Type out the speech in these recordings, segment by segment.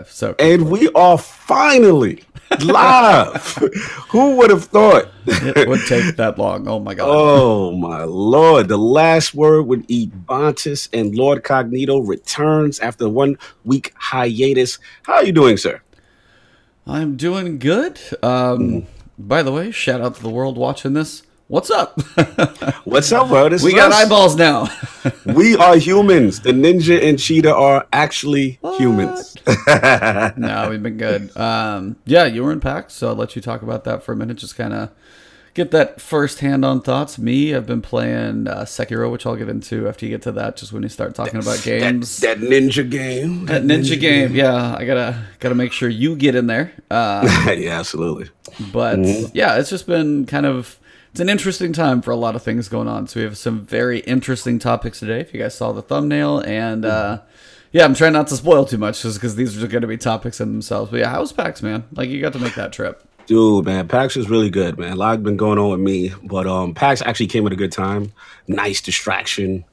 live. So And we are finally live. Who would have thought? it would take that long. Oh my god. Oh my lord! The last word with Ebontis and Lord Cognito returns after one week hiatus. How are you doing, sir? I'm doing good. Um, Mm. By the way, shout out to the world watching this. What's up? What's up, bro? This we got us. eyeballs now. We are humans. The ninja and cheetah are actually humans. no, we've been good. Um, yeah, you were in PAX, so I'll let you talk about that for a minute. Just kind of get that first hand on thoughts. Me, I've been playing uh, Sekiro, which I'll get into after you get to that. Just when you start talking about that, games. that ninja game. That ninja game, yeah, I gotta gotta make sure you get in there. Uh, yeah, absolutely. but Mm-hmm. yeah, it's just been kind of it's an interesting time for a lot of things going on. So we have some very interesting topics today. If you guys saw the thumbnail, and uh, yeah, I'm trying not to spoil too much, just because these are going to be topics in themselves. But yeah, how's PAX, man? Like you got to make that trip. Dude, man, PAX is really good, man. A lot been going on with me, but um, PAX actually came at a good time. Nice distraction,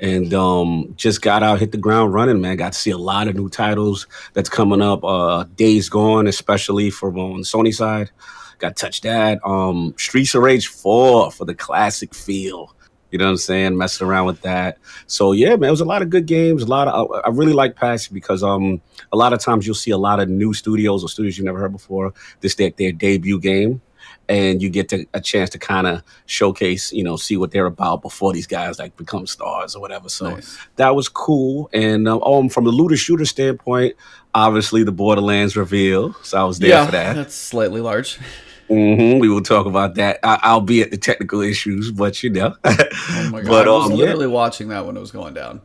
and um, just got out, hit the ground running, man. Got to see a lot of new titles that's coming up. Uh, Days Gone, especially from on the Sony side, got to touch that. Um, Streets of Rage Four for the classic feel. You know what I'm saying? Messing around with that. So yeah, man, it was a lot of good games. A lot of I, I really like PAX because um a lot of times you'll see a lot of new studios or studios you've never heard before. This their their debut game, and you get to, a chance to kind of showcase, you know, see what they're about before these guys like become stars or whatever. So Nice. that was cool. And um, um from the looter shooter standpoint, obviously the Borderlands reveal. So I was there yeah, for that. that's slightly large. hmm We will talk about that. I, I'll be at the technical issues, but you know. Oh my god! But I was um, yeah. literally watching that when it was going down.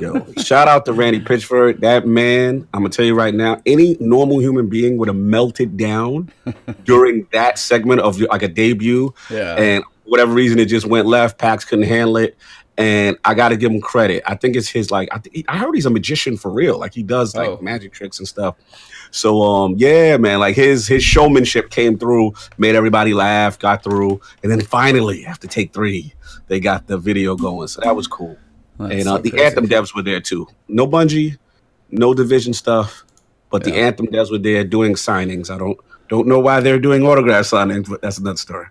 Yo, shout out to Randy Pitchford. That man, I'm gonna tell you right now, any normal human being would have melted down during that segment of like a debut. Yeah. And whatever reason, it just went left. Pax couldn't handle it. And I got to give him credit. I think it's his like. I, th- I heard he's a magician for real. Like he does like Oh. magic tricks and stuff. So um yeah, man, like his his showmanship came through, made everybody laugh, got through, and then finally after take three, they got the video going. So that was cool That's and so uh, the crazy. Anthem devs were there too. No Bungie, no Division stuff, but the Anthem devs were there doing signings. I don't don't know why they're doing autograph signings, but that's another story.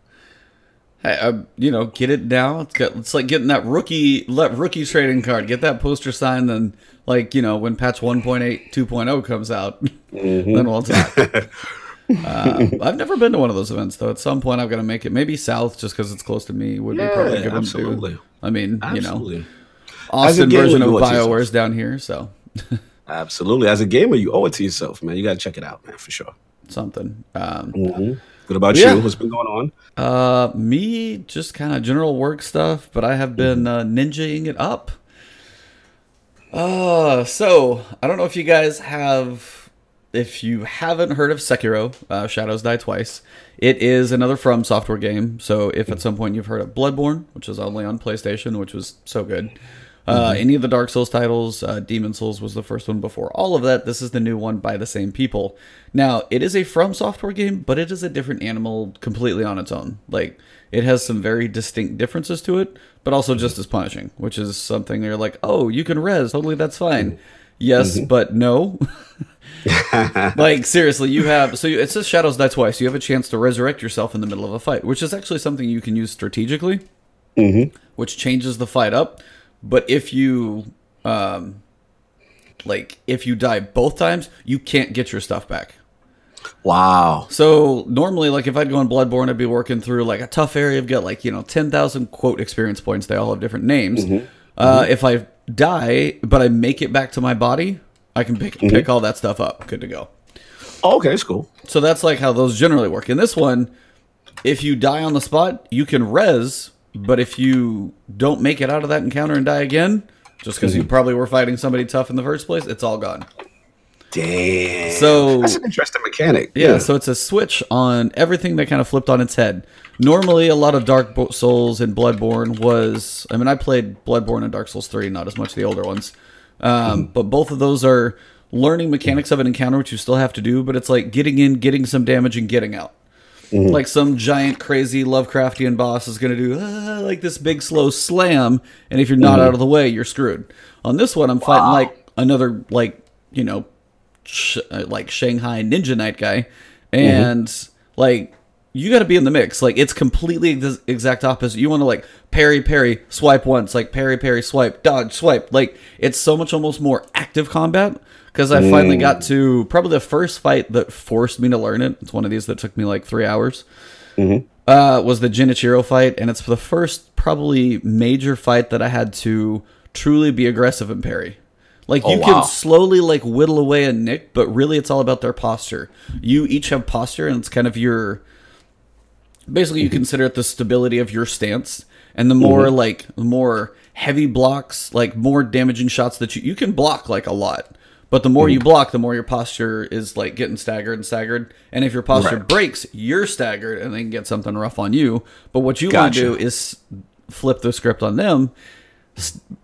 Hey, uh, you know, get it now. It's, got, it's like getting that rookie let rookie trading card. Get that poster signed, then like you know when patch 1.8 2.0 comes out, Mm-hmm. then we'll talk. uh, I've never been to one of those events though. At some point, I've got to make it. Maybe South, just because it's close to me, would be probably Yeah, good absolutely. I mean, you know, Absolutely, As a Austin version of you owe it to yourself. Bioware's down here, so absolutely. As a gamer, you owe it to yourself, man. You got to check it out, man, for sure. something. Um, Mhm. What about Yeah. you? What's been going on? Uh, me just kind of general work stuff, but I have been uh, ninjaing it up. Uh, so I don't know if you guys have, if you haven't heard of Sekiro, uh, Shadows Die Twice. It is another From Software game. So if at some point you've heard of Bloodborne, which is only on PlayStation, which was so good. Uh, any of the Dark Souls titles, uh, Demon Souls was the first one before all of that. This is the new one by the same people. Now, it is a From Software game, but it is a different animal completely on its own. Like, it has some very distinct differences to it, but also just as punishing, which is something you're like, oh, you can res, totally, that's fine. Yes, but no. like seriously, you have so you, it says shadows die twice. You have a chance to resurrect yourself in the middle of a fight, which is actually something you can use strategically, which changes the fight up. But if you, um, like if you die both times, you can't get your stuff back. Wow. So normally, like if I'd go on Bloodborne, I'd be working through like a tough area. I've got like you know ten thousand quote experience points. They all have different names. Uh, If I die, but I make it back to my body, I can pick pick all that stuff up. Good to go. Oh, okay, it's cool. So that's like how those generally work. In this one, if you die on the spot, you can res, but if you don't make it out of that encounter and die again, just because you probably were fighting somebody tough in the first place, it's all gone. Damn. So that's an interesting mechanic. yeah, so it's a switch on everything that kind of flipped on its head. Normally, a lot of Dark Souls and Bloodborne was. I mean, I played Bloodborne and Dark Souls 3, not as much the older ones. Um, But both of those are learning mechanics of an encounter, which you still have to do, but it's like getting in, getting some damage, and getting out. Like some giant, crazy Lovecraftian boss is going to do ah, like this big, slow slam, and if you're not out of the way, you're screwed. On this one, I'm fighting like another, like, you know, sh- uh, like Shanghai Ninja Knight guy, and like you got to be in the mix. Like it's completely the exact opposite. You want to like parry, parry, swipe once, like parry, parry, swipe, dodge, swipe. Like it's so much almost more active combat because I finally got mm. to probably the first fight that forced me to learn it. It's one of these that took me like three hours. Mm-hmm. Uh, was the Genichiro fight, and it's the first probably major fight that I had to truly be aggressive and parry. Like you Oh, can slowly like whittle away a nick, but really it's all about their posture. You each have posture, and it's kind of your basically you mm-hmm. consider it the stability of your stance and the more mm-hmm. like the more heavy blocks like more damaging shots that you you can block like a lot but the more you mm-hmm. block the more your posture is like getting staggered and staggered. And if your posture Right. breaks you're staggered and they can get something rough on you. But what you want to do is flip the script on them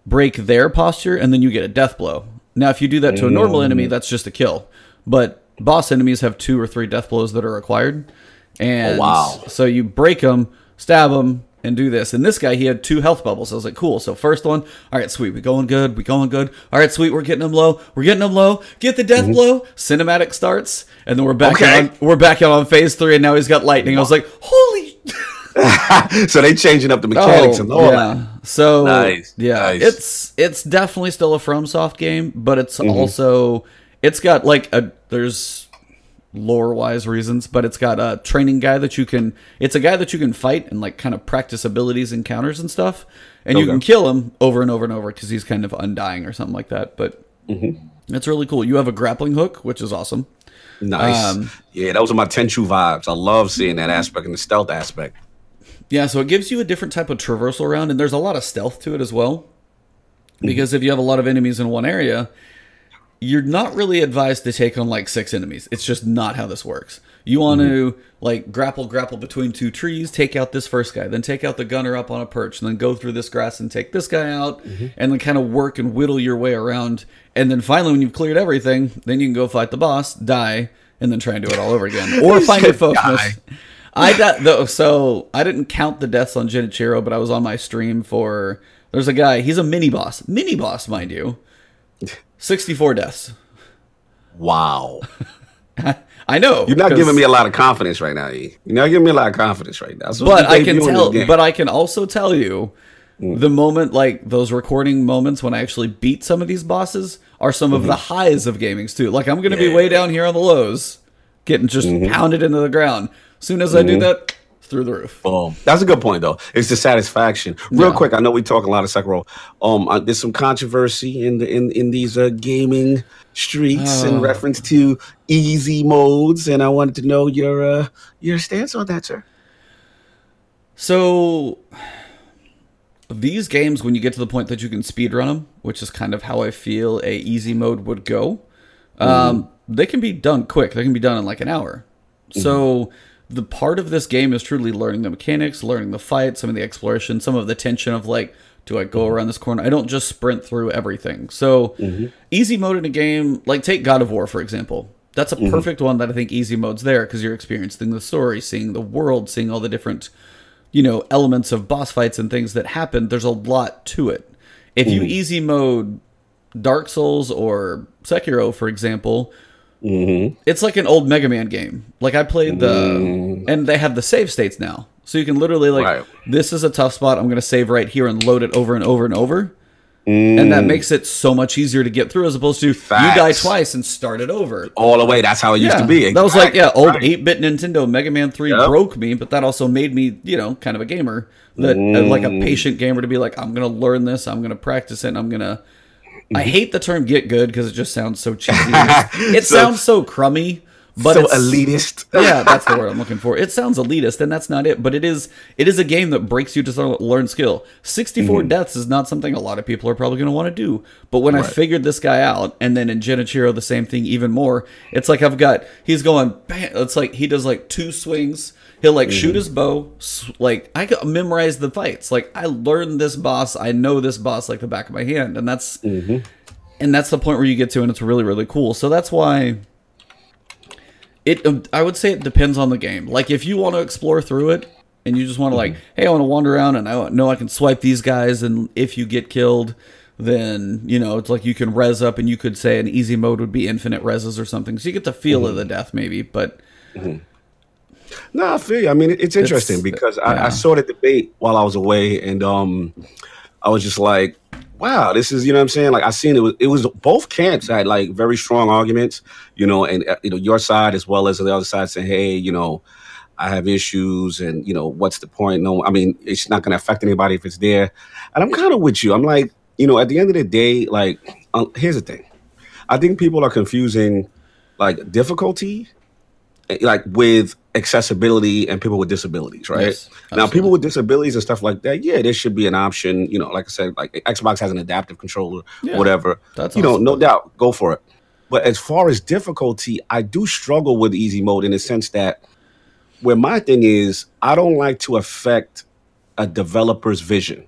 break their posture and then you get a death blow. Now if you do that to a normal enemy mm. that's just a kill. But boss enemies have two or three death blows that are required. Oh, and Oh, wow. so you break them, stab them, and do this. And this guy, he had two health bubbles. I was like, cool. So first one, all right, sweet, we going good, we going good. All right, sweet, we're getting them low, we're getting them low. Get the death blow. Cinematic starts, and then we're back Mm-hmm. Okay. on we're back on phase three, and now he's got lightning. I was like, holy. so they changing up the mechanics and all Oh, yeah. that. So Nice, yeah, nice. it's it's definitely still a FromSoft game, but it's Mm-hmm. also it's got like a there's lore wise reasons, but it's got a training guy that you can. It's a guy that you can fight and like kind of practice abilities and counters and stuff, and you can kill him over and over and over because he's kind of undying or something like that. But Mm-hmm. it's really cool. You have a grappling hook, which is awesome. Nice. Um, yeah, those are my Tenchu vibes. I love seeing that aspect and the stealth aspect. Yeah, so it gives you a different type of traversal round, and there's a lot of stealth to it as well. Because if you have a lot of enemies in one area, you're not really advised to take on like six enemies. It's just not how this works. You want to Mm-hmm. like grapple, grapple between two trees, take out this first guy, then take out the gunner up on a perch, and then go through this grass and take this guy out, Mm-hmm. and then kind of work and whittle your way around. And then finally, when you've cleared everything, then you can go fight the boss, die, and then try and do it all over again, or find your. Phosphorus. I di- though, so I didn't count the deaths on Genichiro, but I was on my stream for. There's a guy. He's a mini boss, mini boss, mind you. Sixty-four deaths. Wow. I know You're not giving me a lot of confidence right now, E. You're not giving me a lot of confidence right now. But I can tell. But I can also tell you, hmm. the moment like those recording moments when I actually beat some of these bosses are some of the mm-hmm. highs of gaming's too. Like I'm gonna be way down here on the lows, getting just mm-hmm. pounded into the ground. As soon as I do mm-hmm. that, through the roof. Boom. That's a good point, though. It's the satisfaction. Real Yeah. quick, I know we talk a lot of Sekiro. Um, uh, there's some controversy in the in in these uh, gaming streets in Oh. reference to easy modes, and I wanted to know your uh, your stance on that, sir. So these games, when you get to the point that you can speed run them, which is kind of how I feel a easy mode would go, um, they can be done quick. They can be done in like an hour. So the part of this game is truly learning the mechanics, learning the fight, some of the exploration, some of the tension of like, do I go around this corner? I don't just sprint through everything. So mm-hmm. easy mode in a game, like take God of War for example. That's a mm-hmm. perfect one that I think easy mode's there because you're experiencing the story, seeing the world, seeing all the different you know elements of boss fights and things that happen there's a lot to it if you mm-hmm. easy mode dark souls or sekiro for example Mm-hmm. it's like an old mega man game. Like i played the mm. and they have the save states now. So you can literally like Right. this is a tough spot. I'm going to save right here and load it over and over and over. And that mm. makes it so much easier to get through as opposed to you die twice and start it over. All the way. That's how it used yeah, to be. That was like, yeah, old 8 bit Nintendo. Mega Man 3 Yep. broke me, but that also made me, you know, kind of a gamer. That uh, like a mm. patient gamer to be like, I'm going to learn this, I'm going to practice it, and I'm going to. I mm-hmm. hate the term get good because it just sounds so cheesy. it So- sounds so crummy, but so elitist. yeah, that's the word I'm looking for. It sounds elitist, and that's not it. But it is. It is a game that breaks you to learn skill. 64 mm-hmm. deaths is not something a lot of people are probably going to want to do. But when I figured this guy out, and then in Genichiro the same thing even more. It's like I've got. He's going. Bam, it's like he does like two swings. He'll like shoot mm-hmm. his bow. Like I memorize the fights. Like I learned this boss. I know this boss like the back of my hand, and that's. Mm-hmm. And that's the point where you get to, and it's really really cool. So that's why it um, i would say it depends on the game like if you want to explore through it and you just want to like mm-hmm. hey i want to wander around and i know i can swipe these guys and if you get killed then you know it's like you can res up, and you could say an easy mode would be infinite reses or something. So you get the feel of the death, maybe. But No, I feel you. I mean, it's interesting It's- because I, yeah. I saw the debate while I was away, and um, I was just like, "Wow, this is," you know, what I'm saying. Like, I seen it was it was both camps had like very strong arguments, you know, and uh, you know your side as well as the other side saying, "Hey, you know, I have issues, and you know, what's the point?" No, I mean, it's not going to affect anybody if it's there. And I'm kind of with you. I'm like, you know, at the end of the day, like, uh, here's the thing. I think people are confusing like difficulty like with accessibility and people with disabilities, right? Yes, now, people with disabilities and stuff like that, yeah, there should be an option. You know, like I said, like Xbox has an adaptive controller, Yeah, whatever. that's you know, no doubt, go for it. But as far as difficulty, I do struggle with easy mode in the sense that where my thing is, I don't like to affect a developer's vision,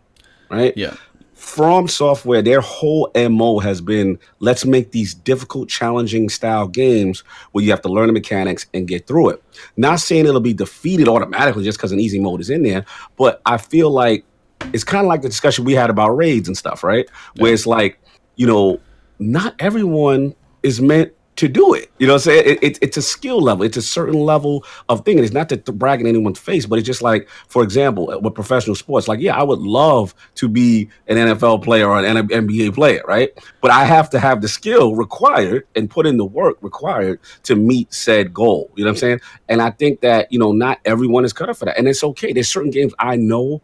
right? yeah, From Software, their whole MO has been let's make these difficult, challenging style games where you have to learn the mechanics and get through it. Not saying it'll be defeated automatically just because an easy mode is in there, but I feel like it's kind of like the discussion we had about raids and stuff, right? Where it's like, you know, not everyone is meant to do it. You know what I'm saying? It, it, it's a skill level. It's a certain level of thing. And it's not to, to brag in anyone's face, but it's just like, for example, uh, with professional sports, like, yeah, I would love to be an NFL player or an NBA player, right? But I have to have the skill required and put in the work required to meet said goal. You know what I'm saying? And I think that, you know, not everyone is cut up for that. And it's okay. There's certain games I know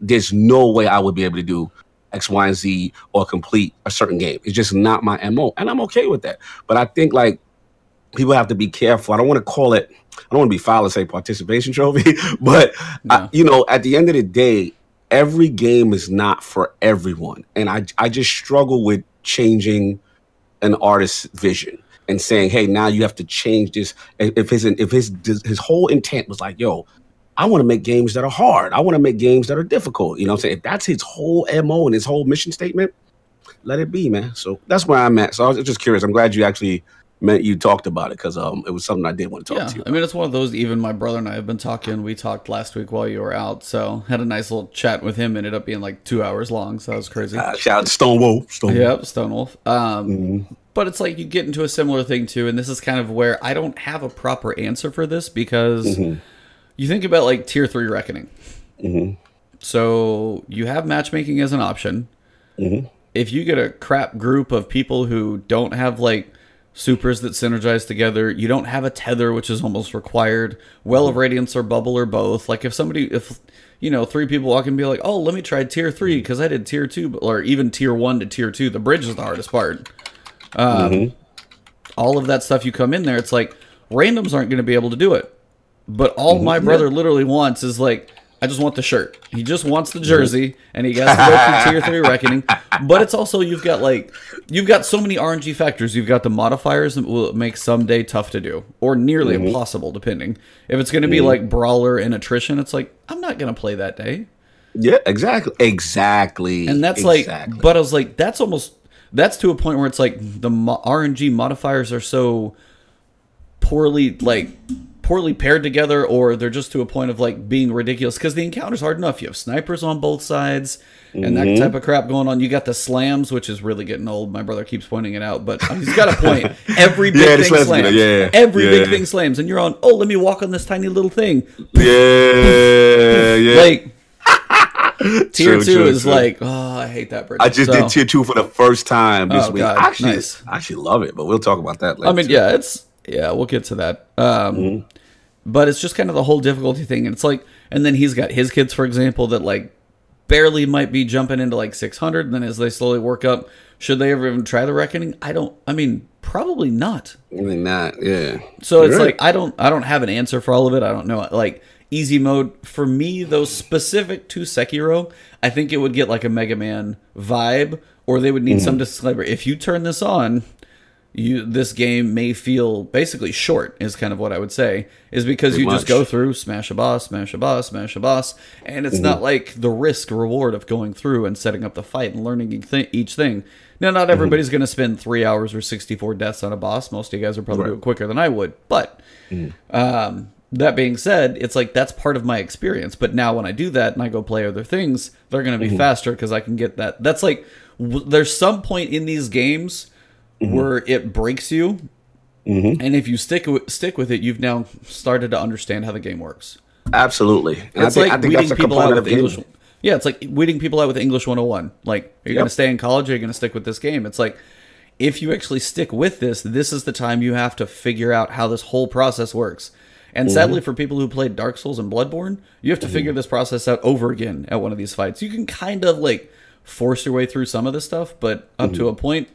there's no way I would be able to do X, Y, and Z or complete a certain game. It's just not my MO. And I'm okay with that. But I think like people have to be careful. I don't want to call it, I don't want to be foul and say participation trophy, but I, you know, at the end of the day, every game is not for everyone. And I I just struggle with changing an artist's vision and saying, "Hey, now you have to change this." If his if his his whole intent was like, "Yo, I want to make games that are hard. I want to make games that are difficult." You know, what I'm saying if that's his whole mo and his whole mission statement, let it be, man. So that's where I'm at. So I was just curious. I'm glad you actually meant you talked about it because um, it was something I did want to talk yeah. to you. I mean, it's one of those. Even my brother and I have been talking. We talked last week while you were out, so had a nice little chat with him. Ended up being like two hours long, so that was crazy. Uh, shout out to Stonewall. Stonewall. Yep, Stonewolf. Um, Mm-hmm. But it's like you get into a similar thing too, and this is kind of where I don't have a proper answer for this because Mm-hmm. You think about like tier three reckoning. Mm-hmm. So you have matchmaking as an option. Mm-hmm. If you get a crap group of people who don't have like supers that synergize together, you don't have a tether, which is almost required. Well Mm-hmm. of Radiance or Bubble or both. Like if somebody, if you know, three people walk and be like, "Oh, let me try tier three because I did tier two, or even tier one to tier two. The bridge is the hardest part." Um, all of that stuff you come in there, it's like randoms aren't going to be able to do it. But all my mm-hmm. brother literally wants is like, I just want the shirt. He just wants the jersey, and he has to go through tier three reckoning. But it's also you've got like you've got so many RNG factors. You've got the modifiers that will make someday tough to do, or nearly mm-hmm. impossible, depending. If it's going to be mm-hmm. like brawler and attrition, it's like I'm not going to play that day. Yeah, exactly. Exactly. And that's exactly. like, but I was like, that's almost that's to a point where it's like the mo- RNG modifiers are so poorly like poorly paired together, or they're just to a point of like being ridiculous because the encounter's hard enough. You have snipers on both sides and Mm-hmm. that type of crap going on. You got the slams, which is really getting old. My brother keeps pointing it out, but he's got a point. Every big Yeah, thing slams slams. it, yeah, Every big thing slams, and you're on. Oh, let me walk on this tiny little thing. yeah, yeah. Like tier True, two true, is true. like, oh, I hate that bridge. I just So- did tier two for the first time this Oh, week. God, I actually, nice. I actually love it, but we'll talk about that later. I mean, yeah, it's yeah, we'll get to that. Um, Mm-hmm. but it's just kind of the whole difficulty thing. And it's like, and then he's got his kids, for example, that like barely might be jumping into like 600. And then as they slowly work up, should they ever even try the reckoning? I don't. I mean, probably not. I mean, not, yeah. So it's You're like right. I don't I don't have an answer for all of it. I don't know. Like easy mode for me, though specific to Sekiro, I think it would get like a Mega Man vibe, or they would need Mm-hmm. some disclaimer. If you turn this on, you this game may feel basically short. Is kind of what I would say. Is because Pretty you just go through smash a boss, smash a boss, smash a boss, and it's Mm-hmm. not like the risk reward of going through and setting up the fight and learning each thi- each thing. Now, Mm-hmm. not everybody's going to spend three hours or 64 deaths on a boss. Most of you guys are probably Right. it quicker than I would. But um, that being said, it's like that's part of my experience. But now when I do that and I go play other things, they're going to be faster because I can get that. That's like w- there's some point in these games where it breaks you, and if you stick with, stick with it, you've now started to understand how the game works. Absolutely. And It's think, like I think weeding that's a people out with English. Yeah, it's like weeding people out with English 101. Like, are you going to stay in college or are you going to stick with this game? It's like, if you actually stick with this, this is the time you have to figure out how this whole process works. And Mm-hmm. sadly, for people who played Dark Souls and Bloodborne, you have to figure this process out over again at one of these fights. You can kind of like force your way through some of this stuff, but up Mm-hmm. to a point,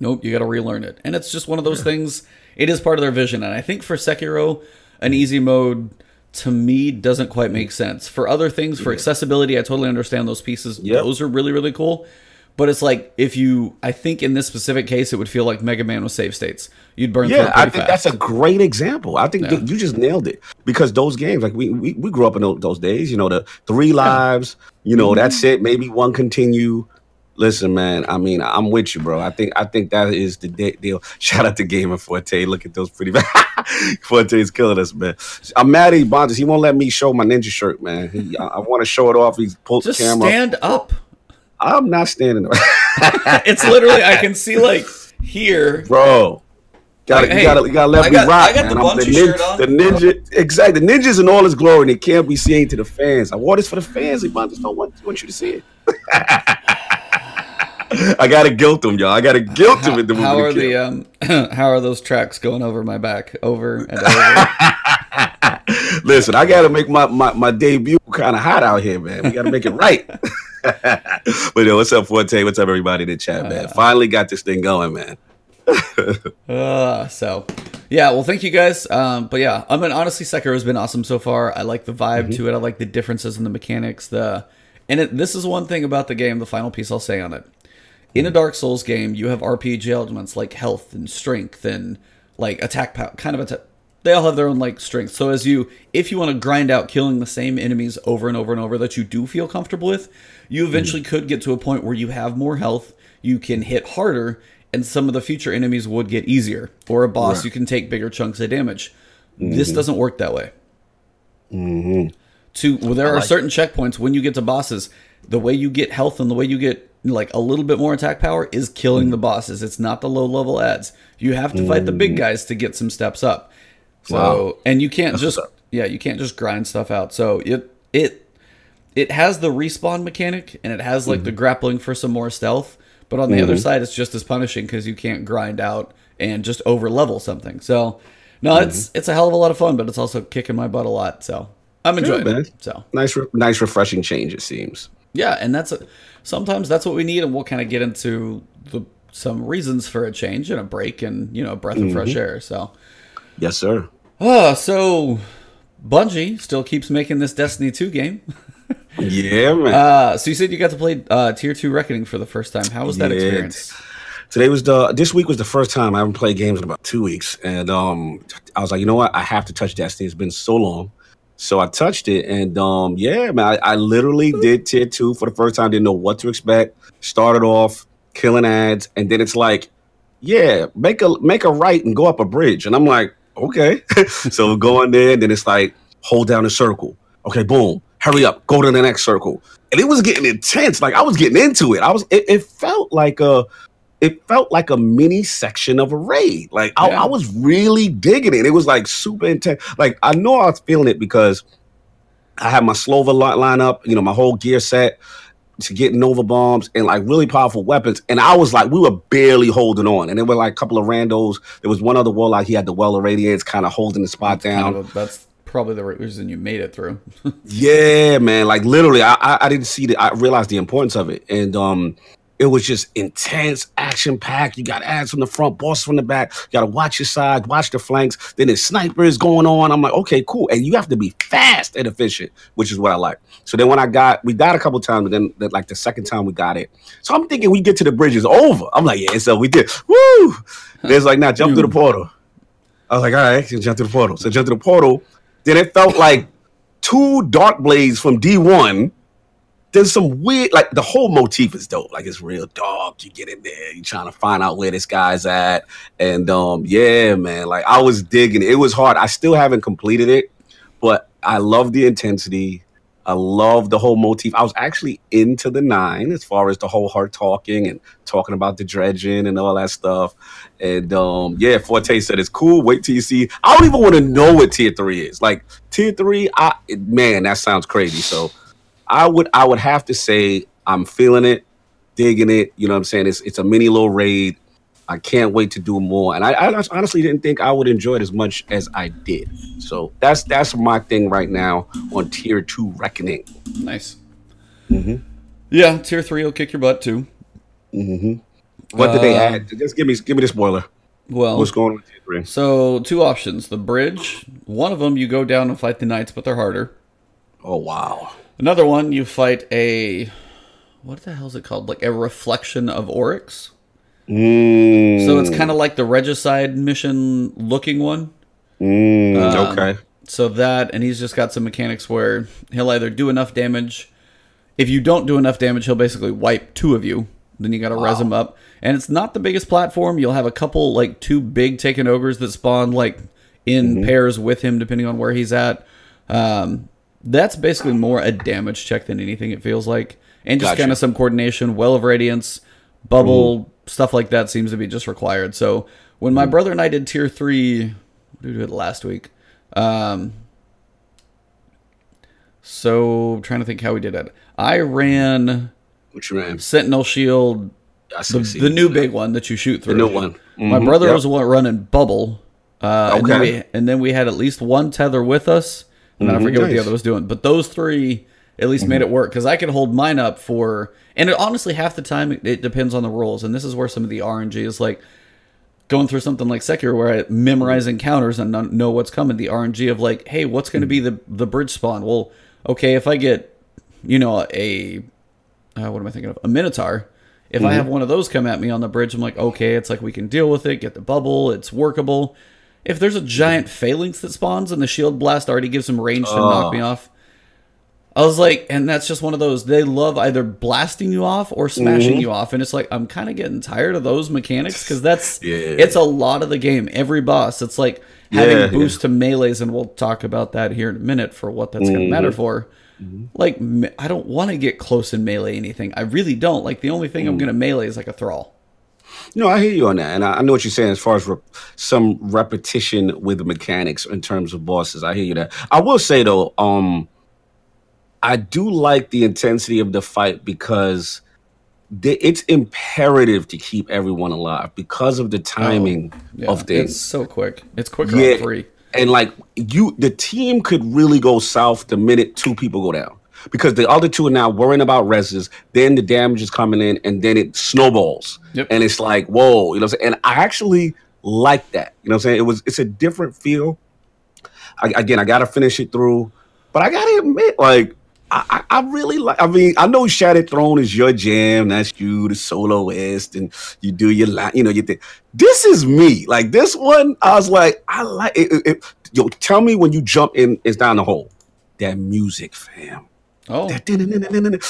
nope, you got to relearn it. And it's just one of those things. It is part of their vision, and I think for Sekiro, an easy mode to me doesn't quite make sense. For other things, for accessibility, I totally understand those pieces. Yep. Those are really really cool. But it's like if you, I think in this specific case, it would feel like Mega Man with save states. You'd burn Yeah, I think fast. that's a great example. I think that you just nailed it because those games, like we we, we grew up in those, those days. You know, the three lives. You know, that's Mm-hmm. it. Maybe one continue. Listen, man. I mean, I'm with you, bro. I think I think that is the de- deal. Shout out to Gamer Forte. Look at those pretty. Forte's killing us, man. I'm mad at Bonds. He won't let me show my ninja shirt, man. He, I, I want to show it off. He's pulled just the camera. stand up. I'm not standing, up. it's literally I can see like here. bro. Gotta, Like, you hey, gotta, you gotta let I me got- rock. I got the man. I'm Bungie nin- shirt on. The ninja, exactly. The ninjas in all his glory, and it can't be seen to the fans. I wore this for the fans. The just don't want, want you to see it. I gotta guilt him, y'all. I gotta guilt him the movie. How are the um? How are those tracks going over my back, over and over? Listen, I gotta make my, my, my debut kind of hot out here, man. We gotta make it right. but yo, what's up, Forte? What's up, everybody in the chat, man? Finally got this thing going, man. Uh, so yeah, well, thank you guys. Um, but yeah, I mean, honestly, Sekiro has been awesome so far. I like the vibe to it. I like the differences in the mechanics. The and it, this is one thing about the game. The final piece I'll say on it. In a Dark Souls game, you have RPG elements like health and strength and like attack power, kind of attack. They all have their own like strengths. So as you, if you want to grind out killing the same enemies over and over and over that you do feel comfortable with, you hmm. eventually could get to a point where you have more health, you can hit harder, and some of the future enemies would get easier. Or a boss, Right. you can take bigger chunks of damage. This mm-hmm. doesn't work that way. Mm-hmm. To well, there are like certain checkpoints when you get to bosses. The way you get health and the way you get like a little bit more attack power is killing the mm. bosses. It's not the low level ads. You have to fight the big mm. guys to get some steps up. So Wow. and you can't That's just yeah you can't just grind stuff out. So it it it has the respawn mechanic and it has like the mm-hmm. grappling for some more stealth. But on the other mm-hmm. side, it's just as punishing because you can't grind out and just over level something. So no, it's mm-hmm. it's a hell of a lot of fun, but it's also kicking my butt a lot. So I'm enjoying it. So Nice, re- nice, refreshing change. It seems. yeah, and that's a, sometimes that's what we need, and we'll kind of get into the, some reasons for a change and a break and you know a breath of fresh air. So, Yes, sir. oh, so Bungie still keeps making this Destiny two game. Yeah, man. Uh, so you said you got to play uh, Tier two Reckoning for the first time. How was that Yeah, experience? Today was the this week was the first time I haven't played games in about two weeks, and um, I was like, you know what, I have to touch Destiny. It's been so long, so I touched it, and um, yeah, man, I, I literally did tier two for the first time. Didn't know what to expect. Started off killing ads, and then it's like, yeah, make a make a right and go up a bridge, and I'm like, okay, so go in there, and then it's like hold down the circle. Okay, boom, hurry up, go to the next circle, and it was getting intense. Like I was getting into it. I was. It, it felt like a it felt like a mini section of a raid. Like I, Yeah. I was really digging it. It was like super intense. Like I know I was feeling it because I had my Slova li- line up, you know, my whole gear set to get Nova bombs and like really powerful weapons. And I was like, we were barely holding on. And there were like a couple of randos. There was one other warlock. He had the well of radiance kind of holding the spot down. Kind of that's probably the reason you made it through. Yeah, man. Like literally, I, I I didn't see the I realized the importance of it, and um, it was just intense, action packed. You got ads from the front, boss from the back. You got to watch your side, watch the flanks. Then there's snipers going on. I'm like, okay, cool, and you have to be fast and efficient, which is what I like. So then when I got, we died a couple times, but then like the second time we got it. So I'm thinking we get to the bridge is over. I'm like, yeah, so we did. Woo! There's like, now jump through the portal. I was like, all right, jump through the portal. So jump through the portal. Then it felt like two dark blades from D1 there's some weird like the whole motif is dope. Like it's real dark. You get in there, you trying to find out where this guy's at. And um, yeah, man, like I was digging it. Was hard. I still haven't completed it, but I love the intensity. I love the whole motif. I was actually into the nine as far as the whole heart talking and talking about the Dredgen and all that stuff. And um, yeah, Forte said it's cool. Wait till you see. I don't even want to know what tier three is. Like tier three, I man, that sounds crazy. So I would I would have to say I'm feeling it, digging it. You know what I'm saying? It's it's a mini little raid. I can't wait to do more. And I, I honestly didn't think I would enjoy it as much as I did. So that's that's my thing right now on tier two reckoning. Nice. Mm-hmm. Yeah, tier three will kick your butt too. Mm-hmm. What did they Uh, add? Just give me give me the spoiler. Well, What's going on with tier three? so two options: the bridge. One of them you go down and fight the knights, but they're harder. Oh wow. Another one you fight a what the hell is it called? Like a reflection of Oryx. Mm, So it's kind of like the regicide mission looking one. mm, um, okay. So that, and he's just got some mechanics where he'll either do enough damage. If you don't do enough damage, he'll basically wipe two of you. Then you got to res him up, and it's not the biggest platform. You'll have a couple like two big taken ogres that spawn like in Mm-hmm. pairs with him, depending on where he's at. Um, that's basically more a damage check than anything. It feels like, and just Gotcha. kind of some coordination, well of radiance, bubble stuff like that seems to be just required. So when my brother and I did tier three, what did we do it last week? Um, so trying to think how we did it. I ran What you ran? Sentinel Shield, the, the new big one that you shoot through. new one. My Mhm, brother yep. was the one running Bubble. Uh, and, then Okay. we, and then we had at least one tether with us, and then I mm-hmm. forget what the other was doing. But those three at least made mm-hmm. it work because I could hold mine up for. And it, honestly, half the time it, it depends on the rules, and this is where some of the RNG is like going through something like Sekiro where I memorize encounters and not know what's coming. The RNG of like, hey, what's going to be mm-hmm. the the bridge spawn? Well, okay, if I get, you know, a uh, what am I thinking of? A Minotaur. If I have one of those come at me on the bridge, I'm like, okay, it's like we can deal with it, get the bubble, it's workable. If there's a giant phalanx that spawns and the shield blast already gives them range to knock me oh. off, I was like, and that's just one of those. They love either blasting you off or smashing mhm. you off, and it's like I'm kind of getting tired of those mechanics because that's Yeah. it's a lot of the game. Every boss, it's like having Yeah, boost to melee's, and we'll talk about that here in a minute for what that's going to matter mm-hmm. for. Mm-hmm. Like, I don't want to get close and melee anything. I really don't. Like, the only thing I'm mm. going to melee is like a thrall. No, I hear you on that, and I, I know what you're saying as far as re- some repetition with the mechanics in terms of bosses. I hear you that. I will say though, um, I do like the intensity of the fight because the, it's imperative to keep everyone alive because of the timing Yeah, of things. It's so quick. It's quicker Yeah. on three. and like you the team could really go south the minute two people go down because the other two are now worrying about reses then the damage is coming in and then it snowballs Yep. and it's like whoa you know what i'm saying and i actually like that you know what i'm saying it was it's a different feel I, again i gotta finish it through but i gotta admit like I, I I really like. I mean, I know Shattered Throne is your jam. That's you, the soloist, and you do your line. You know, you think this is me. Like this one, I was like, I like it. it- it- yo, tell me when you jump in, it's down the hole. That music, fam. Oh,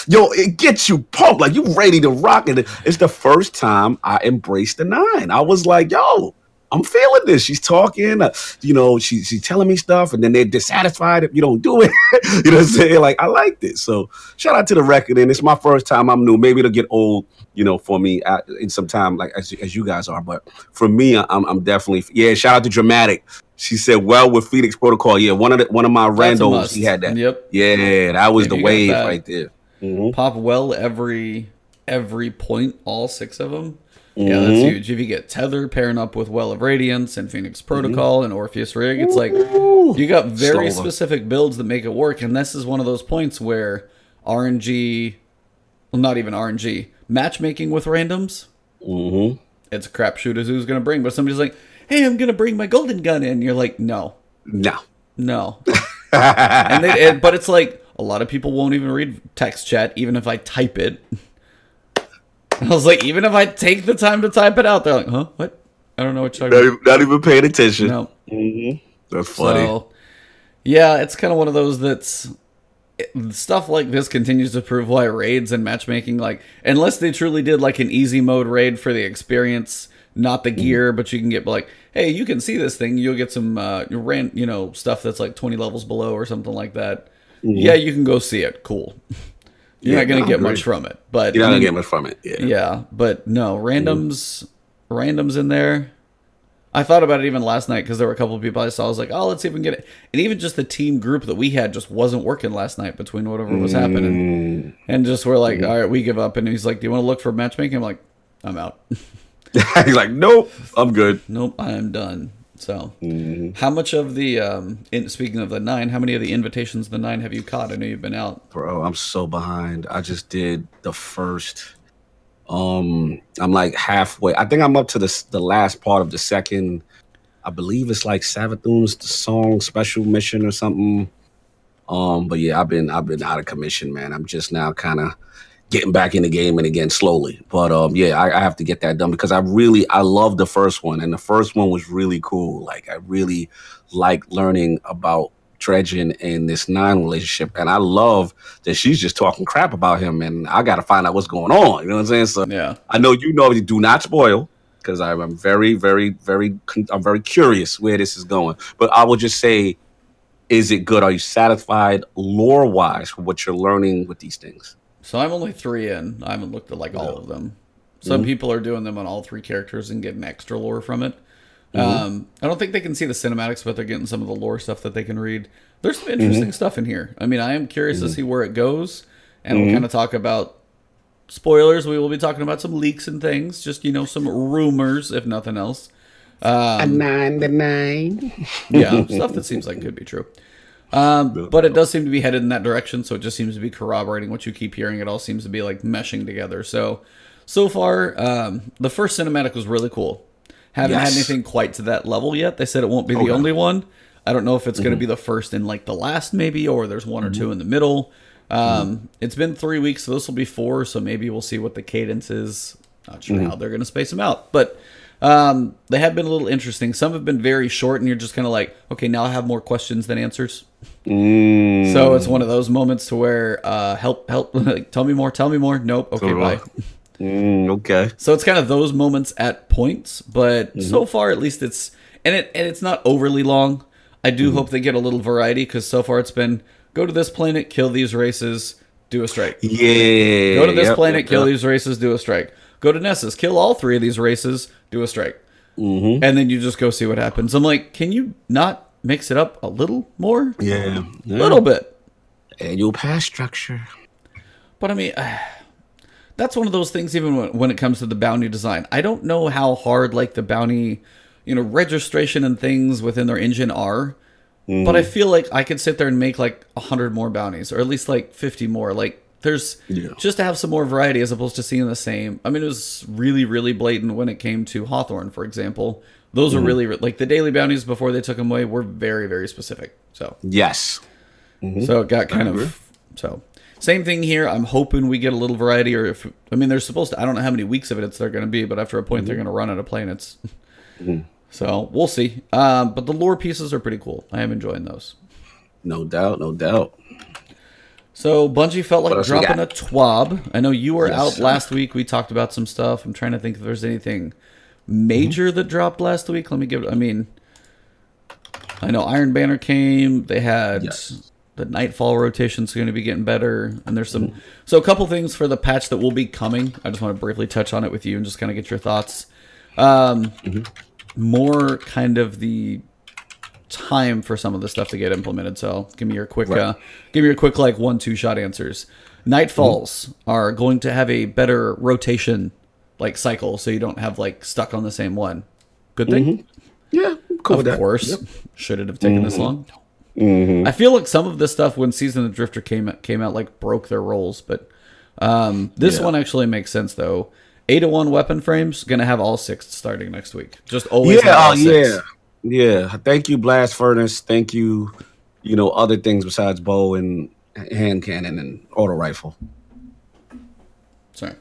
Yo, it gets you pumped, like you ready to rock it. It's the first time I embraced the nine. I was like, yo, I'm feeling this. She's talking, uh, you know, she, she's telling me stuff, and then they're dissatisfied if you don't do it. you know what I'm saying? Like, I like this. So, shout out to the record, and it's my first time. I'm new. Maybe it'll get old, you know, for me at, in some time, like as, as you guys are. But for me, I'm, I'm definitely, yeah. Shout out to Dramatic. She said, "Well, with Phoenix Protocol, yeah, one of the, one of my That's a randos, he had that. Yep. Yeah, that was Yeah, the wave that. right there. Mhm. pop well every every point, all six of them. Yeah, Mm-hmm. that's huge. If you get Tether pairing up with Well of Radiance and Phoenix Protocol and Orpheus Rig, it's like you got very Solar. specific builds that make it work. And this is one of those points where RNG, well, not even RNG, matchmaking with randoms, Mm-hmm. it's a crapshoot as who's going to bring. But somebody's like, hey, I'm going to bring my golden gun in. You're like, no, No. no. and they, and, but it's like a lot of people won't even read text chat, even if I type it. I was like, even if I take the time to type it out, they're like, huh? What? I don't know what you're Not talking even, not even paying attention. about. No. Mm-hmm. That's funny. So, yeah, it's kind of one of those that's stuff like this continues to prove why raids and matchmaking, like, unless they truly did like an easy mode raid for the experience, not the gear, but you can get like, hey, you can see this thing, you'll get some uh, ran, you know, stuff that's like twenty levels below or something like that. Yeah, you can go see it. Cool. You're Yeah, not gonna get great. much from it, but You're I not mean, gonna get much from it. Yeah. yeah, but no randoms, randoms in there. I thought about it even last night because there were a couple of people I saw. I was like, oh, let's see if we can get it. And even just the team group that we had just wasn't working last night between whatever was happening. Mm. And just we're like, all right, we give up. And he's like, do you want to look for matchmaking? I'm like, I'm out. He's like, nope, I'm good. nope, I'm done. So, Mm-hmm. how much of the, um, in, speaking of the nine, how many of the invitations of the nine have you caught? I know you've been out. Bro, I'm so behind. I just did the first. Um, I'm like halfway. I think I'm up to the the last part of the second. I believe it's like Savathun's the song special mission or something. Um, but yeah, I've been I've been out of commission, man. I'm just now kind of getting back in the game and again slowly. But um, yeah, I, I have to get that done because I really I love the first one, and the first one was really cool. Like I really like learning about Dredgen and this nine relationship, and I love that she's just talking crap about him, and I got to find out what's going on. You know what I'm saying? So Yeah. I know you know. Do not spoil because I'm very, very, very. I'm very curious where this is going. But I will just say, is it good? Are you satisfied lore wise for what you're learning with these things? So I'm only three in. I haven't looked at like all of them. Some Mm-hmm. people are doing them on all three characters and getting extra lore from it. Mm-hmm. Um, I don't think they can see the cinematics, but they're getting some of the lore stuff that they can read. There's some Mm-hmm. interesting stuff in here. I mean, I am curious to see where it goes, and we'll Mm-hmm. kind of talk about spoilers. We will be talking about some leaks and things, just you know, some rumors, if nothing else. a nine to nine. yeah, stuff that seems like could be true. Um, but it does seem to be headed in that direction, so it just seems to be corroborating what you keep hearing. It all seems to be like meshing together. So, so far, um, the first cinematic was really cool. Haven't had anything quite to that level yet. They said it won't be the Okay. only one. I don't know if it's going to be the first and like the last, maybe, or there's one or two in the middle. Um, It's been three weeks, so this will be four. So maybe we'll see what the cadence is. Not sure how they're going to space them out, but um, they have been a little interesting. Some have been very short, and you're just kind of like, okay, now I have more questions than answers. Mm, So it's one of those moments to where uh, help, help, like, tell me more, tell me more. Nope, okay, Tell bye. mm, okay. So it's kind of those moments at points, but Mm-hmm. so far at least it's and it and it's not overly long. I do Mm-hmm. hope they get a little variety because so far it's been go to this planet, kill these races, do a strike. Yeah. Go to this yep, planet, yep, kill yep. these races, do a strike. Go to Nessus, kill all three of these races, do a strike. Mm-hmm. And then you just go see what happens. I'm like, can you not mix it up a little more? Yeah. A yeah. little bit. Annual pass structure. But I mean, that's one of those things. Even when, when it comes to the bounty design, I don't know how hard like the bounty, you know, registration and things within their engine are. But I feel like I could sit there and make like a hundred more bounties, or at least like fifty more. Like there's Yeah. just to have some more variety as opposed to seeing the same. I mean, it was really, really blatant when it came to Hawthorne, for example. Those were mm-hmm. really like the daily bounties before they took them away were very, very specific. So Yes. Mm-hmm. so it got kind of so same thing here. I'm hoping we get a little variety, or if I mean, they're supposed to. I don't know how many weeks of it it's they're going to be, but after a point, they're mm-hmm. going to run out of planets. So we'll see. Um, but the lore pieces are pretty cool. I am enjoying those. No doubt. No doubt. So Bungie felt like dropping a twab. I know you were Yes, out last week. We talked about some stuff. I'm trying to think if there's anything major Mm-hmm. that dropped last week. Let me give. it I mean, I know Iron Banner came. They had Yes. the Nightfall rotation's going to be getting better, and there's Mm-hmm. some. So a couple things for the patch that will be coming. I just want to briefly touch on it with you and just kind of get your thoughts. Um, Mm-hmm. More kind of the time for some of the stuff to get implemented. So give me your quick, Right. uh, give me your quick like one two shot answers. Nightfalls are going to have a better rotation like cycle, so you don't have like stuck on the same one. Good thing, Yeah. I'm Cool of course. Yep. Should it have taken this long? I feel like some of this stuff when Season of the Drifter came came out like broke their roles, but um, this Yeah. one actually makes sense though. Eight to one weapon frames gonna have all six starting next week. Just always Yeah, all oh, yeah, yeah. Thank you, Blast Furnace. Thank you. You know other things besides bow and hand cannon and auto rifle. Sorry.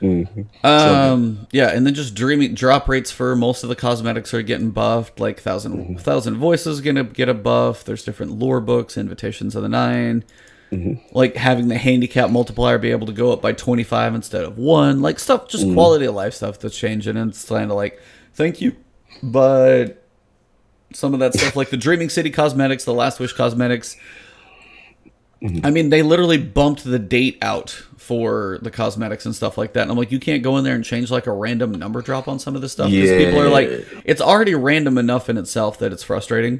Mm-hmm. Um. Yeah, and then just dreaming drop rates for most of the cosmetics are getting buffed. Like 1000 Mm-hmm. thousand voices gonna get a buff. There's different lore books, invitations of the nine. like having the handicap multiplier be able to go up by 25 instead of one, like stuff, just quality of life stuff that's changing. And it's kind of like, thank you. But some of that stuff, like the Dreaming City cosmetics, the Last Wish cosmetics, I mean, they literally bumped the date out for the cosmetics and stuff like that. And I'm like, you can't go in there and change like a random number drop on some of this stuff. Because people are like, it's already random enough in itself that it's frustrating.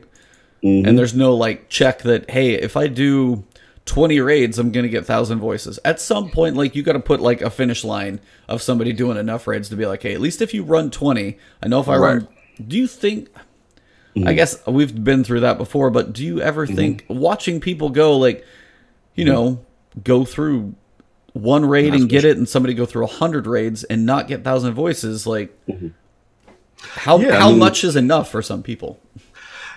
Mm-hmm. And there's no like check that, hey, if I do 20 raids, I'm going to get 1,000 voices. At some point, like, you got to put like a finish line of somebody doing enough raids to be like, hey, at least if you run 20, I know if I Right. run. Do you think. I mm-hmm. guess we've been through that before, but do you ever mm-hmm. think watching people go like, you know, go through one raid and get it, and somebody go through a hundred raids and not get thousand voices, like mm-hmm. how Yeah, I how mean- much is enough for some people?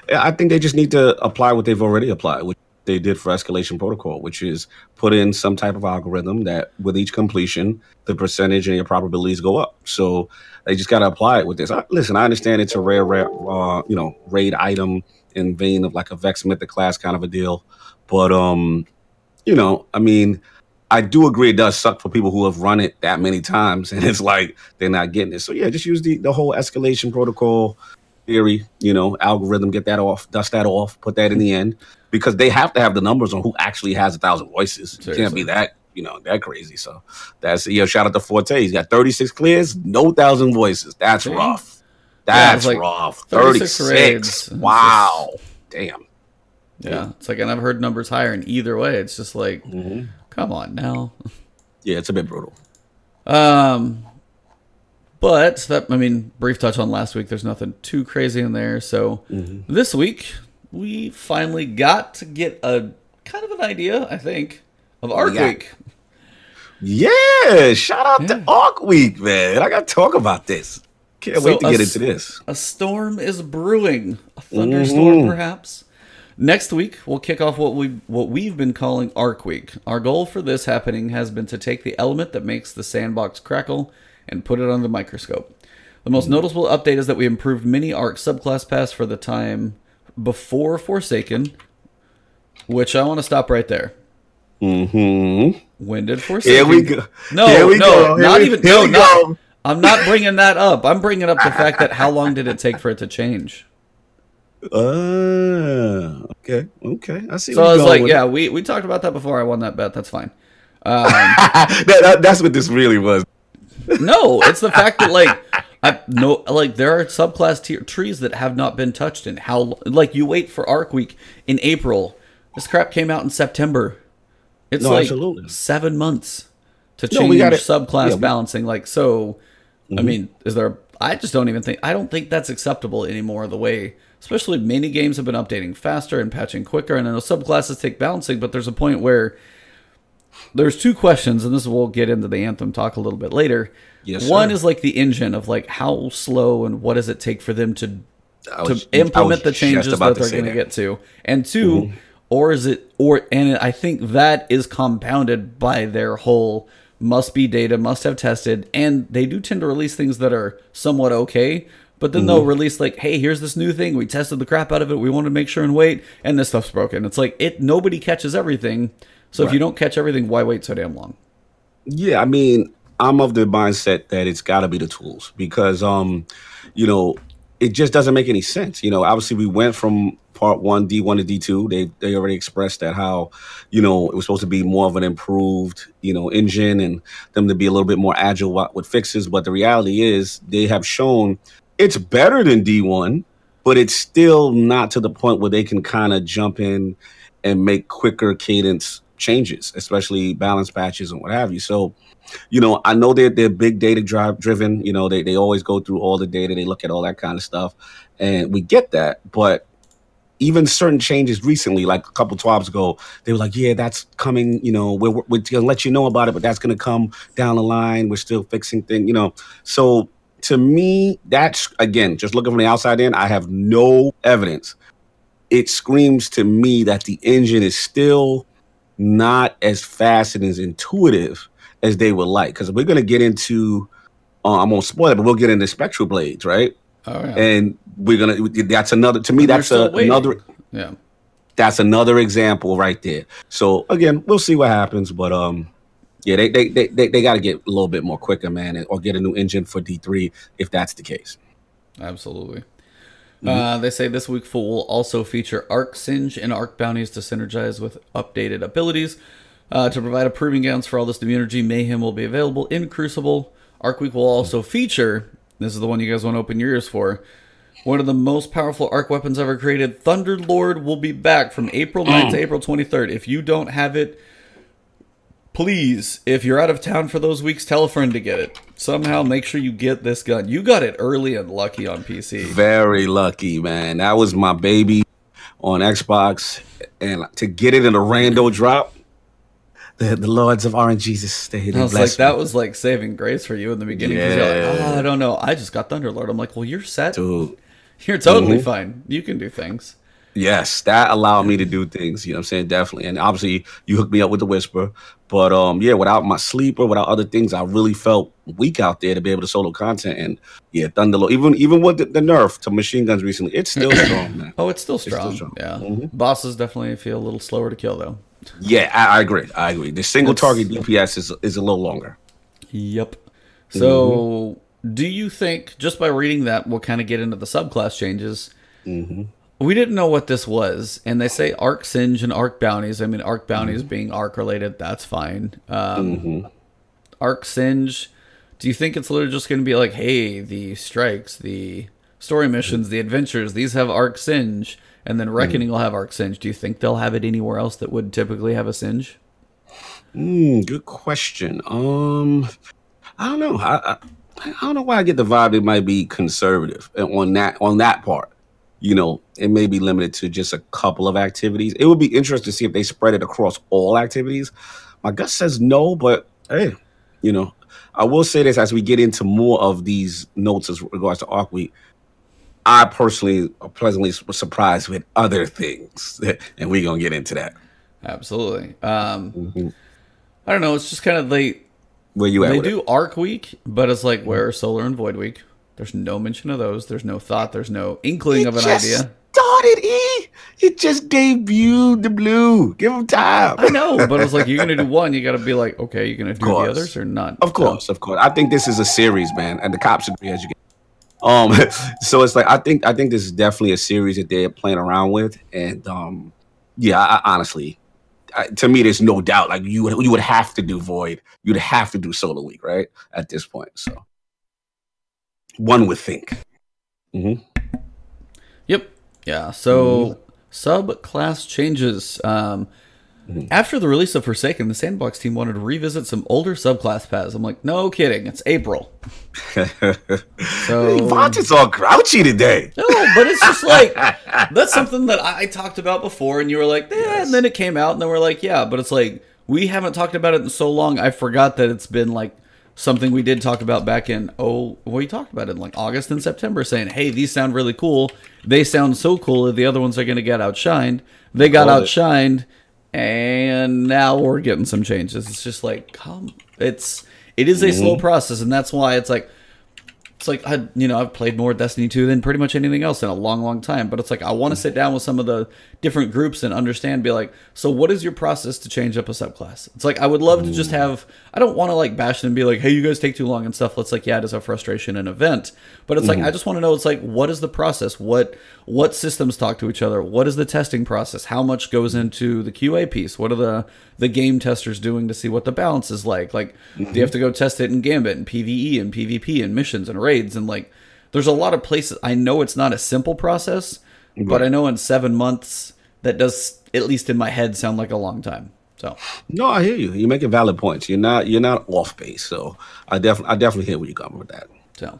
I think they just need to apply what they've already applied, which they did for escalation protocol, which is put in some type of algorithm that with each completion, the percentage and your probabilities go up. So they just got to apply it with this. I, listen, I understand it's a rare, rare, uh, you know, raid item in vein of like a Vex Mythoclast kind of a deal, but um, you know, I mean. I do agree it does suck for people who have run it that many times and it's like they're not getting it. So yeah, just use the, the whole escalation protocol theory, you know, algorithm, get that off, dust that off, put that in the end, because they have to have the numbers on who actually has a thousand voices. It can't be that, you know, that crazy. So that's you know, shout out to Forte. He's got 36 clears, no thousand voices. That's rough. Yeah, That's like rough. 36 36. raids. It's Wow. Damn. Yeah, it's like I never heard numbers higher, in either way, it's just like, come on now. Yeah, it's a bit brutal. Um, but that I mean, brief touch on last week. There's nothing too crazy in there. So mm-hmm. this week we finally got to get a kind of an idea, I think, of Arc got? Week. Yeah, shout out Yeah. to Arc Week, man. I got to talk about this. Can't So wait to get into this. A storm is brewing. A thunderstorm, mm-hmm. perhaps. Next week, we'll kick off what we what we've been calling Arc Week. Our goal for this happening has been to take the element that makes the sandbox crackle and put it under the microscope. The most noticeable update is that we improved mini Arc subclass pass for the time before Forsaken, which I want to stop right there. Mm-hmm. When did Forsaken? Here we go. No, Here we no, go. Not we- even. here No, we not. I'm not bringing that up. I'm bringing up the fact that how long did it take for it to change? Uh, okay, okay. I see. So I was like, yeah, we, we talked about that before. I won that bet. That's fine. Um. That- that- that's what this really was. No, it's the fact that like I no like there are subclass tier trees that have not been touched in how like you wait for Arc Week in April. This crap came out in September. It's No, like absolutely. seven months to No, change we gotta- subclass yeah, we- balancing. Like so, I Mm-hmm. mean, is there? I just don't even think I don't think that's acceptable anymore. The way, especially many games have been updating faster and patching quicker, and I know subclasses take balancing, but there's a point where there's two questions, and this we'll get into the anthem talk a little bit later. Yes, One sir. is like the engine of like how slow and what does it take for them to I to implement the changes that they're going to get to, and 2 or is it or and I think that is compounded by their whole must be data, must have tested, and they do tend to release things that are somewhat okay. But then they'll release like, "Hey, here's this new thing. We tested the crap out of it. We want to make sure and wait, and this stuff's broken." It's like it. Nobody catches everything, so if you don't catch everything, why wait so damn long? Yeah, I mean, I'm of the mindset that it's got to be the tools because, um, you know, it just doesn't make any sense. You know, obviously we went from part one, D1 to D2. They they already expressed that how, you know, it was supposed to be more of an improved, you know, engine and them to be a little bit more agile with fixes. But the reality is they have shown it's better than D1, but it's still not to the point where they can kind of jump in and make quicker cadence changes, especially balance patches and what have you. So, you know, I know they're they're big data drive driven. You know, they they always go through all the data, they look at all that kind of stuff, and we get that. But even certain changes recently, like a couple twabs ago, they were like, "Yeah, that's coming." You know, we're we're gonna let you know about it, but that's gonna come down the line. We're still fixing things. You know, so to me, that's again just looking from the outside in. I have no evidence. It screams to me that the engine is still not as fast and as intuitive as they would like. Because we're going to get into, uh, I'm going to spoil it, but we'll get into Spectral Blades, right? Oh yeah, And we're going to, that's another, to me, that's a, another, yeah. that's another example right there. So again, we'll see what happens, but um, yeah, they they they they, they got to get a little bit more quicker, man, or get a new engine for D three if that's the case. Absolutely. Uh, they say this week full will also feature Arc Singe and Arc Bounties to synergize with updated abilities. Uh, to provide a proving grounds for all this new energy, Mayhem will be available in Crucible. Arc Week will also feature, this is the one you guys want to open your ears for, one of the most powerful arc weapons ever created. Thunder Lord will be back from April 9th to April 23rd. If you don't have it, please, if you're out of town for those weeks, tell a friend to get it. Somehow make sure you get this gun. You got it early and lucky on PC. Very lucky, man. That was my baby on Xbox, and to get it in a rando drop, the the lords of RNGesus they, they I was like, that was like saving grace for you in the beginning. You're like, Yeah. oh, I don't know. I just got Thunderlord. I'm like, well, you're set. Dude, You're totally Mm-hmm. fine. You can do things. Yes, that allowed me to do things, you know what I'm saying? Definitely. And obviously you hooked me up with the whisper. But um yeah, without my sleeper, without other things, I really felt weak out there to be able to solo content. And yeah, Thunderlord, even even with the, the nerf to machine guns recently, it's still strong, man. Oh, it's still still strong. strong. Yeah. Mhm. Bosses definitely feel a little slower to kill, though. Yeah, I, I agree. I agree. The single It's- target DPS is is a little longer. Yep. So, do you think just by reading that, we'll kind of get into the subclass changes? Mm-hmm. We didn't know what this was, and they say Arc Singe and Arc Bounties. I mean, Arc Bounties Mm-hmm. being Arc related, that's fine. Um, Arc Singe, do you think it's literally just going to be like, hey, the strikes, the story missions, the adventures, these have Arc Singe, and then Reckoning will have Arc Singe? Do you think they'll have it anywhere else that would typically have a Singe? Mm, good question. Um, I don't know. I, I I don't know why I get the vibe it might be conservative on that on that part. You know, it may be limited to just a couple of activities. It would be interesting to see if they spread it across all activities. My gut says no, but hey, you know, I will say this as we get into more of these notes as regards to Arc Week. I personally are pleasantly surprised with other things, and we're gonna get into that. Absolutely. Um, Mm-hmm. I don't know. It's just kind of they Where you at? they with it? do Arc Week, but it's like where Solar and Void Week. There's no mention of those. There's no thought. There's no inkling of an just idea. Started E. It just debuted the blue. Give him time. I know, but it's like you're gonna do one. You got to be like, okay, you're gonna do the others or not? Of course, of course. I think this is a series, man, and the cops agree as you get. Um, so it's like I think I think this is definitely a series that they're playing around with, and um, yeah, I, I honestly, I, to me, there's no doubt. Like you would you would have to do Void, you'd have to do Solar Week, right? At this point, so one would think. hmm Yep. Yeah. So Mm-hmm. subclass changes. Um, Mm-hmm. After the release of Forsaken, the Sandbox team wanted to revisit some older subclass paths. I'm like, no kidding. It's April. So is all grouchy today. no, but it's just like that's something that I I talked about before, and you were like, eh, Yes. and then it came out, and then we're like, yeah, but it's like we haven't talked about it in so long. I forgot that it's been like something we did talk about back in oh, we talked about it in like August and September, saying, hey, these sound really cool. They sound so cool that the other ones are going to get outshined. They got Called it. outshined, and now we're getting some changes. It's just like, come, it's it is a Mm-hmm. slow process, and that's why it's like it's like I, you know, I've played more Destiny 2 than pretty much anything else in a long, long time. But it's like I want to sit down with some of the different groups and understand, be like, so what is your process to change up a subclass? It's like I would love to just have. I don't want to like bash them and be like, hey, you guys take too long and stuff. It's like, yeah, it is a frustration and event. But it's like I mm-hmm. just want to know. It's like, what is the process? What what systems talk to each other? What is the testing process? How much goes into the QA piece? What are the the game testers doing to see what the balance is like? Like, do you have mm-hmm. to go test it in Gambit and PVE and PvP and missions and raids and like? There's a lot of places. I know it's not a simple process, but I know in seven months that does at least in my head sound like a long time. So No, I hear you. You're making valid points. You're not you're not off base. So I definitely I definitely hear where you're coming with that. so,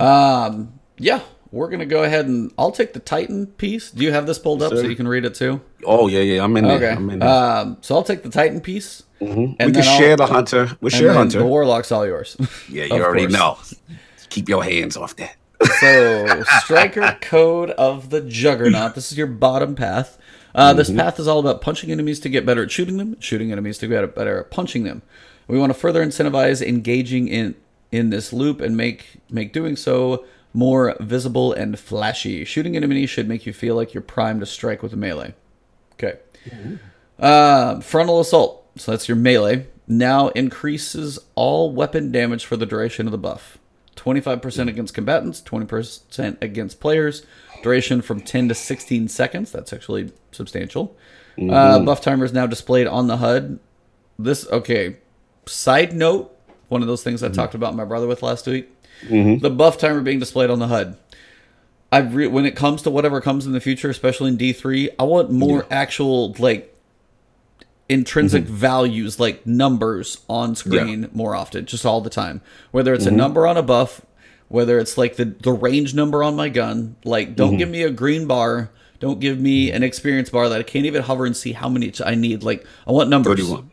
um, yeah, we're gonna go ahead and I'll take the Titan piece. Do you have this pulled up so you can read it too? Oh yeah, yeah. I'm in there. Okay. I'm in there. Um, so I'll take the Titan piece. Mhm. we can then I'll- share the hunter. We'll share then hunter. The Warlock's all yours. yeah, you already course. know. Keep your hands off that. So, Striker Code of the Juggernaut. This is your bottom path. Uh, This path is all about punching enemies to get better at shooting them, shooting enemies to get better at punching them. We want to further incentivize engaging in in this loop and make make doing so more visible and flashy. Shooting enemies should make you feel like you're primed to strike with a melee. Okay. Uh, frontal assault. So that's your melee. Now increases all weapon damage for the duration of the buff. 25% against combatants, 20% against players. Duration from 10 to 16 seconds. That's actually substantial. Uh, mm-hmm. buff timer is now displayed on the HUD. This, okay. Side note, one of those things I mm-hmm. talked about my brother with last week. Mm-hmm. The buff timer being displayed on the HUD. I re- when it comes to whatever comes in the future, especially in D three, I want more actual like intrinsic mm-hmm. values, like numbers on screen more often, just all the time. Whether it's a mm-hmm. number on a buff, whether it's like the the range number on my gun, like don't give mm-hmm. me a green bar, don't give me an experience bar that I can't even hover and see how many I need. Like I want numbers. 31.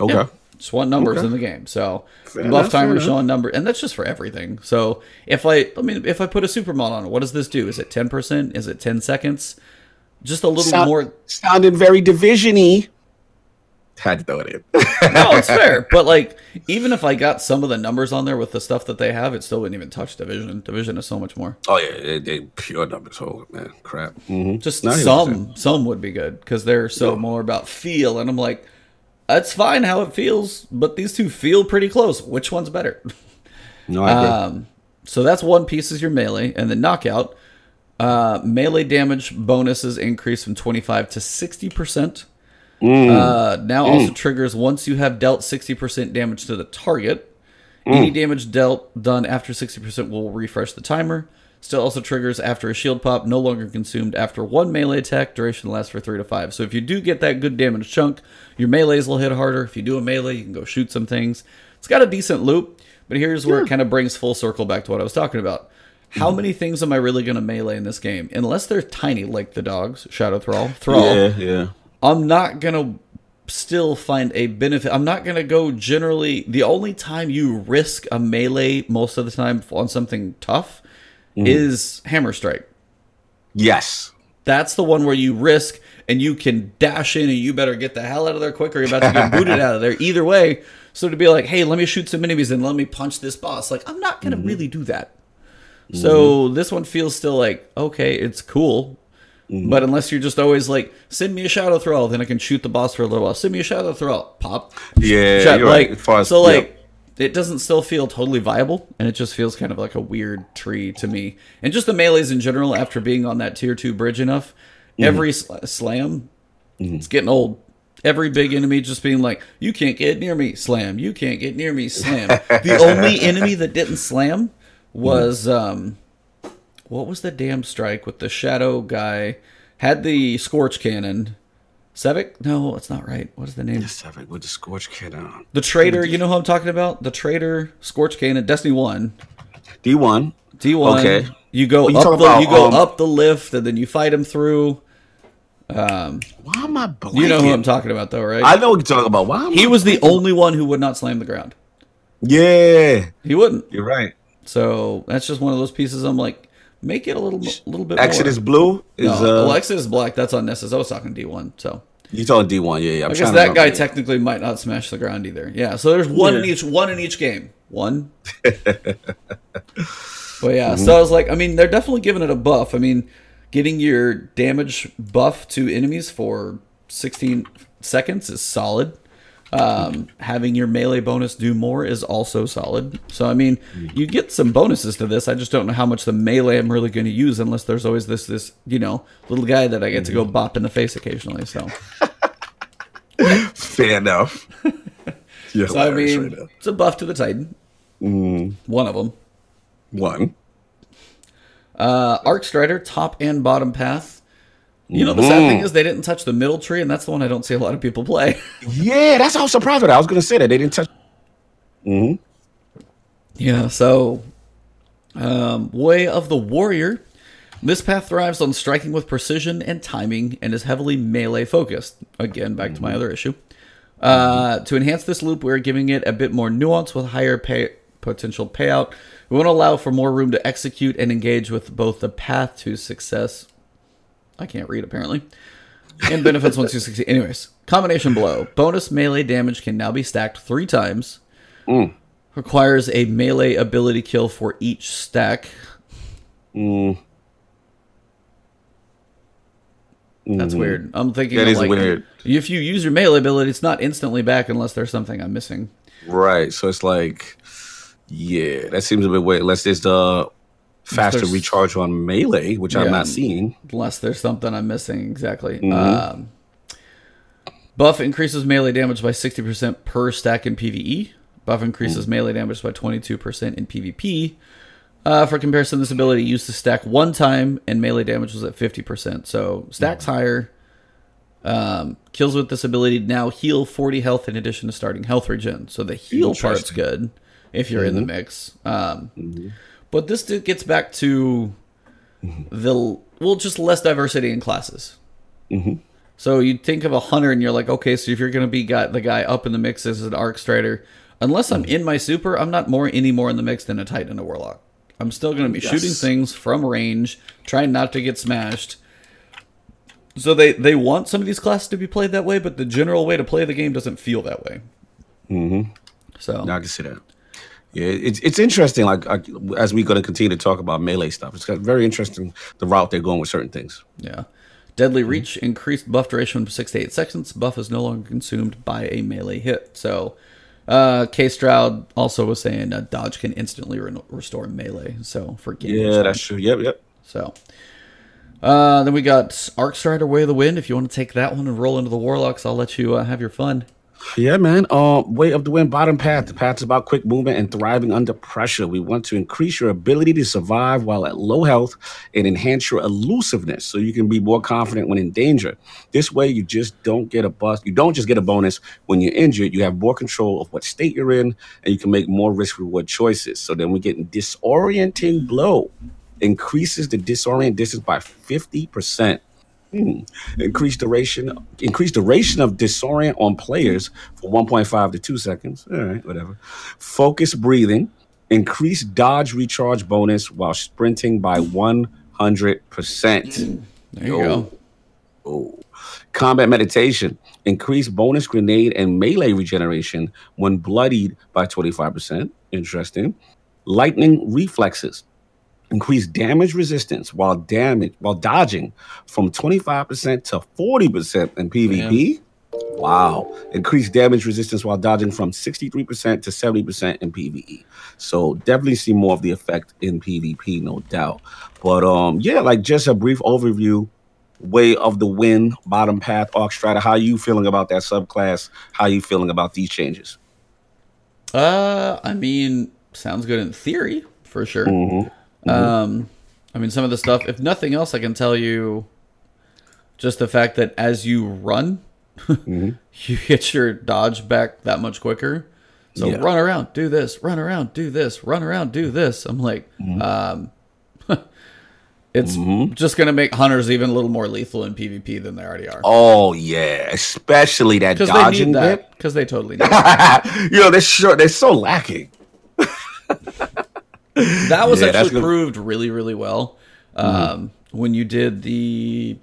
Okay. Yeah. Just want numbers Okay. in the game. So Fair buff enough, fair timer enough. showing number, and that's just for everything. So if I, I mean, if I put a supermod on it, what does this do? Is it ten percent? Is it ten seconds? Just a little Sound- more. Sounded very division-y. Had to throw it in. No, it's fair. But like, even if I got some of the numbers on there with the stuff that they have, it still wouldn't even touch division. Division is so much more. oh yeah, they, they pure numbers. Oh man, crap. Mm-hmm. Just No, I hear what you're some, some would be good because they're so more about feel. And I'm like, that's fine how it feels, but these two feel pretty close. Which one's better? No, I agree. Um, so that's one piece is your melee, and then knockout. Uh, melee damage bonuses increase from 25 to 60 percent. Mm. Uh, now mm. also triggers once you have dealt 60 percent damage to the target. Mm. Any damage dealt done after 60 percent will refresh the timer. Still also triggers after a shield pop, no longer consumed after one melee attack. Duration lasts for three to five. So if you do get that good damage chunk, your melees will hit harder. If you do a melee, you can go shoot some things. It's got a decent loop, but here's where it kind of brings full circle back to what I was talking about. How many things am I really going to melee in this game? Unless they're tiny, like the dogs, Shadow Thrall, Thrall. yeah, yeah. I'm not gonna still find a benefit. I'm not gonna go generally. The only time you risk a melee most of the time on something tough mm-hmm. is hammer strike. Yes. That's the one where you risk and you can dash in and you better get the hell out of there quick or you're about to get booted out of there. Either way, so to be like, hey, let me shoot some enemies and let me punch this boss. Like, I'm not gonna mm-hmm. really do that. Mm-hmm. So this one feels still like okay, it's cool, but unless you're just always like, send me a shadow thrall, then I can shoot the boss for a little while. Send me a shadow thrall, pop. Yeah, Shot, you're like right. So, like yeah. it doesn't still feel totally viable, and it just feels kind of like a weird tree to me. And just the melees in general, after being on that tier two bridge enough, Mm-hmm. every sl- slam, it's getting old. Every big enemy just being like, "You can't get near me, slam. You can't get near me, slam." the only enemy that didn't slam was um, what was the damn strike with the shadow guy? Had the scorch cannon. Sevik? No, it's not right. What is the name? Seven with the scorch cannon. The traitor, you know who I'm talking about? The traitor, Scorch Cannon, Destiny One, D one. D one. Okay. You go you up the about, you go um, up the lift, and then you fight him through. Why am I blanking? You know who I'm talking about, though, right? I know what you're talking about. Why am he I was the only one who would not slam the ground. Yeah, He wouldn't. you're right. So that's just one of those pieces. I'm like, make it a little, little bit Exodus more. Blue is No, uh. well, Exodus Black. That's unnecessary. I was talking D one. So you talking D one? Yeah, yeah. I'm I guess that guy technically might not smash the ground either. Yeah. So there's one in each one in each game. One. but yeah, Mm-hmm. so I was like, I mean, they're definitely giving it a buff. I mean, getting your damage buff to enemies for 16 seconds is solid. Um, having your melee bonus do more is also solid. So I mean, you get some bonuses to this. I just don't know how much the melee I'm really going to use unless there's always this this you know little guy that I get to go Mm-hmm. bop in the face occasionally. So. Fair enough. You're So I mean, right it's a buff to the Titan. One of them. one. Uh, Arc Strider, top and bottom path. You know, the sad thing is they didn't touch the middle tree, and that's the one I don't see a lot of people play. Yeah, that's how I was surprised with that. I was gonna say that they didn't touch. Hmm Yeah, so um, Way of the Warrior. This path thrives on striking with precision and timing and is heavily melee focused. Again, back to my other issue. Uh, to enhance this loop, we're giving it a bit more nuance with higher pay, potential payout. We want to allow for more room to execute and engage with both the path to success. I can't read apparently. And benefits once you succeed. Anyways, combination blow. Bonus melee damage can now be stacked three times. Requires a melee ability kill for each stack. That's Mhm. weird. I'm thinking That is like, weird. If you use your melee ability, it's not instantly back unless there's something I'm missing. Right. So it's like, yeah, that seems a bit weird. Unless there's the faster recharge on melee, which I'm not seeing. Unless there's something I'm missing. Exactly. Mhm. Um, buff increases melee damage by 60% per stack in PvE. Buff increases melee damage by 22% in PvP. Uh, for comparison, this ability used to stack one time, and melee damage was at 50%. So stacks higher. Um, kills with this ability now heal 40 health in addition to starting health regen. So the heal part's good if you're in the mix. Um, But this gets back to the well, just less diversity in classes. So you think of a hunter, and you're like, okay, so if you're going to be guy, the guy up in the mix as an arc strider, unless I'm in my super, I'm not more any more in the mix than a titan and a warlock. I'm still going to be Yes. shooting things from range, trying not to get smashed. So they they want some of these classes to be played that way, but the general way to play the game doesn't feel that way. Mm-hmm. So I can see that. Yeah, it's it's interesting. Like I, as we're going to continue to talk about melee stuff, it's got very interesting the route they're going with certain things. Yeah. Deadly Reach increased buff duration from 6 to 8 seconds. Buff is no longer consumed by a melee hit. So, uh, K Stroud also was saying uh, dodge can instantly re- restore melee. So, for game Yeah, that's true. Yep, yep. So, uh, then we got Arc Strider Way of the Wind. If you want to take that one and roll into the Warlocks, I'll let you uh, have your fun. Yeah, man. Uh, way of the wind, bottom path. The path is about quick movement and thriving under pressure. We want to increase your ability to survive while at low health and enhance your elusiveness so you can be more confident when in danger. This way, you just don't get a bust. You don't just get a bonus when you're injured. You have more control of what state you're in, and you can make more risk reward choices. So then we get disorienting blow. Increases the disorient distance by 50%. Hmm. Increased duration, increased duration of disorient on players for 1.5 to 2 seconds. All right, whatever. Focus breathing, increased dodge recharge bonus while sprinting by 100%. There you Yo. go. Oh. Combat meditation, increased bonus grenade and melee regeneration when bloodied by 25%. Interesting. Lightning reflexes, increased damage resistance while damage while dodging from 25% to 40% in PvP. Wow. Increased damage resistance while dodging from 63% to 70% in PvE. So definitely see more of the effect in PvP, no doubt. But um, yeah, like just a brief overview. Way of the Wind, Bottom Path, Arc Strider. How you feeling about that subclass? How are you feeling about these changes? Uh, I mean, sounds good in theory, for sure. Mm-hmm. Um, I mean, some of the stuff. If nothing else, I can tell you just the fact that as you run, Mm-hmm. you get your dodge back that much quicker. So Yeah. run around, do this, run around, do this, run around, do this. I'm like, Mm-hmm. um, it's just gonna make hunters even a little more lethal in PvP than they already are. Oh yeah, especially that dodging need bit. that. Because they totally need you know, they're sure they're so lacking. That was Yeah, actually gonna- proved really, really well um, when you did the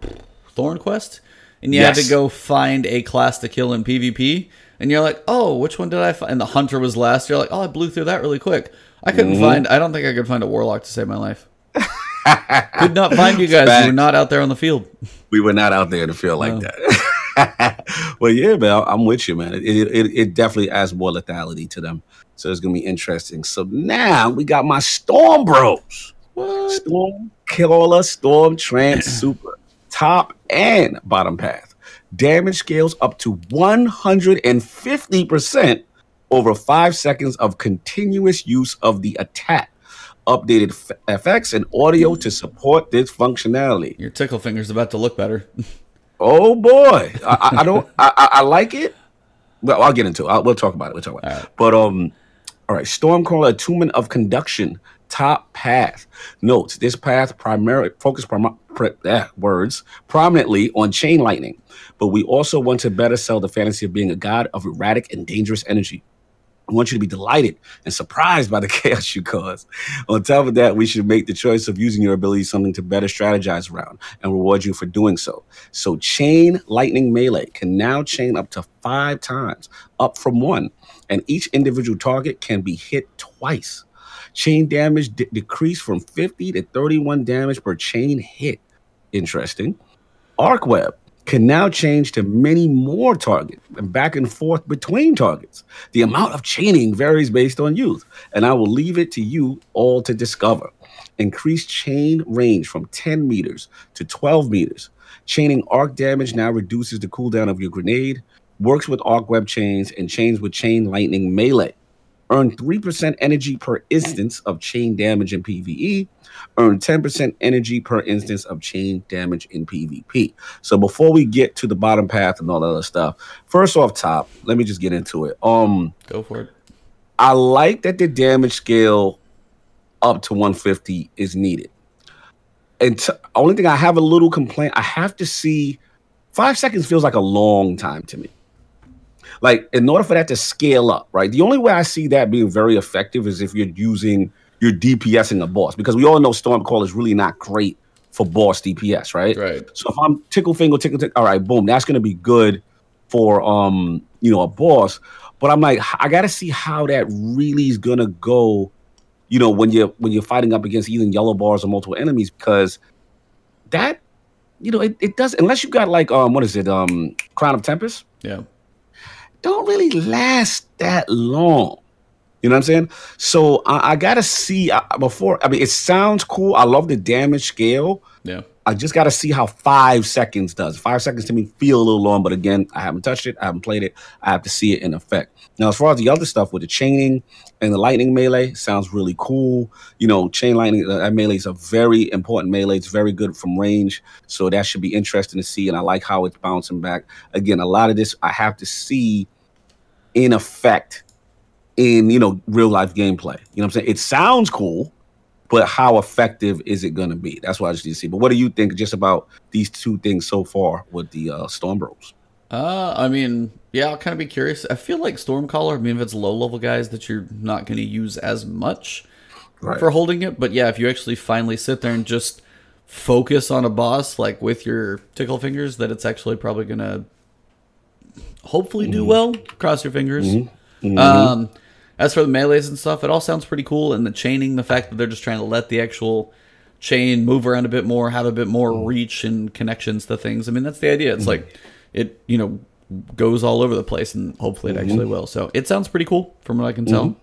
Thorn Quest, and you had to go find a class to kill in PvP, and you're like, "Oh, which one did I find?" And the Hunter was last. You're like, "Oh, I blew through that really quick." I couldn't Mm-hmm. find. I don't think I could find a Warlock to save my life. Could not find you guys. You were not out there on the field. We were not out there to feel like that. well, yeah, man, I'm with you, man. It, it, it definitely adds more lethality to them. So it's gonna be interesting. So now we got my Storm Bros. Storm Killer, Storm Trance Super, top and bottom path. Damage scales up to 150% over five seconds of continuous use of the attack. Updated f- FX and audio to support this functionality. Your tickle finger's about to look better. Oh boy, I, I- I don't. I, I- like it. Well, I'll get into it. I'll, we'll talk about it. We'll talk about it. But um, all right. Stormcaller Attunement of Conduction top path. Notes this path primarily focus prim- pre- eh, words prominently on chain lightning, but we also want to better sell the fantasy of being a god of erratic and dangerous energy. I want you to be delighted and surprised by the chaos you cause. On top of that, we should make the choice of using your ability something to better strategize around and reward you for doing so. So, chain lightning melee can now chain up to five times, up from one, and each individual target can be hit twice. Chain damage de- decreased from 50 to 31 damage per chain hit. Interesting. Arc Web can now change to many more targets and back and forth between targets. The amount of chaining varies based on use, and I will leave it to you all to discover. Increased chain range from 10 meters to 12 meters. Chaining arc damage now reduces the cooldown of your grenade, works with arc web chains, and chains with chain lightning melee. Earn 3% energy per instance of chain damage in PvE. Earn 10% energy per instance of chain damage in PvP. So before we get to the bottom path and all that other stuff, first off top, let me just get into it. Um Go for it. I like that the damage scale up to 150 is needed. And t- only thing I have a little complaint, I have to see five seconds feels like a long time to me. Like, in order for that to scale up, right? The only way I see that being very effective is if you're using your DPSing a boss, because we all know Stormcaller is really not great for boss DPS, right? Right. So if I'm tickle finger, tickle, tickle, all right, boom, that's gonna be good for um, you know, a boss. But I'm like, I gotta see how that really is gonna go, you know, when you're when you're fighting up against even yellow bars or multiple enemies, because that, you know, it, it does unless you got like um, what is it, um, Crown of Tempest Yeah. Don't really last that long. You know what I'm saying? So I, I gotta see uh, before. I mean, it sounds cool. I love the damage scale. Yeah. I just gotta see how five seconds does. Five seconds to me feel a little long, but again, I haven't touched it. I haven't played it. I have to see it in effect. Now, as far as the other stuff with the chaining and the lightning melee, sounds really cool. You know, chain lightning uh, that melee is a very important melee. It's very good from range, so that should be interesting to see. And I like how it's bouncing back. Again, a lot of this I have to see in effect in you know real life gameplay. You know what I'm saying? It sounds cool, but how effective is it going to be? That's what I just need to see. But what do you think just about these two things so far with the uh, Storm Bros? Uh, I mean, yeah, I'll kind of be curious. I feel like Stormcaller. I mean, if it's low level guys that you're not going to use as much Right. for holding it, but yeah, if you actually finally sit there and just focus on a boss like with your tickle fingers, that it's actually probably going to hopefully do mm-hmm. well. Cross your fingers. Mm-hmm. Mm-hmm. Um, as for the melees and stuff, it all sounds pretty cool. And the chaining, the fact that they're just trying to let the actual chain move around a bit more, have a bit more mm. reach and connections to things. I mean, that's the idea. It's like it, you know, goes all over the place, and hopefully it actually will. So it sounds pretty cool from what I can tell.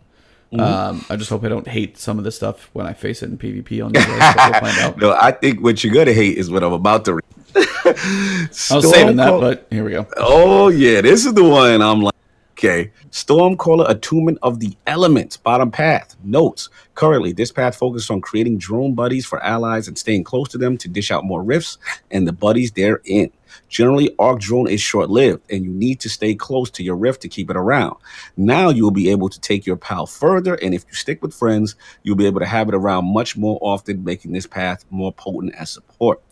Um, I just hope I don't hate some of this stuff when I face it in PvP on guys. we'll find out. No, I think what you're gonna hate is what I'm about to read. I was saving that, but here we go. Oh yeah, this is the one I'm like, okay. Stormcaller Attunement of the Elements, bottom path. Notes. Currently, this path focuses on creating drone buddies for allies and staying close to them to dish out more rifts and the buddies they're in. Generally, Arc Drone is short lived, and you need to stay close to your rift to keep it around. Now you will be able to take your pal further, and if you stick with friends, you'll be able to have it around much more often, making this path more potent as support.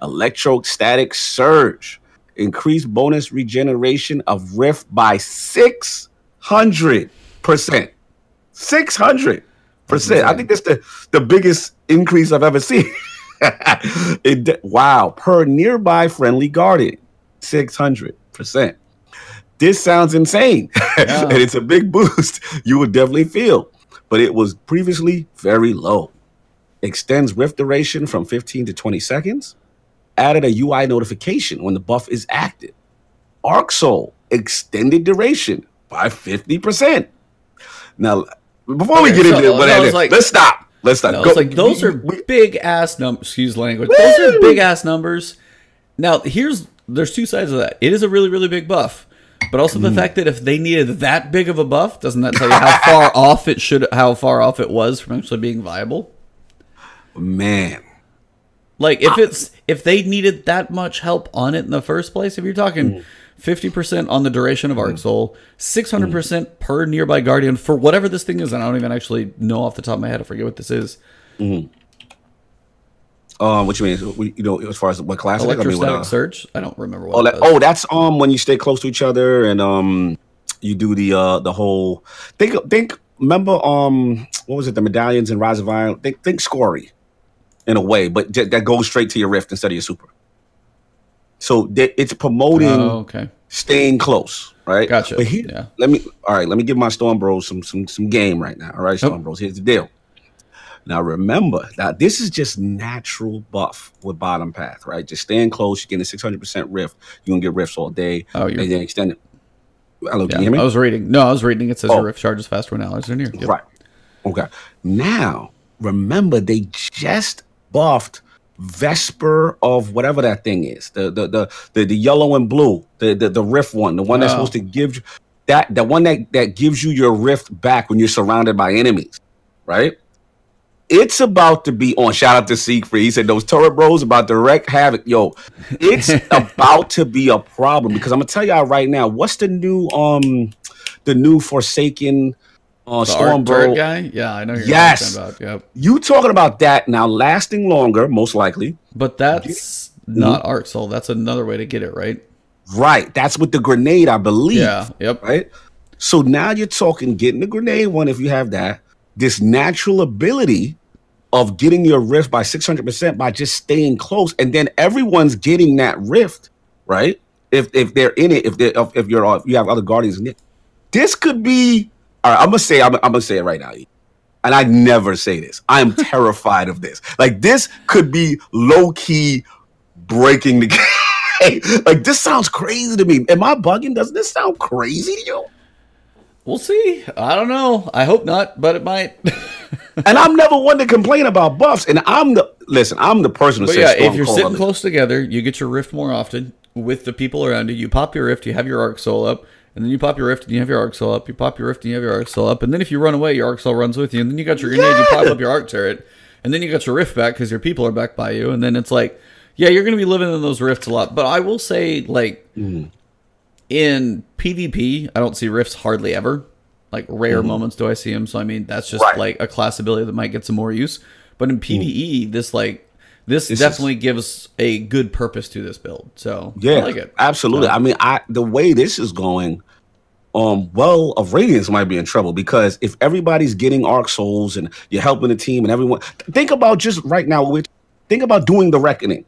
Electrostatic Surge. Increased bonus regeneration of Rift by 600%. 600%. I think that's the, the biggest increase I've ever seen. it, wow. Per nearby friendly guardian. 600%. This sounds insane. Yeah. and it's a big boost you would definitely feel. But it was previously very low. Extends rift duration from 15 to 20 seconds. Added a UI notification when the buff is active. Arc Soul extended duration by 50%. Now, before we get so- into it, but I was let's stop. Let's stop. No, Go- like those we- are we- big ass numbers. Excuse language. Those are big ass numbers. Now, here's there's two sides of that. It is a really really big buff, but also Mm. the fact that if they needed that big of a buff, doesn't that tell you how far off it should how far off it was from actually being viable? man. Like if it's if they needed that much help on it in the first place, if you're talking fifty percent on the duration of Arc Soul, six hundred percent per nearby Guardian for whatever this thing is, and I don't even actually know off the top of my head. I forget what this is. Um, what you mean? You know, as far as what class? is? I mean, what, Electrostatic uh, surge. I don't remember what. Oh, that, oh, that's um when you stay close to each other and um you do the uh the whole think think remember um what was it the medallions in Rise of Iron think think Scory in a way but j- that goes straight to your rift instead of your super. So th- it's promoting Oh, okay. staying close, right? Gotcha, But here, yeah. let me all right. Let me give my Storm Bros some some some game right now. All right, Storm Bros. Here's the deal. Now remember, now this is just natural buff with bottom path, right? Just staying close, you're getting a 600% rift. You're gonna get rifts all day. Oh, you're- and then extend it. Hello, Yeah, can you hear me? I was reading. No, I was reading. It says Oh. your rift charges faster when allies are near. Yep. Right. Okay. Now, remember they just buffed Vesper of whatever that thing is. The the the the, the yellow and blue. The, the the rift one. The one that's supposed to give you that the one that, that gives you your rift back when you're surrounded by enemies. Right? It's about to be on. Shout out to Siegfried. He said those turret bros about to wreck havoc. Yo, it's about to be a problem because I'm gonna tell y'all right now. What's the new um the new Forsaken uh, The Storm art Bro? guy. Yeah, I know. You're Yes. talking about. Yep. You talking about that now lasting longer, most likely. But that's not Arc Soul. That's another way to get it right. Right. That's with the grenade, I believe. Yeah. Yep. Right. So now you're talking getting the grenade one if you have that. This natural ability of getting your rift by 600% by just staying close. And then everyone's getting that rift, right? If if they're in it, if they if, if you're if you have other guardians in it. This could be all right, I'm gonna say I'm, I'm gonna say it right now. And I never say this. I am terrified of this. Like this could be low key breaking the game. like this sounds crazy to me. Am I bugging? Doesn't this sound crazy to you? We'll see. I don't know. I hope not, but it might. And I'm never one to complain about buffs. And I'm the listen. I'm the person who But says yeah, Storm if you're sitting close together, you get your rift more often with the people around you. You pop your rift, you have your arc soul up, and then you pop your rift and you have your arc soul up. You pop your rift and you have your arc soul up, and then if you run away, your arc soul runs with you, and then you got your grenade, you pop up your arc turret, and then you got your rift back because your people are back by you, and then it's like, yeah, you're gonna be living in those rifts a lot. But I will say, like, Mm-hmm. in PvP, I don't see rifts hardly ever. Like rare moments do I see them. So I mean, that's just Mm-hmm. Right. like a class ability that might get some more use. But in PVE, this like this, This is- definitely gives a good purpose to this build. So Yeah, I like it. absolutely. So- I mean, I the way this is going, um, well, of Radiance might be in trouble because if everybody's getting Arc Souls and you're helping the team and everyone, think about just right now. With think about doing the reckoning,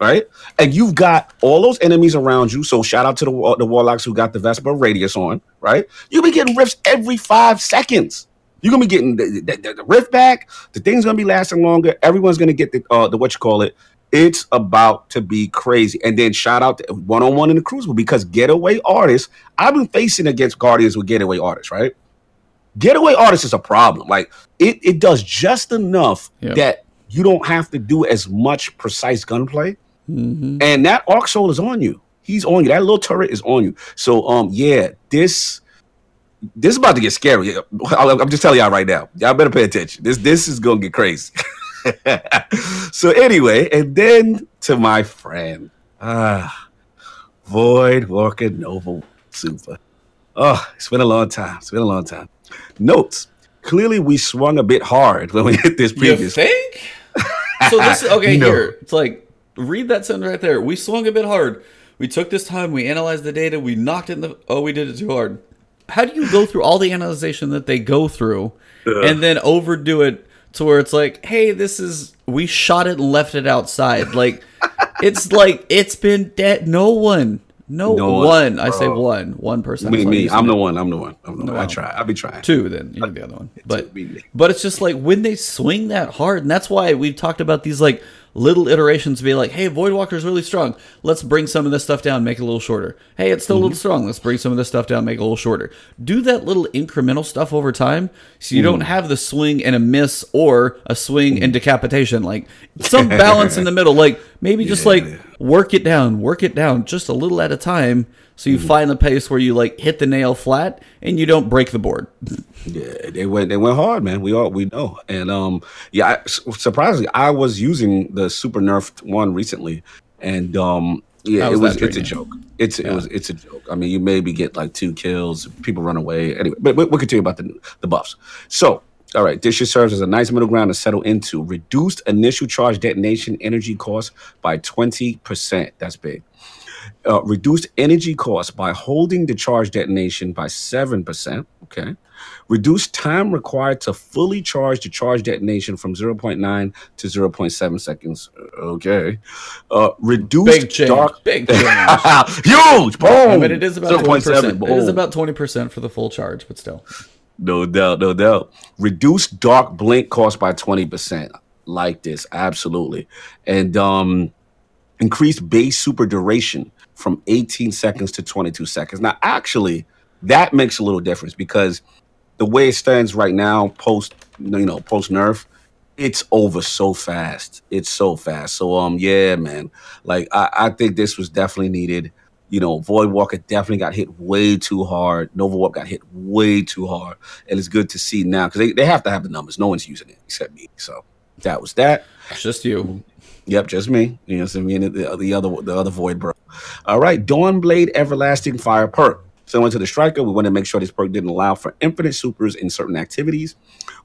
right? And you've got all those enemies around you. So shout out to the the warlocks who got the Vesper Radius on, right? You'll be getting rifts every five seconds. You're gonna be getting the, the, the, rift back. The thing's gonna be lasting longer. Everyone's gonna get the uh, the what you call it. It's about to be crazy. And then shout out to one on one in the crucible because getaway artists. I've been facing against guardians with getaway artists, right? Getaway artists is a problem. Like it, it does just enough Yeah. that you don't have to do as much precise gunplay. Mhm. And that arc soul is on you. He's on you. That little turret is on you. So um yeah, this this is about to get scary. I'm just telling y'all right now. Y'all better pay attention. This this is gonna get crazy. so anyway, and then to my friend, ah, Void Walker Nova Super. Oh, it's been a long time. It's been a long time. Notes. Clearly, we swung a bit hard when we hit this You previous. think? so this okay No. here. It's like read that sentence right there. We swung a bit hard. We took this time. We analyzed the data. We knocked it in the. Oh, we did it too hard. How do you go through all the analyzation that they go through, and then overdo it to where it's like, hey, this is we shot it and left it outside. Like it's like it's been dead. No one. No, No one. one, I say one. One person. Me, me. I'm the one. I'm the one. I'm the one. I try. I'll be trying. two then you can be the other one but but it's just like when they swing that hard and that's why we've talked about these like little iterations to be like hey void walker's really strong. Let's bring some of this stuff down make it a little shorter. Hey it's still a Mm-hmm. little strong. Let's bring some of this stuff down make it a little shorter. Do that little incremental stuff over time so you Mm. don't have the swing and a miss or a swing and decapitation. Like some balance in the middle. Like maybe just like work it down work it down just a little at a time so Mm-hmm. you find the pace where you like hit the nail flat and you don't break the board Yeah, they went they went hard, man. We all we know, and um, yeah. I, surprisingly, I was using the super nerfed one recently, and um, yeah, How it was was it's a joke. It's it was it's a joke. I mean, you maybe get like two kills, people run away. Anyway, but we- we'll continue about the the buffs. So. All right, this just serves as a nice middle ground to settle into. Reduced initial charge detonation energy cost by 20%. That's big uh, reduced energy cost by holding the charge detonation by 7%. Okay. Reduced time required to fully charge the charge detonation from 0.9 to 0.7 seconds. Okay. Uh, reduced Big change. dark. Big change. Huge. Boom. I mean, it is about twenty 0.7, percent. It is about twenty percent for the full charge, but still, No doubt, no doubt. Reduce dark blink cost by 20%. Like this, absolutely. And um increase base super duration from 18 seconds to 22 seconds. Now, actually, that makes a little difference because the way it stands right now, post you know, post nerf, it's over so fast. It's so fast. So um yeah, man. Like I, I think this was definitely needed. You know, Void Walker definitely got hit way too hard. Nova Warp got hit way too hard. And it's good to see now because they, they have to have the numbers. No one's using it except me. So that was that. It's just you. Yep, just me. You know what I mean? The, the other the other void bro. All right, Dawnblade Everlasting Fire perk. Similar to the striker, we want to make sure this perk didn't allow for infinite supers in certain activities.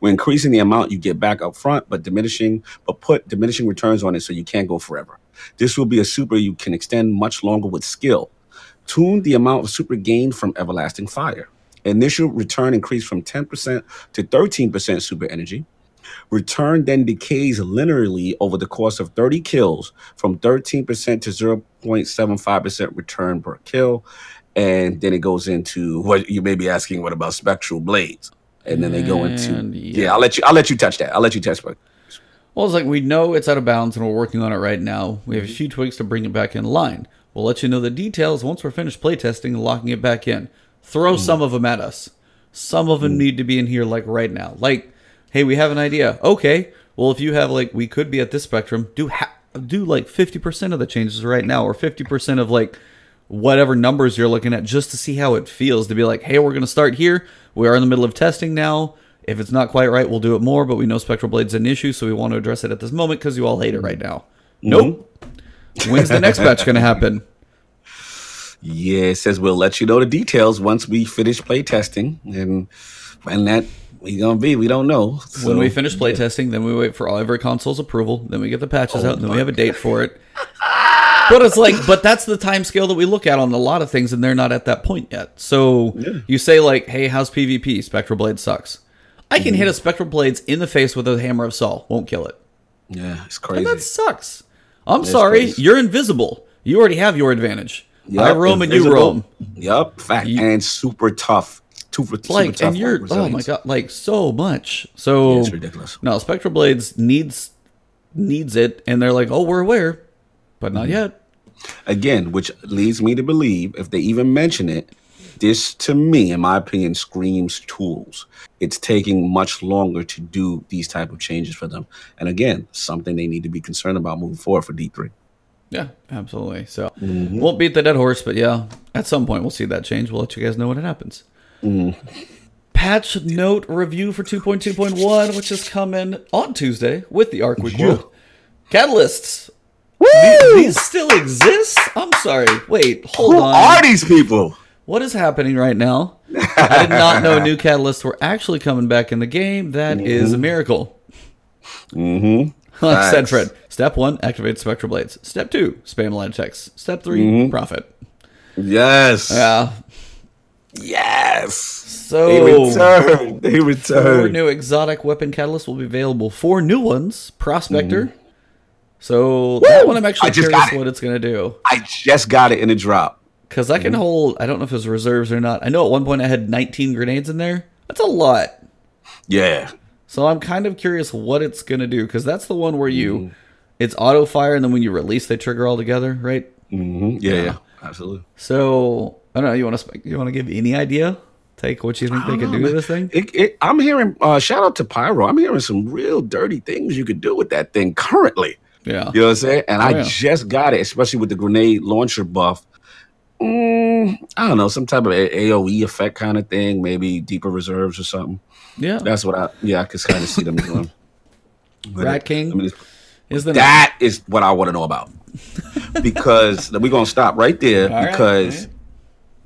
We're increasing the amount you get back up front, but diminishing, but put diminishing returns on it so you can't go forever. This will be a super you can extend much longer with skill. Tune the amount of super gained from Everlasting Fire. Initial return increased from 10% to 13% super energy. Return then decays linearly over the course of 30 kills from 13% to 0.75% return per kill. And then it goes into what you may be asking, what about spectral blades? And then they go into yeah. yeah. I'll let you I'll let you touch that. I'll let you touch but Well, it's like we know it's out of bounds and we're working on it right now. We have a mm-hmm. few tweaks to bring it back in line. We'll let you know the details once we're finished playtesting and locking it back in. Throw mm-hmm. some of them at us. Some of them mm-hmm. need to be in here like right now. Like, hey, we have an idea. Okay, well if you have like we could be at this spectrum, do ha- do like fifty percent of the changes right now, or fifty percent of like whatever numbers you're looking at, just to see how it feels. To be like, hey, we're gonna start here. We are in the middle of testing now. If it's not quite right, we'll do it more. But we know Spectral Blade's an issue, so we want to address it at this moment because you all hate it right now. Mm-hmm. Nope. When's the next batch going to happen? Yeah, it says we'll let you know the details once we finish play testing. And when that we gonna be, we don't know. So, when we finish playtesting, then we wait for all every console's approval. Then we get the patches oh out, and then we have a date for it. But it's like, but that's the time scale that we look at on a lot of things, and they're not at that point yet. So you say like, "Hey, how's PvP? Spectral Blade sucks." I can mm-hmm. hit a Spectral Blades in the face with a Hammer of Sol, won't kill it. Yeah, it's And crazy. that sucks. I'm sorry, crazy. you're invisible. You already have your advantage. Yup, I roam and you roam. Yup, fact You- and super tough. Super, super Like, tough and you're oh my god, like so much. So Yeah, it's ridiculous. No, Spectral Blades needs needs it, and they're like, oh, we're aware, but Mm-hmm. not yet. Again, which leads me to believe if they even mention it, this to me, in my opinion, screams tools. It's taking much longer to do these type of changes for them. And again, something they need to be concerned about moving forward for D3. Yeah, absolutely. So Mm-hmm. won't beat the dead horse, but yeah, at some point we'll see that change. We'll let you guys know when it happens. Mm-hmm. Patch note review for 2.2.1, which is coming on Tuesday with the Arc Week World. Catalysts. These, these still exist? I'm sorry. Wait, hold Who on. Who are these people? What is happening right now? I did not know new catalysts were actually coming back in the game. That is a miracle. Mm-hmm. Like I said, Fred. Step one, activate Spectral Blades. Step two, spam line text. Step 3 Mm-hmm. profit. Yes. Yeah. Yes. So They return. They four new exotic weapon catalysts will be available. Four new ones. Prospector. So that one I'm actually curious it. what it's gonna do. I just got it in a drop. Because I Mm-hmm. can hold I don't know if it was reserves or not. I know at one point I had 19 grenades in there. That's a lot. Yeah. So I'm kind of curious what it's gonna do because that's the one where you, Mm-hmm. it's auto fire and then when you release they trigger all together, right? Yeah, yeah. Absolutely. So I don't know. You want to you want to give any idea? Take what you think they could do with this thing. It, it, I'm hearing, uh, shout out to Pyro. I'm hearing some real dirty things you could do with that thing currently. Yeah. You know what I'm saying? And Oh, I yeah. just got it, especially with the grenade launcher buff. Mm, I don't know, some type of AOE effect kind of thing, maybe deeper reserves or something. Yeah. That's what I, yeah, I could kind of see them doing. But Rat King I mean, is the that is what I want to know about. because we're going to stop right there All because right.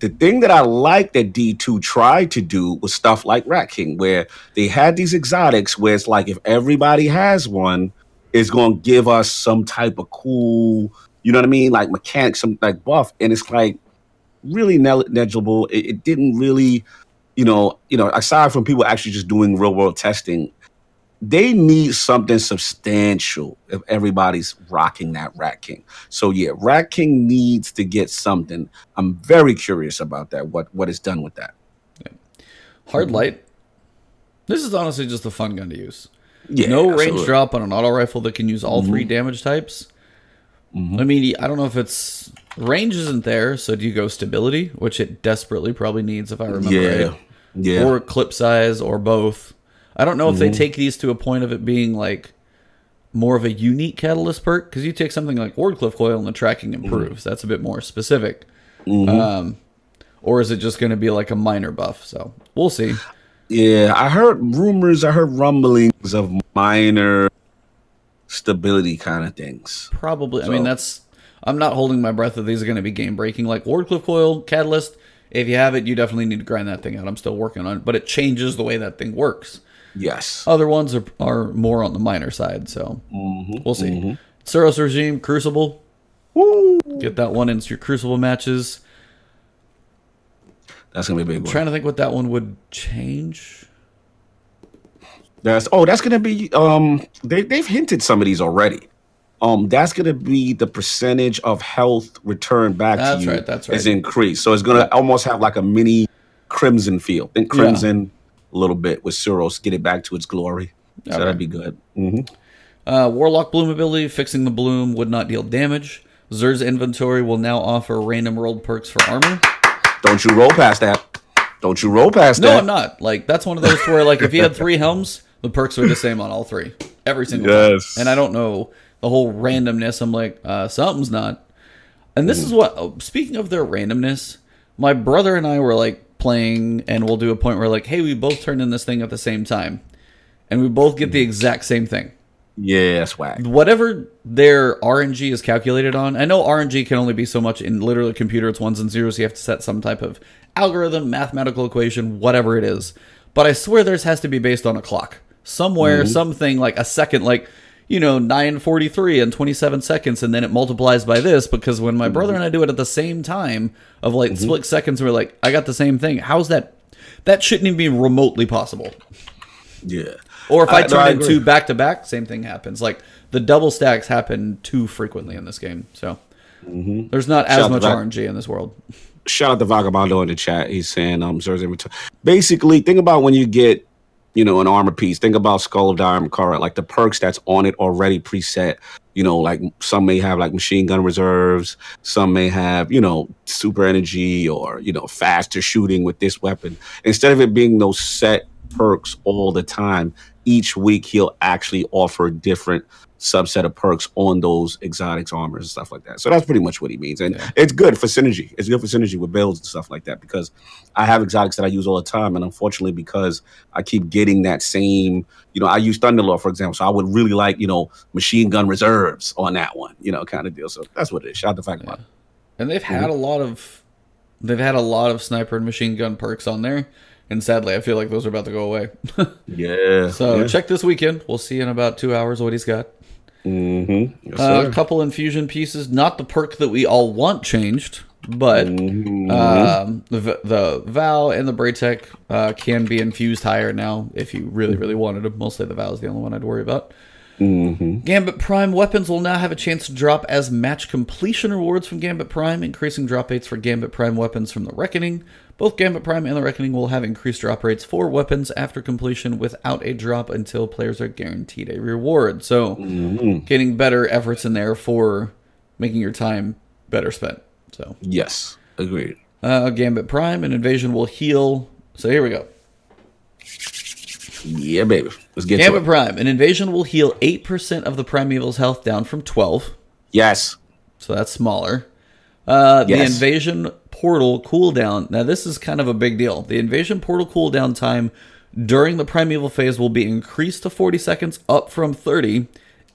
The thing that I like that D2 tried to do was stuff like Rat King, where they had these exotics where it's like if everybody has one, it's to give us some type of cool, you know what I mean? Like mechanics, some like buff. And it's like really negligible. It, it didn't really, you know, you know, aside from people actually just doing real world testing, they need something substantial if everybody's rocking that Rat King. So yeah, Rat King needs to get something. I'm very curious about that. What what is done with that? hard light. This is honestly just a fun gun to use. Yeah, no range drop on an auto rifle that can use all three damage types. Mm-hmm. I mean, I don't know if it's range isn't there, so do you go stability, which it desperately probably needs if I remember Yeah, right, yeah. or clip size, or both. I don't know if they mm-hmm. take these to a point of it being like more of a unique catalyst perk because you take something like Wardcliff coil and the tracking mm-hmm. improves. That's a bit more specific. Mm-hmm. Um, or is it just going to be like a minor buff? So we'll see. Yeah, I heard rumors, I heard rumblings of minor stability kind of things. Probably. I mean, that's. I'm not holding my breath that these are going to be game breaking. Like Wardcliff Coil, Catalyst, if you have it, you definitely need to grind that thing out. I'm still working on it, but it changes the way that thing works. Yes. Other ones are, are more on the minor side, so we'll see. Suros Regime, Crucible. Get that one into your Crucible matches. That's gonna be a big one. trying to think what that one would change. That's oh, that's gonna be um they they've hinted some of these already. Um, that's gonna be the percentage of health returned back That's to you right, that's right. is increased. So it's gonna almost have like a mini crimson feel. Think Yeah. Crimson a little bit with Suros, get it back to its glory. So Okay. that'd be good. hmm Uh, Warlock Bloom ability, fixing the bloom would not deal damage. Xur's inventory will now offer random rolled perks for armor. Don't you roll past that. Don't you roll past No, that. I'm not. Like that's one of those where like if you had three helms, the perks are the same on all three, every single Yes. time. And I don't know the whole randomness. I'm like, uh, something's not. And this is what. speaking of their randomness, my brother and I were like playing, and we'll do a point where like, hey, we both turn in this thing at the same time, and we both get the exact same thing. Yeah, that's whack. Whatever their RNG is calculated on, I know RNG can only be so much in literally computer. It's ones and zeros. You have to set some type of algorithm, mathematical equation, whatever it is. But I swear theirs has to be based on a clock somewhere, mm-hmm. something like a second, like you know, nine forty three and twenty seven seconds, and then it multiplies by this. Because when my mm-hmm. brother and I do it at the same time of like mm-hmm. split seconds, we're like, I got the same thing. How's that? That shouldn't even be remotely possible. Yeah. Or if I, I- no, turn in two back to back, same thing happens. Like the double stacks happen too frequently in this game. So mm-hmm. there's not as Shout much. RNG in this world. shout out to Vagabondo in the chat. He's saying um. Basically, think about when you get, you know, an armor piece. Think about Skull of Dire Ahamkara, like the perks that's on it already preset. You know, like some may have like machine gun reserves, some may have, you know, super energy or, you know, faster shooting with this weapon. Instead of it being those set perks all the time, each week he'll actually offer different subset of perks on those exotics armors and stuff like that. So that's pretty much what he means. And it's good for synergy. It's good for synergy with builds and stuff like that because I have exotics that I use all the time. And unfortunately, because I keep getting that same, you know, I use Thunderlord, for example. So I would really like, you know, machine gun reserves on that one, you know, kind of deal. So that's what it is. Shout out to Vagabond. And they've had mm-hmm. a lot of they've had a lot of sniper and machine gun perks on there. And sadly, I feel like those are about to go away. Yeah. so yeah. check this weekend. We'll see in about two hours what he's got. Mm-hmm. Yes, Uh, a couple infusion pieces, not the perk that we all want changed, but Mhm. um, the the Vow and the Braytech uh, can be infused higher now if you really really wanted them. Mostly the Vow is the only one I'd worry about. Mm-hmm. Gambit Prime weapons will now have a chance to drop as match completion rewards from Gambit Prime, increasing drop rates for Gambit Prime weapons from the Reckoning. Both Gambit Prime and the Reckoning will have increased drop rates for weapons after completion without a drop until players are guaranteed a reward. So, getting better efforts in there for making your time better spent. So, Yes. Agreed. uh, Gambit Prime and Invasion will heal. So, here we go. Yeah, baby. Let's get Gambit to it. Gambit Prime. An invasion will heal 8% of the Primeval's health down from 12. Yes. So that's smaller. Uh, the invasion portal cooldown. Now, this is kind of a big deal. The invasion portal cooldown time during the primeval phase will be increased to 40 seconds, up from 30.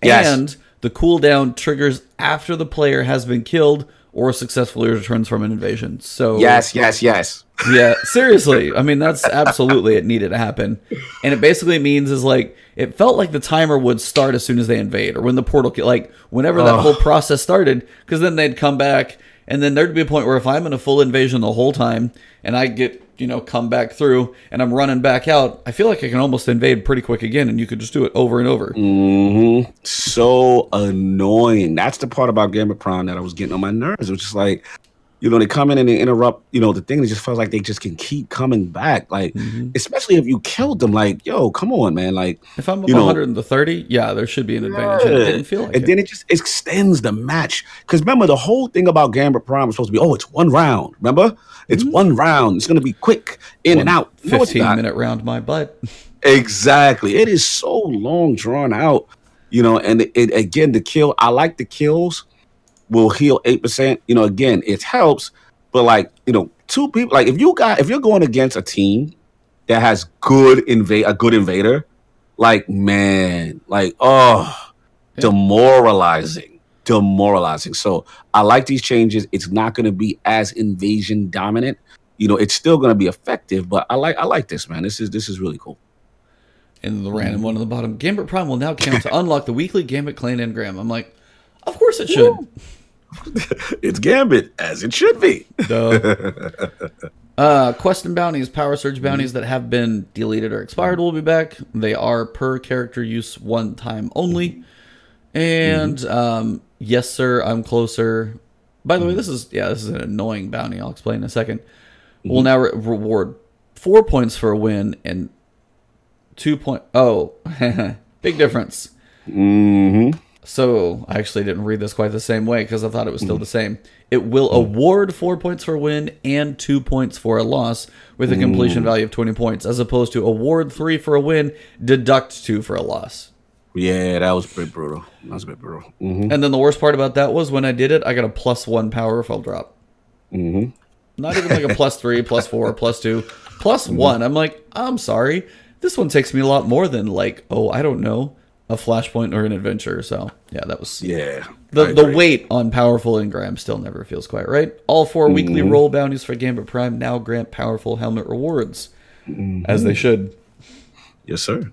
Yes. And the cooldown triggers after the player has been killed or successfully returns from an invasion. So Yes, yes, yes. yeah, seriously. I mean, that's absolutely it needed to happen. And it basically means is like it felt like the timer would start as soon as they invade or when the portal like whenever that whole process started because then they'd come back and then there'd be a point where if I'm in a full invasion the whole time and I get, you know, come back through and I'm running back out, I feel like I can almost invade pretty quick again and you could just do it over and over. hmm So annoying. That's the part about Gambit Prime that I was getting on my nerves. It was just like, You know, they come in and they interrupt. You know, the thing. It just feels like they just can keep coming back. Like, mm-hmm. especially if you killed them. Like, yo, come on, man. Like, If I'm you know, 130, yeah, there should be an advantage. and It didn't feel like and it. then it just extends the match. Because remember, the whole thing about Gambit Prime was supposed to be, oh, it's one round. Remember, it's mm-hmm. one round. It's gonna be quick in and out. 15 not. minute round my butt. Exactly. It is so long drawn out, you know, and it, it again the kill. I like the kills will heal eight percent. You know, again, it helps, but like you know, two people like if you got if you're going against a team that has good invade a good invader, like man, like oh, demoralizing, demoralizing. So I like these changes. It's not going to be as invasion dominant. You know, it's still going to be effective, but I like I like this man. This is this is really cool. And the random mm. one on the bottom. Gambit Prime will now count to unlock the weekly Gambit clan engram. I'm like, of course it should. it's Gambit as it should be. Uh, quest and bounties, power surge bounties that have been deleted or expired will be back. They are per character use one time only. And um, yes, sir, I'm closer. By the way, this is yeah, this is an annoying bounty. I'll explain in a 2nd we Will now re- reward four points for a win and two point. Oh, big difference. hmm So I actually didn't read this quite the same way because I thought it was still the same. It will award four points for a win and two points for a loss with a completion value of 20 points, as opposed to award three for a win, deduct two for a loss. Yeah, that was bit brutal. That was a bit brutal. hmm And then the worst part about that was when I did it, I got a plus one power fall drop. hmm Not even like a plus three, plus four, plus two, plus one. I'm like, I'm sorry. This one takes me a lot more than like, oh, I don't know, a flashpoint or an adventure. So yeah, that was Yeah. The, the weight on powerful engram still never feels quite right. All 4 weekly Mm-hmm. roll bounties for Gambit Prime now grant powerful helmet rewards, Mm-hmm. as they should. Yes, sir.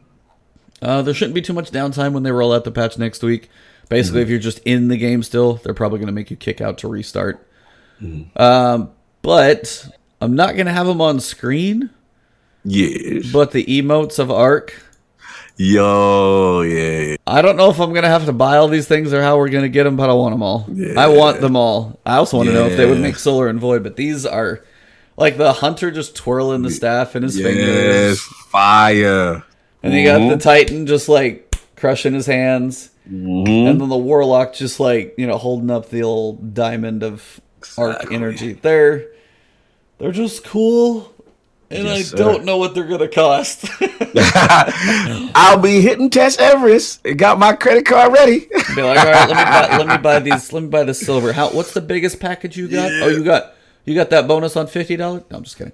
Uh, there shouldn't be too much downtime when they roll out the patch next week. Basically, Mm-hmm. if you're just in the game still, they're probably going to make you kick out to restart. Mm-hmm. Um, but I'm not going to have them on screen. Yes. But the emotes of Arc, Yo, yeah. I don't know if I'm to have to buy all these things or how we're to get them, but I want them all. I want them all. I also want to know if they would make Solar and Void, but these are like the Hunter just twirling the staff in his Yes, fingers. fire. And you got the Titan just like crushing his hands. Mm-hmm. And then the Warlock just like, you know, holding up the old diamond of arc energy. They're they're just cool. And Yes, I sir. don't know what they're gonna cost. I'll be hitting Tess Everis. It got my credit card ready. Be like, all right, let me buy, let me buy these. Let me buy the silver. How? What's the biggest package you got? Oh, you got you got that bonus on fifty dollars? No, I'm just kidding.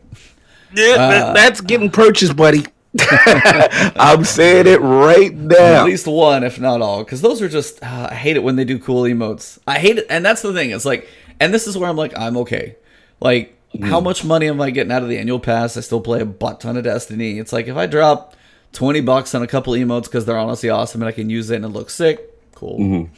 yeah, Uh, that- that's getting purchased, buddy. I'm saying it right now. At least one, if not all, because those are just. Uh, I hate it when they do cool emotes. I hate it, and that's the thing. It's like, and this is where I'm like, I'm okay. Like, how hmm. much money am I getting out of the annual pass? I still play a butt ton of Destiny. It's like if I drop twenty bucks on a couple emotes because they're honestly awesome and I can use it and it looks sick, cool. Mm-hmm.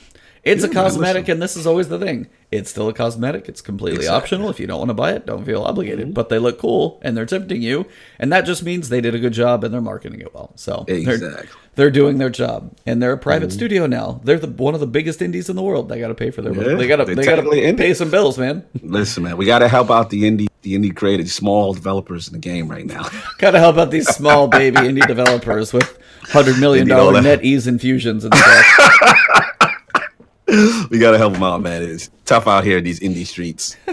It's a cosmetic, and this is always the thing. It's still a cosmetic. It's completely Exactly. optional. If you don't want to buy it, don't feel obligated. Mm-hmm. But they look cool, and they're tempting you, and that just means they did a good job and they're marketing it well. So they're, Exactly. they're doing their job, and they're a private mm-hmm. studio now. They're the one of the biggest indies in the world. They got to pay for their. Yeah, they got to. they're They got to indie. pay some bills, man. Listen, man, we got to help out the indie, the indie creators, small developers in the game right now. got to help out these small baby indie developers with hundred million dollar need all dollar that. NetEase infusions and stuff. we got to help them out, man. It's tough out here in these indie streets.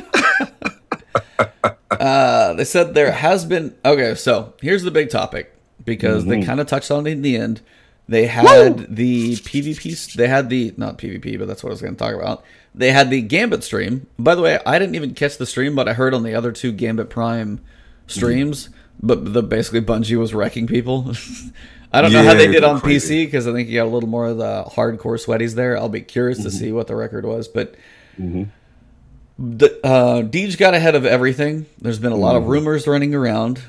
Uh, they said there has been okay. So here's the big topic because they kind of touched on it in the end. They had the PvP. They had the not PvP, but that's what I was going to talk about. They had the Gambit stream. By the way, I didn't even catch the stream, but I heard on the other two Gambit Prime streams. But the basically Bungie was wrecking people. I don't know how they did on crazy. PC because I think you got a little more of the hardcore sweaties there. I'll be curious to mm-hmm. see what the record was, but mm-hmm. the uh Deej got ahead of everything. There's been a lot of mm-hmm. rumors running around,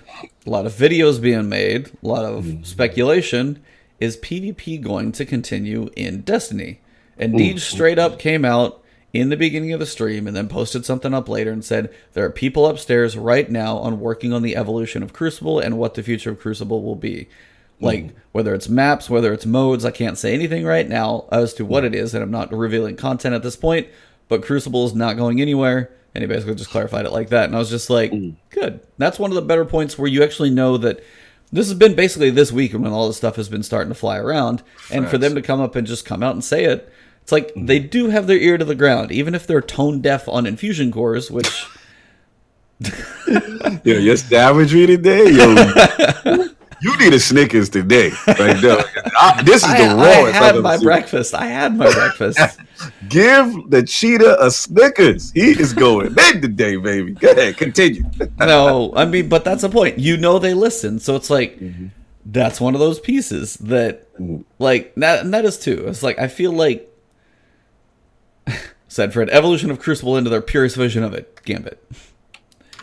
a lot of videos being made, a lot of speculation. Is PvP going to continue in Destiny? And Deej straight up came out in the beginning of the stream and then posted something up later and said there are people upstairs right now on working on the evolution of Crucible and what the future of Crucible will be. Like whether it's maps, whether it's modes, I can't say anything right now as to what it is, and I'm not revealing content at this point. but Crucible is not going anywhere. And he basically just clarified it like that. And I was just like, Mm. good. That's one of the better points where you actually know that this has been basically this week when all this stuff has been starting to fly around. And for them to come up and just come out and say it, it's like Mm-hmm. they do have their ear to the ground, even if they're tone deaf on infusion cores, which. Yo, your savagery today, yo. you need a Snickers today. Like, no, I- this is I, the I rawest. I've had my seen. breakfast. I had my breakfast. Give the cheetah a Snickers. He is going in today, baby. Go ahead, continue. no, I mean, but that's the point. You know they listen, so it's like that's one of those pieces that, like, that, and that is too. It's like I feel like said Fred, evolution of Crucible into their purest vision of it, Gambit.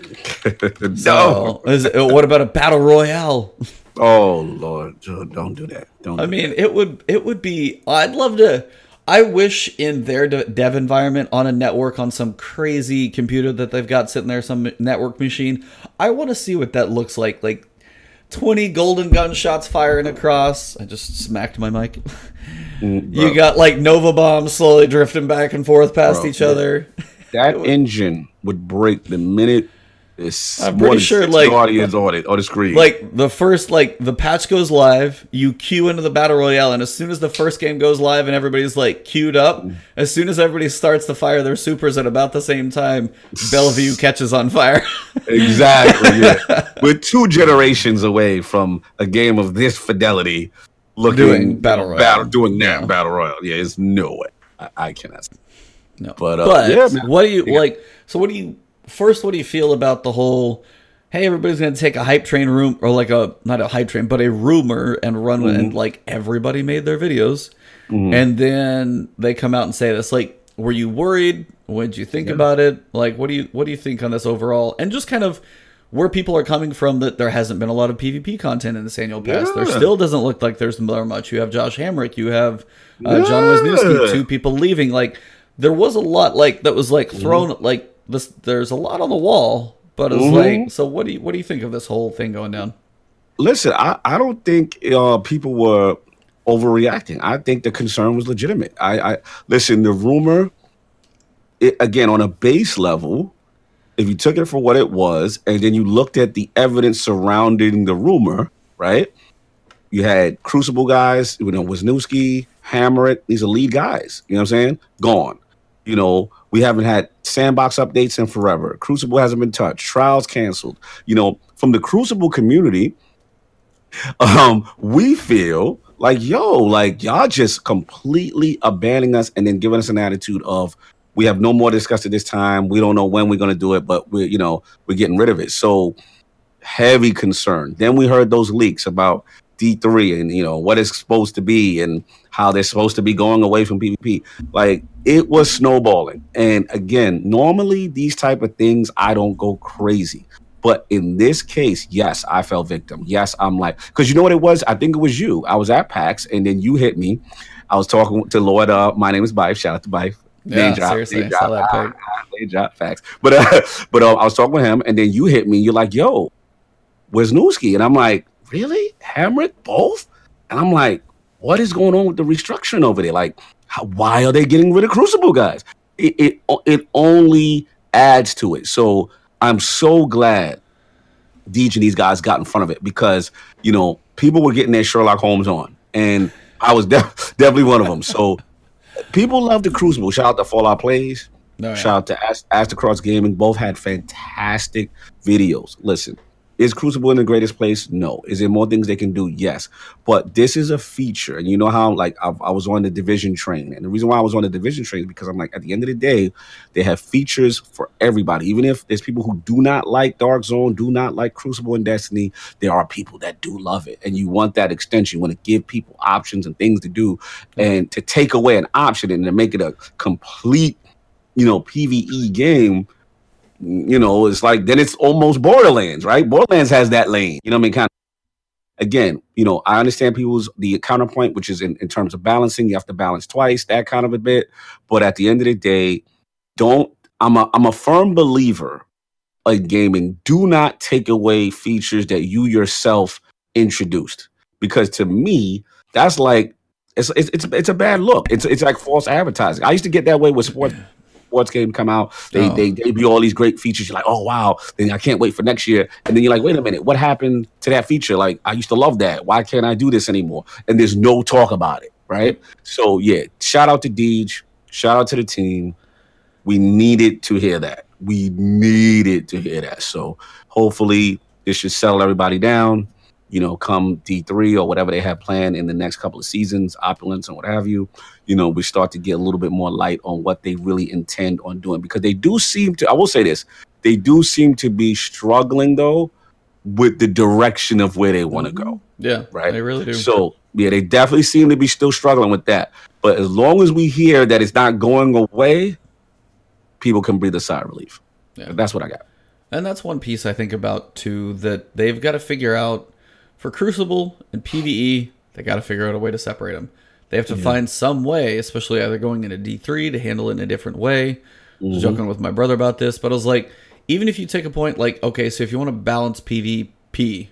no. So, is what about a battle royale? Oh Lord, don't do that. Don't. I do mean, it would it would be. I'd love to. I wish in their dev environment on a network on some crazy computer that they've got sitting there, some network machine. I want to see what that looks like. Like twenty golden gunshots firing across. I just smacked my mic. Mm, you got like Nova bombs slowly drifting back and forth past Bro, each other. that engine would break the minute. It's I'm pretty sure, 60 like- audience on it on the screen. Like the first, like the patch goes live, you queue into the battle royale, and as soon as the first game goes live and everybody's like queued up, as soon as everybody starts to fire their supers at about the same time, Bellevue catches on fire. exactly. Yeah, we're two generations away from a game of this fidelity. Looking Doing battle royale. battle, doing that Yeah. battle royale. Yeah, it's no way. I, I cannot. no, But, uh, but yeah, man. what do you Yeah. like? So what do you first? What do you feel about the whole? Hey, everybody's gonna take a hype train room or like a not a hype train, but a rumor and run Mm-hmm. and like everybody made their videos, and then they come out and say this. Like, were you worried? What did you think about it? Like, what do you what do you think on this overall? And just kind of where people are coming from that there hasn't been a lot of PvP content in this annual pass. There still doesn't look like there's very much. You have Josh Hamrick, you have uh, Jon Weisnewski, two people leaving. Like there was a lot like that was like thrown like this. There's a lot on the wall, but it's Mhm. like so. What do you what do you think of this whole thing going down? Listen, I, I don't think uh, people were overreacting. I think the concern was legitimate. I, I listen. The rumor, it, again, on a base level, if you took it for what it was, and then you looked at the evidence surrounding the rumor, right? You had Crucible guys, you know, Weisnewski, Hammer it. These are lead guys. You know what I'm saying? Gone. You know, we haven't had sandbox updates in forever. Crucible hasn't been touched. Trials canceled. You know, from the Crucible community, um, we feel like yo, like y'all just completely abandoning us and then giving us an attitude of we have no more discussed at this time. We don't know when we're gonna do it, but we're you know we're getting rid of it. So heavy concern. Then we heard those leaks about D3 and you know what it's supposed to be and how they're supposed to be going away from PvP. Like it was snowballing. And again, normally these type of things I don't go crazy. But in this case, yes, I fell victim. Yes, I'm like, because you know what it was? I think it was you. I was at PAX and then you hit me. I was talking to Lord. Uh, my name is Bife. Shout out to Bife. Yeah, drop, seriously, I saw that. Ah, drop, facts. But uh, but uh, I was talking with him, and then you hit me. You're like, "Yo, where's Newski?" And I'm like, "Really, Hamrick, both?" And I'm like, "What is going on with the restructuring over there? Like, how, why are they getting rid of Crucible guys?" It, it it only adds to it. So I'm so glad Deej and these guys got in front of it because you know people were getting their Sherlock Holmes on, and I was def- definitely one of them. So people love the Crucible. Shout out to Fallout Plays. No, yeah. Shout out to Ast- Aztecross Gaming. Both had fantastic videos. Listen, is Crucible in the greatest place? No. Is there more things they can do? Yes. But this is a feature. And you know how, like, I, I was on the division train. And the reason why I was on the division train is because I'm like, at the end of the day, they have features for everybody. Even if there's people who do not like Dark Zone, do not like Crucible and Destiny, there are people that do love it. And you want that extension. You want to give people options and things to do. And to take away an option and to make it a complete you know PVE game, you know, it's like then it's almost Borderlands, right? Borderlands has that lane, you know what I mean? Kind of again, you know, I understand people's the counterpoint, which is in, in terms of balancing, you have to balance twice, that kind of a bit. But at the end of the day, don't I'm a I'm a firm believer in gaming. Do not take away features that you yourself introduced. Because to me, that's like it's it's it's, it's a bad look. It's it's like false advertising. I used to get that way with sports sports game come out, they Oh. they debut all these great features. You're like, oh wow, then I can't wait for next year. And then you're like, wait a minute, what happened to that feature? Like I used to love that. Why can't I do this anymore? And there's no talk about it, right? So yeah, shout out to Deej, shout out to the team. We needed to hear that. We needed to hear that. So hopefully this should settle everybody down. You know, come D3 or whatever they have planned in the next couple of seasons, opulence and what have you. You know, we start to get a little bit more light on what they really intend on doing because they do seem to. I will say this: they do seem to be struggling though with the direction of where they want to go. Mm-hmm. Yeah, Right. They really do. So yeah, they definitely seem to be still struggling with that. But as long as we hear that it's not going away, people can breathe a sigh of relief. Yeah. That's what I got. And that's one piece I think about too that they've got to figure out for Crucible and PVE, they got to figure out a way to separate them. They have to find some way, especially either going into D3 to handle it in a different way. I was mm-hmm. joking with my brother about this, but I was like, even if you take a point like, okay, so if you want to balance PvP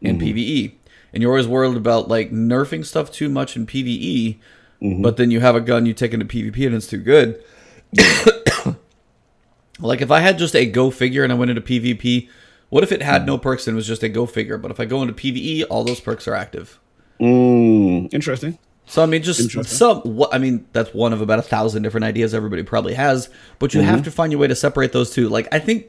and mm-hmm. PvE, and you're always worried about like nerfing stuff too much in PvE, mm-hmm. but then you have a gun you take into PvP and it's too good. Like if I had just a go figure and I went into PvP, what if it had no perks and was just a go figure? But if I go into PvE, all those perks are active. Mm, interesting. So I mean, just some. What I mean, that's one of about a thousand different ideas everybody probably has. But you Mm-hmm. have to find your way to separate those two. Like I think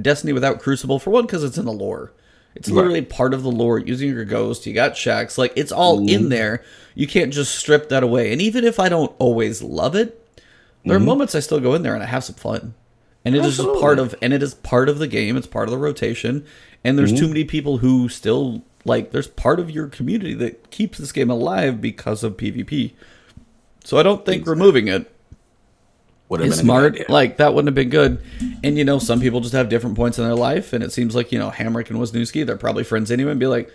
Destiny without Crucible, for one, because it's in the lore. It's literally part of the lore. Using your ghost, you got Shaxx. Like it's all Mm-hmm. in there. You can't just strip that away. And even if I don't always love it, there are moments I still go in there and I have some fun. And it is just part Mm-hmm. Of and it is part of the game. It's part of the rotation. And there's Mm-hmm. too many people who still like there's part of your community that keeps this game alive because of PvP. So I don't think removing it Would have been smart. Like that wouldn't have been good. And you know, some people just have different points in their life, and it seems like you know Hamrick and Weisnewski, they're probably friends anyway. And be like,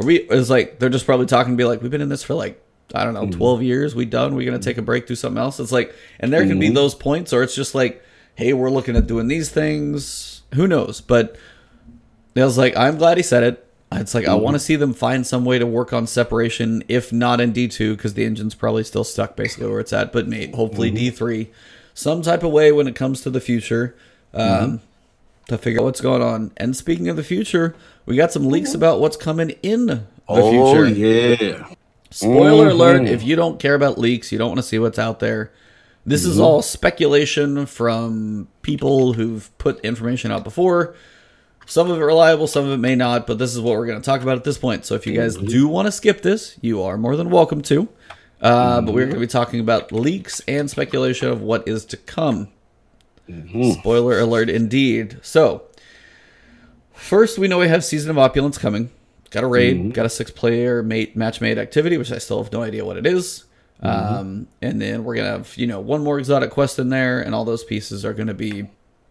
are we? It's like they're just probably talking. Be like, we've been in this for like I don't know, Mm-hmm. twelve years. We done. We gonna take a break, do something else. It's like, and there can be Mm-hmm. those points, or it's just like, hey, we're looking at doing these things. Who knows? But I was like, I'm glad he said it. It's like I mm-hmm. want to see them find some way to work on separation, if not in D two, because the engine's probably still stuck basically where it's at. But may, hopefully mm-hmm. D three, some type of way when it comes to the future, um, mm-hmm. to figure out what's going on. And speaking of the future, we got some leaks about what's coming in the oh future. yeah. Spoiler alert: If you don't care about leaks, you don't want to see what's out there. This is mm-hmm. all speculation from people who've put information out before. Some of it reliable, some of it may not, but this is what we're going to talk about at this point. So if you guys mm-hmm. do want to skip this, you are more than welcome to. Uh, But we're going to mm-hmm. be talking about leaks and speculation of what is to come. Spoiler alert, indeed. So, first, we know we have Season of Opulence coming. Got a raid, got a six player mate match made activity, which I still have no idea what it is. Um, and then we're gonna have you know one more exotic quest in there, and all those pieces are gonna be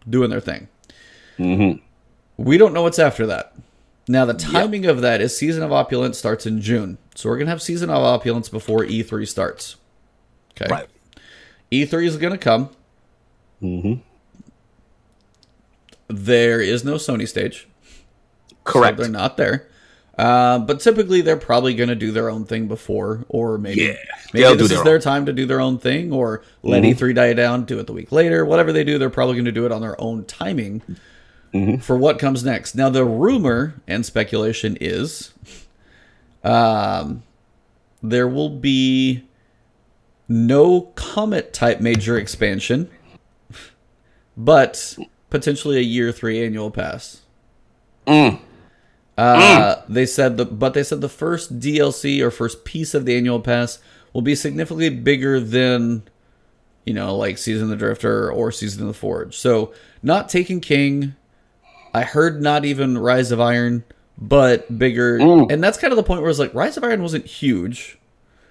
doing their thing. We don't know what's after that. Now the timing of that is Season of Opulence starts in June, so we're gonna have Season of Opulence before E3 starts. Okay, Right. E3 is gonna come. Mhm. There is no Sony stage. Correct. So they're not there. Uh, but typically, they're probably going to do their own thing before, or maybe Yeah, maybe this their is their time to do their own thing, or let E3 die down, do it the week later. Whatever they do, they're probably going to do it on their own timing for what comes next. Now, the rumor and speculation is, um, there will be no comet type major expansion, but potentially a year three annual pass. Uh, They said the but they said the first DLC or first piece of the annual pass will be significantly bigger than you know like Season of the Drifter or Season of the Forge. So not Taken King. I heard not even Rise of Iron, but bigger, and that's kind of the point where it's like Rise of Iron wasn't huge.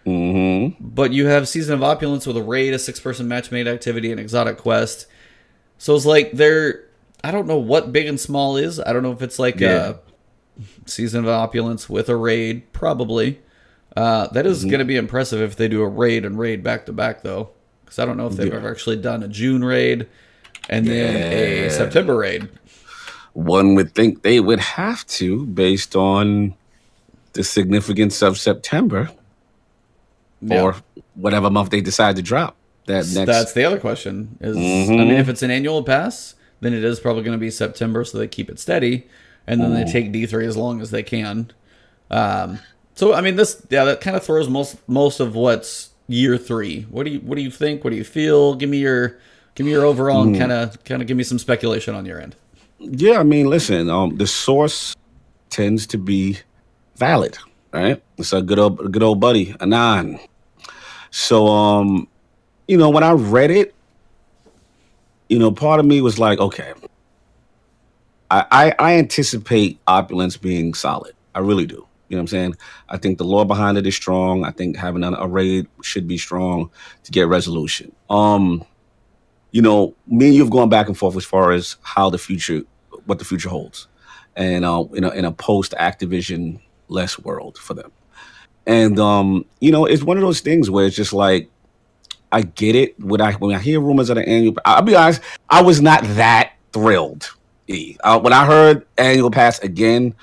Mm-hmm. But you have Season of Opulence with a raid, a six person match made activity, and exotic quest. So it's like they're I don't know what big and small is. I don't know if it's like Yeah. a Season of Opulence with a raid, probably. Uh, that Mm-hmm. going to be impressive if they do a raid and raid back to back, though, because I don't know if they've Yeah. ever actually done a June raid and then a September raid. One would think they would have to, based on the significance of September Yeah. or whatever month they decide to drop. that next. That's the other question. Is I mean, if it's an annual pass, then it is probably going to be September, so they keep it steady, and then they take D three as long as they can. Um, so I mean, this yeah, that kind of throws most most of what's year three. What do you what do you think? What do you feel? Give me your give me your overall and kind of kind of give me some speculation on your end. Yeah, I mean, listen, um, the source tends to be valid, right? It's a good old, good old buddy, Anon. So, um, you know, when I read it, you know, part of me was like, okay, I, I, anticipate opulence being solid. I really do. You know what I'm saying? I think the law behind it is strong. I think having an array should be strong to get resolution. Um, you know, me and you have gone back and forth as far as how the future, what the future holds, and uh, in a in a post Activision less world for them. And um, you know, it's one of those things where it's just like, I get it. When I when I hear rumors of the annual, I'll be honest, I was not that thrilled. E. Uh, when I heard annual pass again,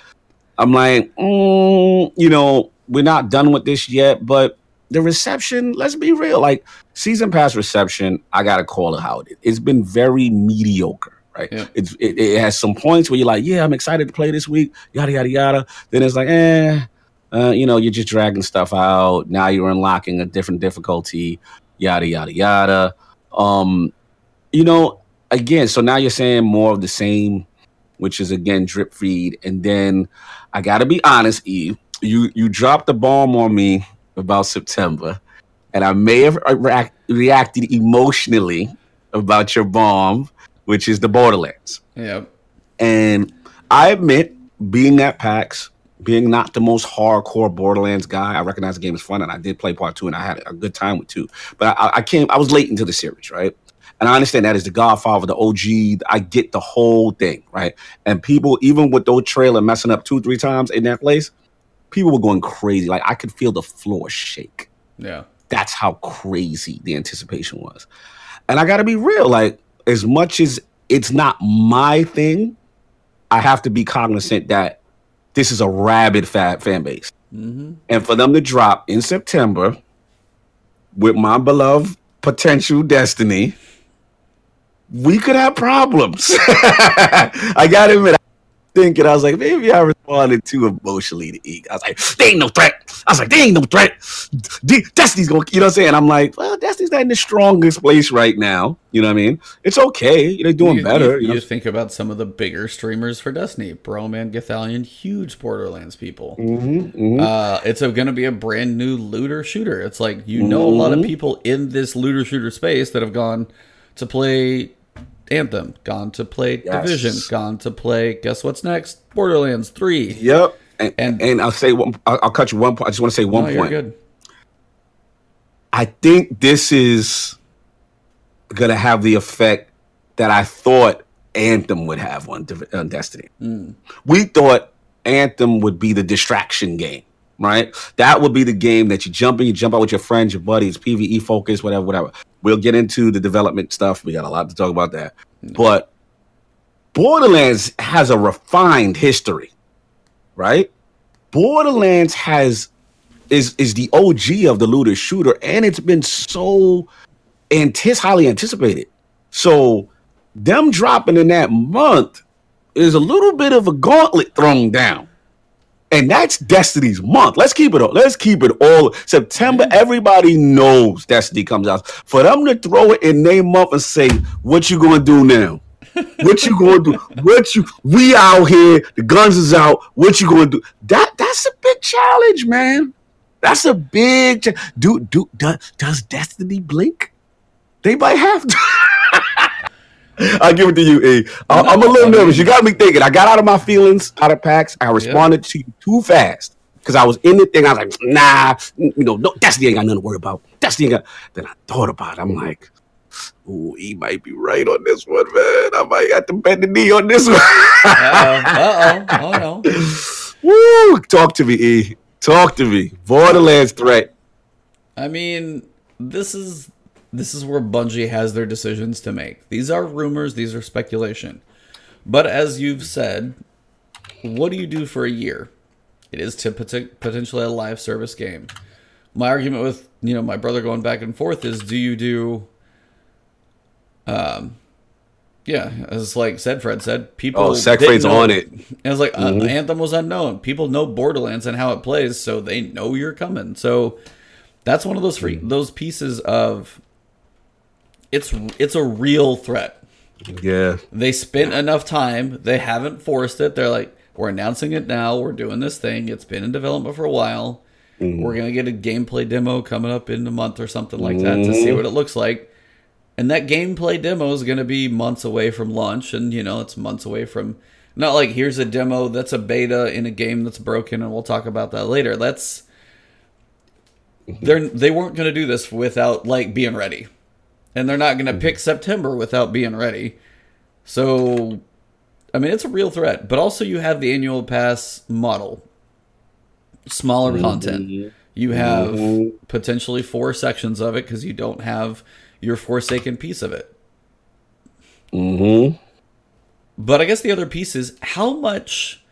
I'm like, mm, you know, we're not done with this yet, but the reception, let's be real, like season pass reception, I gotta call it how it is. It's been very mediocre, right? Yeah. It's it, it has some points where you're like, yeah, I'm excited to play this week, yada yada yada. Then it's like, eh, uh, you know, you're just dragging stuff out. Now you're unlocking a different difficulty, yada yada yada. Um, you know, again, so now you're saying more of the same, which is again drip feed, and then I gotta be honest, Eve, you you dropped the bomb on me about September, and I may have uh, react, reacted emotionally about your bomb, which is the Borderlands. Yeah. And I admit, being at PAX, being not the most hardcore Borderlands guy, I recognize the game is fun, and I did play part two, and I had a good time with two. But I, I came, I was late into the series, right? And I understand that is the Godfather, the OG. I get the whole thing, right? And people, even with those trailer messing up two, three times in that place, people were going crazy. Like I could feel the floor shake. Yeah. That's how crazy the anticipation was. And I got to be real. Like as much as it's not my thing, I have to be cognizant that this is a rabid fan fan base. Mm-hmm. And for them to drop in September with my beloved potential Destiny, we could have problems. I gotta admit, I thinking, I was like, maybe I responded too emotionally to Eek. I was like, they ain't no threat. I was like, they ain't no threat. D- Destiny's going, to, you know what I'm saying? I'm like, well, Destiny's not in the strongest place right now. You know what I mean? It's okay. They're doing you, better. You, You, you think about some of the bigger streamers for Destiny, Broman, Gothalion, huge Borderlands people. Mhm, mhm. Uh, it's going to be a brand new looter shooter. It's like you know a lot of Mhm. people in this looter shooter space that have gone to play Anthem, gone to play Yes. Division, gone to play. Guess what's next? Borderlands Three. Yep. And, And- and I'll say one, I'll, I'll cut you one point. I just want to say one you're point. good. I think this is gonna have the effect that I thought Anthem would have on, on Destiny. Hmm. We thought Anthem would be the distraction game, right? That would be the game that you jump in, you jump out with your friends, your buddies, PVE focus, whatever, whatever. We'll get into the development stuff. We got a lot to talk about that. Mm. But Borderlands has a refined history, right? Borderlands has is is the OG of the looter shooter, and it's been so antis highly anticipated. So them dropping in that month is a little bit of a gauntlet thrown down. And that's Destiny's month. Let's keep it. All. Let's keep it all. September, everybody knows Destiny comes out. For them to throw it in their month and say, "What you gonna do now? What you gonna do? What you? We out here. The guns is out. What you gonna do? That that's a big challenge, man. That's a big. Ch- do do does, does Destiny blink? They might have to. I'll give it to you, E. I- I'm a little nervous. You got me thinking. I got out of my feelings out of PAX. I responded to you too fast because I was in the thing. I was like, nah, you know, no, Destiny ain't got nothing to worry about. Destiny ain't got. Then I thought about it. I'm like, oh, he might be right on this one, man. I might have to bend the knee on this one. Uh oh. Oh no. Woo! Talk to me, E. Talk to me. Borderlands threat. I mean, this is this is where Bungie has their decisions to make. These are rumors, these are speculation. But as you've said, what do you do for a year? It is to pot- potentially a live service game. My argument with, you know, my brother going back and forth is do you do Um, yeah, as like said, Fred said, people. Oh, know- on it. It was like uh, Anthem was unknown. People know Borderlands and how it plays, so they know you're coming. So that's one of those free those pieces of. It's it's a real threat. Yeah. They spent enough time. They haven't forced it. They're like, we're announcing it now. We're doing this thing. It's been in development for a while. Mm. We're gonna get a gameplay demo coming up in a month or something like that to see mm. what it looks like. And that gameplay demo is gonna be months away from launch, and you know it's months away from. Not like here's a demo that's a beta in a game that's broken, and we'll talk about that later. That's they're they weren't gonna do this without like being ready, and they're not gonna mm-hmm. pick September without being ready. So, I mean, it's a real threat, but also you have the annual pass model, smaller mm-hmm. content. You mm-hmm. have potentially four sections of it because you don't have your Forsaken piece of it. Mm-hmm. But I guess the other piece is how much,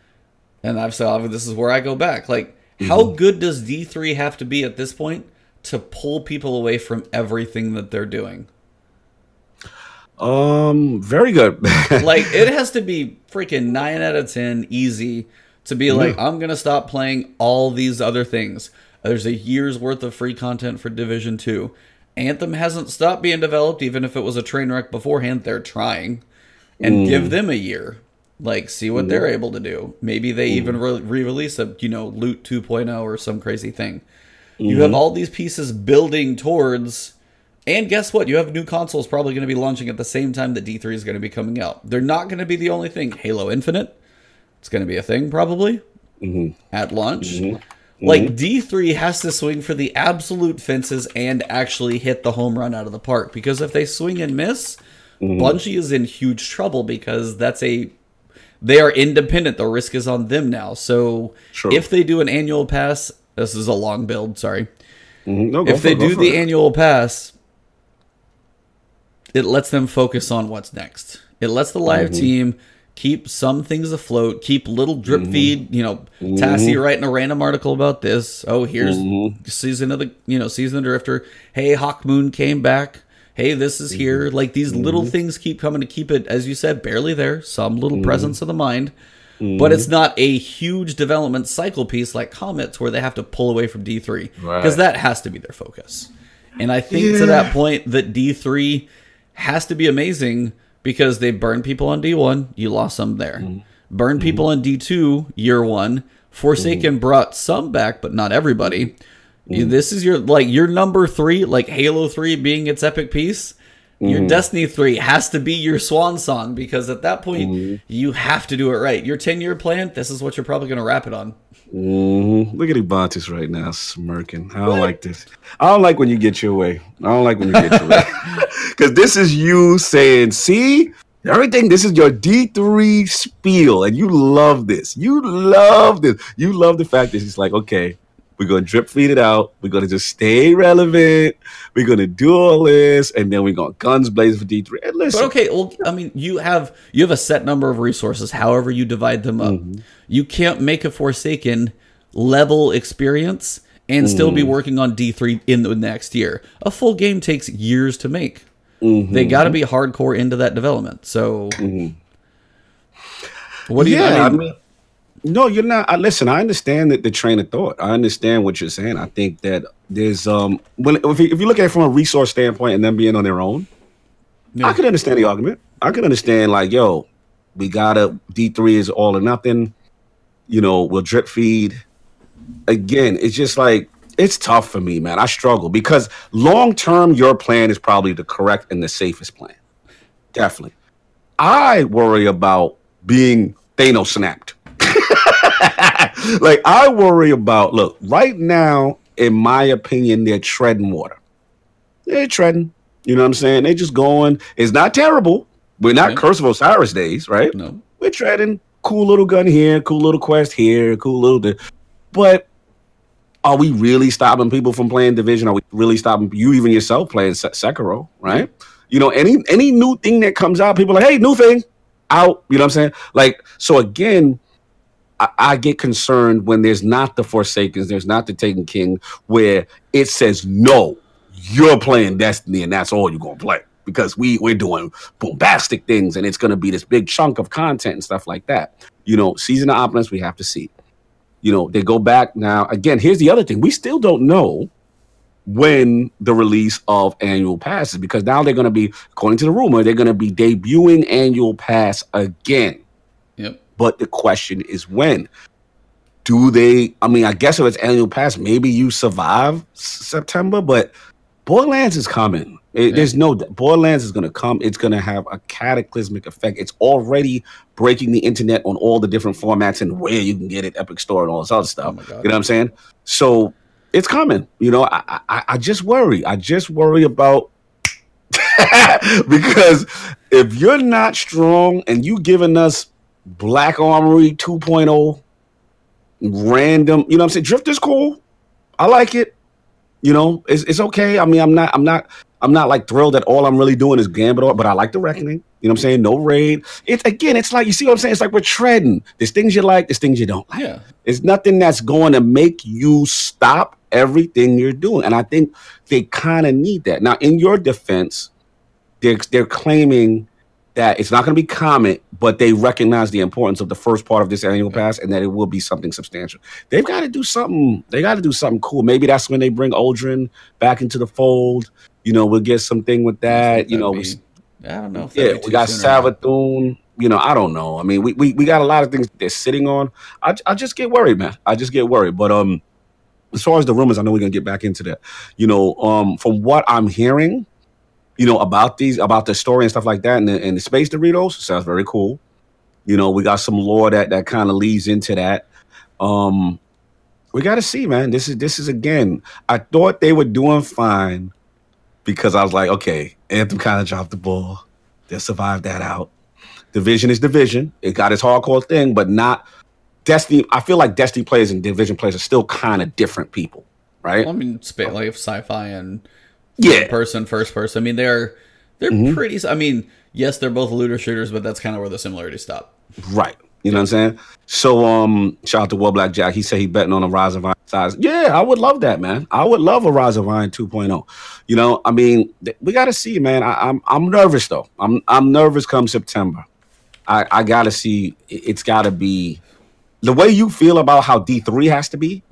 and I've said oh, this is where I go back. Like, how good does D three have to be at this point to pull people away from everything that they're doing? Um, very good. like it has to be freaking 9 out of 10 easy to be like i'm gonna stop playing all these other things. There's a year's worth of free content for division 2 anthem hasn't stopped being developed even if it was a train wreck beforehand. They're trying. And give them a year. Like see what they're able to do. Maybe they even re- re-release a you know loot 2.0 or some crazy thing you have mm-hmm. all these pieces building towards and guess what? You have new consoles probably going to be launching at the same time that D3 is going to be coming out. They're not going to be the only thing. Halo Infinite, it's going to be a thing probably mm-hmm. at launch. Mm-hmm. Like D3 has to swing for the absolute fences and actually hit the home run out of the park because if they swing and miss, Bungie is in huge trouble because that's a they are independent. The risk is on them now. So Sure. if they do an annual pass, this is a long build, sorry Mhm. No, if they it, do the it. annual pass, it lets them focus on what's next. It lets the Mm-hmm. live team keep some things afloat, keep little drip Mm-hmm. feed. You know, Tassie writing a random article about this. Oh, here's Mm-hmm. season of the you know season of the Drifter. Hey, Hawk Moon came back. Hey, this is Mm-hmm. here. Like these little things keep coming to keep it, as you said, barely there. Some little Mm-hmm. presence of the mind. But it's mm-hmm. not a huge development cycle piece like Comets where they have to pull away from D3 because Right. that has to be their focus. And I think to that point that D3 has to be amazing because they burned people on D1, you lost some there. Mm-hmm. Burned mm-hmm. people on D2 year 1. Forsaken brought some back but not everybody. You- This is your like your number 3 like Halo 3 being its epic piece. Your Destiny 3 has to be your swan song because at that point you have to do it right. Your 10 year plan, this is what you're probably going to wrap it on. Mhm. Look at Ebontis right now smirking. I don't like this. I don't like when you get your way. I don't like when you get your way. Because this is you saying, see, everything, this is your D3 spiel, and you love this. You love this. You love the fact that it's like, okay, we're going to drip feed it out. We're going to just stay relevant. We're going to do all this, and then we're to guns blazing for D3. And listen, But okay, well, I mean, you have you have a set number of resources. However, you divide them up, mm-hmm. you can't make a Forsaken level experience and still be mm-hmm. working on D three in the next year. A full game takes years to make. Mm-hmm. They got to be hardcore into that development. So, what do you? yeah, I mean, no, you're not. I, listen, I understand that the train of thought. I understand what you're saying. I think that there's um when if you, if you look at it from a resource standpoint and them being on their own, I could understand the argument. I could understand like, yo, we gotta D three is all or nothing. You know, we'll drip feed. Again, it's just like it's tough for me, man. I struggle because long term, your plan is probably the correct and the safest plan. Definitely. I worry about being Thanos snapped. like I worry about look, right now, in my opinion, they're treading water. They're treading. You know what I'm saying? They're just going. It's not terrible. We're not. Curse of Osiris days, right? no. We're treading. Cool little gun here, cool little quest here, cool little. Di- but are we really stopping people from playing Division? Are we really stopping you, even yourself, playing Se- Sekiro? Right? You know, any any new thing that comes out, people are like, hey, new thing, out. You know what I'm saying? Like, so again, I, get concerned when there's not the Forsakens, there's not the Taken King, where it says no, you're playing Destiny, and that's all you're gonna play. because we we're doing bombastic things and it's going to be this big chunk of content and stuff like that. You know, season of opulence we have to see. You know, they go back now. Again, here's the other thing: we still don't know when the release of annual passes because now they're going to be, according to the rumor, they're going to be debuting annual pass again. But the question is when. Do they? I mean, I guess if it's annual pass, maybe you survive September, but Borderlands is coming. It. There's no Borderlands is going to come. It's going to have a cataclysmic effect. It's already breaking the internet on all the different formats and where you can get it, Epic Store and all this other stuff. Oh you know what I'm saying? So it's coming. You know, I, I, I just worry. I just worry about because if you're not strong and you giving us Black Armory 2.0 random, you know I'm saying? Drift is cool. I like it. You know, it's, it's okay. I mean, I'm not, I'm not, I'm not like thrilled that all I'm really doing is Gambit, but I like the Reckoning. You know what I'm saying? No raid. It's again, it's like you see what I'm saying. It's like we're treading. There's things you like, there's things you don't like. Yeah. It's nothing that's going to make you stop everything you're doing, and I think they kind of need that. Now, in your defense, they're they're claiming that it's not going to be common, but they recognize the importance of the first part of this annual pass and that it will be something substantial. They've got to do something. They got to do something cool. Maybe that's when they bring Uldren back into the fold. You know, we'll get something with that. You know, be, I don't know. yeah, we got Savathun. You know, I don't know. I mean, we, we we got a lot of things they're sitting on. I, I just get worried, man. I just get worried. But um, as far as the rumors, I know we're gonna get back into that. You know, um, from what I'm hearing, you know, about these, about the story and stuff like that, and the, and the space Doritos sounds very cool. You know, we got some lore that that kind of leads into that. Um, we got to see, man. This is this is again. I thought they were doing fine because I was like, okay, Anthem kind of dropped the ball. They survived that out. Division is division. It got its hardcore thing, but not Destiny. I feel like Destiny players and Division players are still kind of different people, right? Well, I mean, like sci-fi and yeah, person, first person. I mean, they're they're mm-hmm. pretty. I mean, yes, they're both looter shooters, but that's kind of where the similarities stop. Right. You know what I'm saying? So um shout out to War Black Jack. He said he betting on a Rise of Iron size. Yeah, I would love that, man. I would love a Rise of Iron 2.0. You know, I mean, th- we gotta see, man. I, am I'm, I'm nervous though. I'm I'm nervous come September. I, I gotta see it's gotta be the way you feel about how D3 has to be,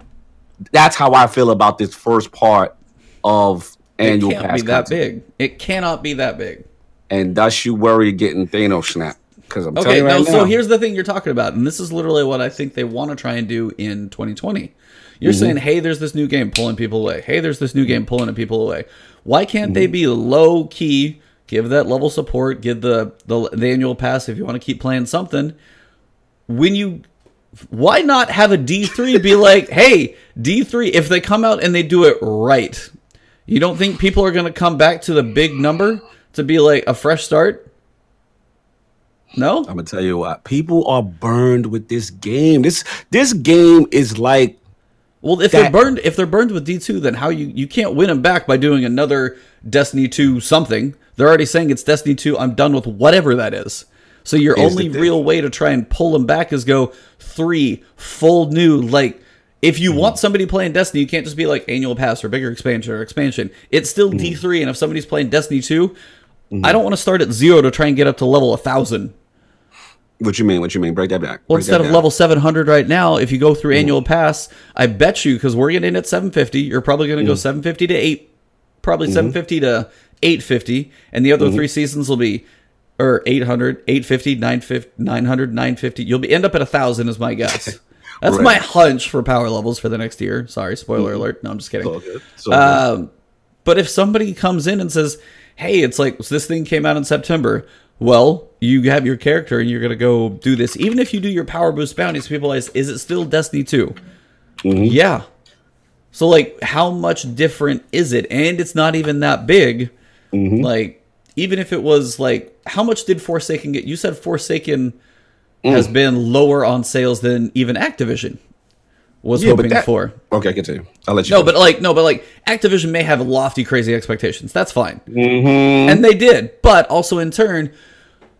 that's how I feel about this first part of annual it can't pass be that big. It cannot be that big. And thus you worry getting Thanos snap. Because I'm okay, right no, now, so here's the thing you're talking about, and this is literally what I think they want to try and do in 2020. You're mm-hmm. saying, hey, there's this new game pulling people away. Hey, there's this new game pulling people away. Why can't mm-hmm. they be low key, give that level support, give the, the the annual pass if you want to keep playing something? When you why not have a D3 be like, hey, D3, if they come out and they do it right, you don't think people are going to come back to the big number to be like a fresh start? No? I'm going to tell you what. People are burned with this game. This this game is like well, if that, they're burned, if they're burned with D two, then how you you can't win them back by doing another Destiny two something. They're already saying it's Destiny two. I'm done with whatever that is. So your only real way to try and pull them back is go three full new like if you mm-hmm. want somebody playing Destiny, you can't just be like annual pass or bigger expansion or expansion. It's still mm-hmm. D3, and if somebody's playing Destiny 2, mm-hmm. I don't want to start at zero to try and get up to level 1,000. What you mean? What you mean? Break that back. Well, instead of level 700 right now, if you go through mm-hmm. annual pass, I bet you, because we're getting in at 750, you're probably going to go mm-hmm. 750 to 8, probably mm-hmm. 750 to 850, and the other three seasons will be or 800, 850, 950, 900, 950. You'll be end up at a thousand is my guess. That's right. my hunch for power levels for the next year. Sorry, spoiler mm-hmm. alert. No, I'm just kidding. Um, but if somebody comes in and says, "Hey, it's like so this thing came out in September," well, you have your character and you're gonna go do this. Even if you do your power boost bounties, people ask, "Is it still Destiny 2? Mm-hmm. Yeah. So like, how much different is it? And it's not even that big. Mm-hmm. Like even if it was like how much did Forsaken get? You said Forsaken mm. has been lower on sales than even Activision was yeah, hoping that, for. Okay, I can tell you. I'll let you. No, but like no, but like Activision may have lofty, crazy expectations. That's fine, mm-hmm. and they did. But also in turn,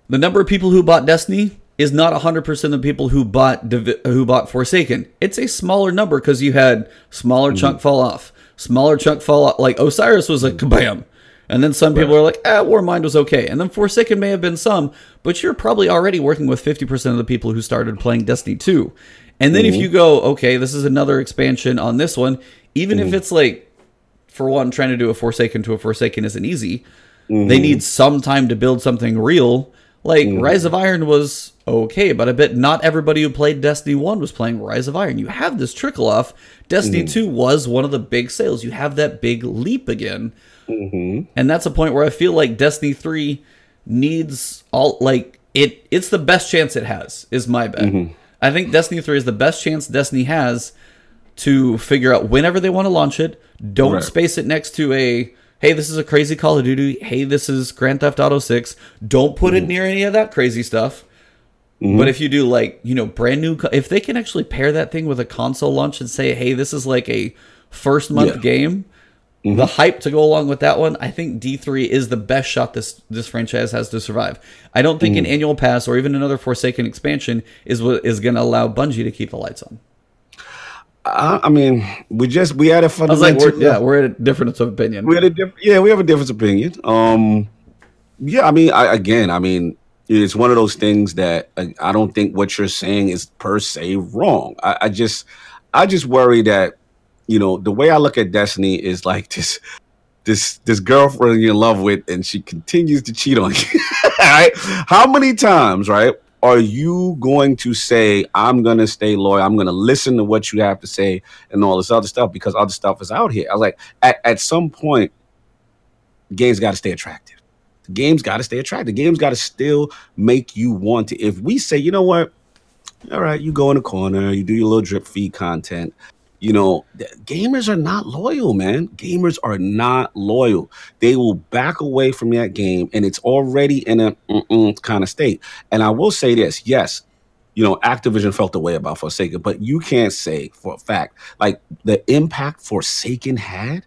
the number of people who bought Destiny is not 100% of the people who bought who bought Forsaken. It's a smaller number because you had smaller mm-hmm. chunk fall off, smaller chunk fall off. Like Osiris was a kabam And then some people are like, ah, Warmind was okay. And then Forsaken may have been some, but you're probably already working with 50% of the people who started playing Destiny 2. And then if mm-hmm. you go, okay, this is another expansion on this one, even if mm-hmm. it's like, for one, trying to do a Forsaken to a Forsaken isn't easy, they mm-hmm. need some time to build something real. Like Rise of Iron was okay, but I bet not everybody who played Destiny 1 was playing Rise of Iron. You have this trickle off. Destiny 2 was one of the big sales. You have that big leap again. Mm-hmm. And that's a point where I feel like Destiny 3 needs all like it it's the best chance it has, is my bet. Mm-hmm. I think Destiny 3 is the best chance Destiny has to figure out whenever they want to launch it. Don't Right. space it next to a hey, this is a crazy Call of Duty. Hey, this is Grand Theft Auto 6. Don't put it mm-hmm. near any of that crazy stuff. But if you do like, you know, brand new co- if they can actually pair that thing with a console launch and say, "Hey, this is like a first month Yeah. game." The hype to go along with that one, I think D3 is the best shot this this franchise has to survive. I don't think an annual pass or even another Forsaken expansion is what is going to allow Bungie to keep the lights on. I, I mean, we just we had a was like, fundamental. we're, yeah, we're at a difference of opinion. we had a diff- yeah, we have a different opinion. Um, yeah, I mean, I, again, I mean, it's one of those things that I, I don't think what you're saying is per se wrong. I, I just, I just worry that, you know, the way I look at Destiny is like this, this, this girlfriend you're in love with, and she continues to cheat on you. right? How many times, right? Are you going to say, I'm to stay loyal? I'm to listen to what you have to say and all this other stuff because other stuff is out here. I was like, at, at some point, games got to stay attractive. The game's got to stay attractive. The game's got to still make you want to. If we say, you know what, all right, you go in the corner, you do your little drip feed content. You know, gamers are not loyal, man. Gamers are not loyal. They will back away from that game, and it's already in a kind of state. And I will say this: yes, you know, Activision felt the way about Forsaken, but you can't say for a fact like the impact Forsaken had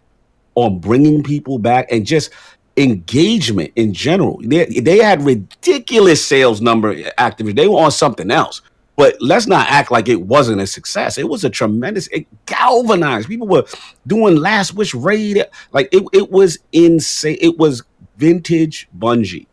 on bringing people back and just engagement in general. They, they had ridiculous sales number Activision. They were on something else. But let's not act like it wasn't a success. It was a tremendous, it galvanized. People were doing last wish raid. Like it, it was insane. It was vintage Bungie.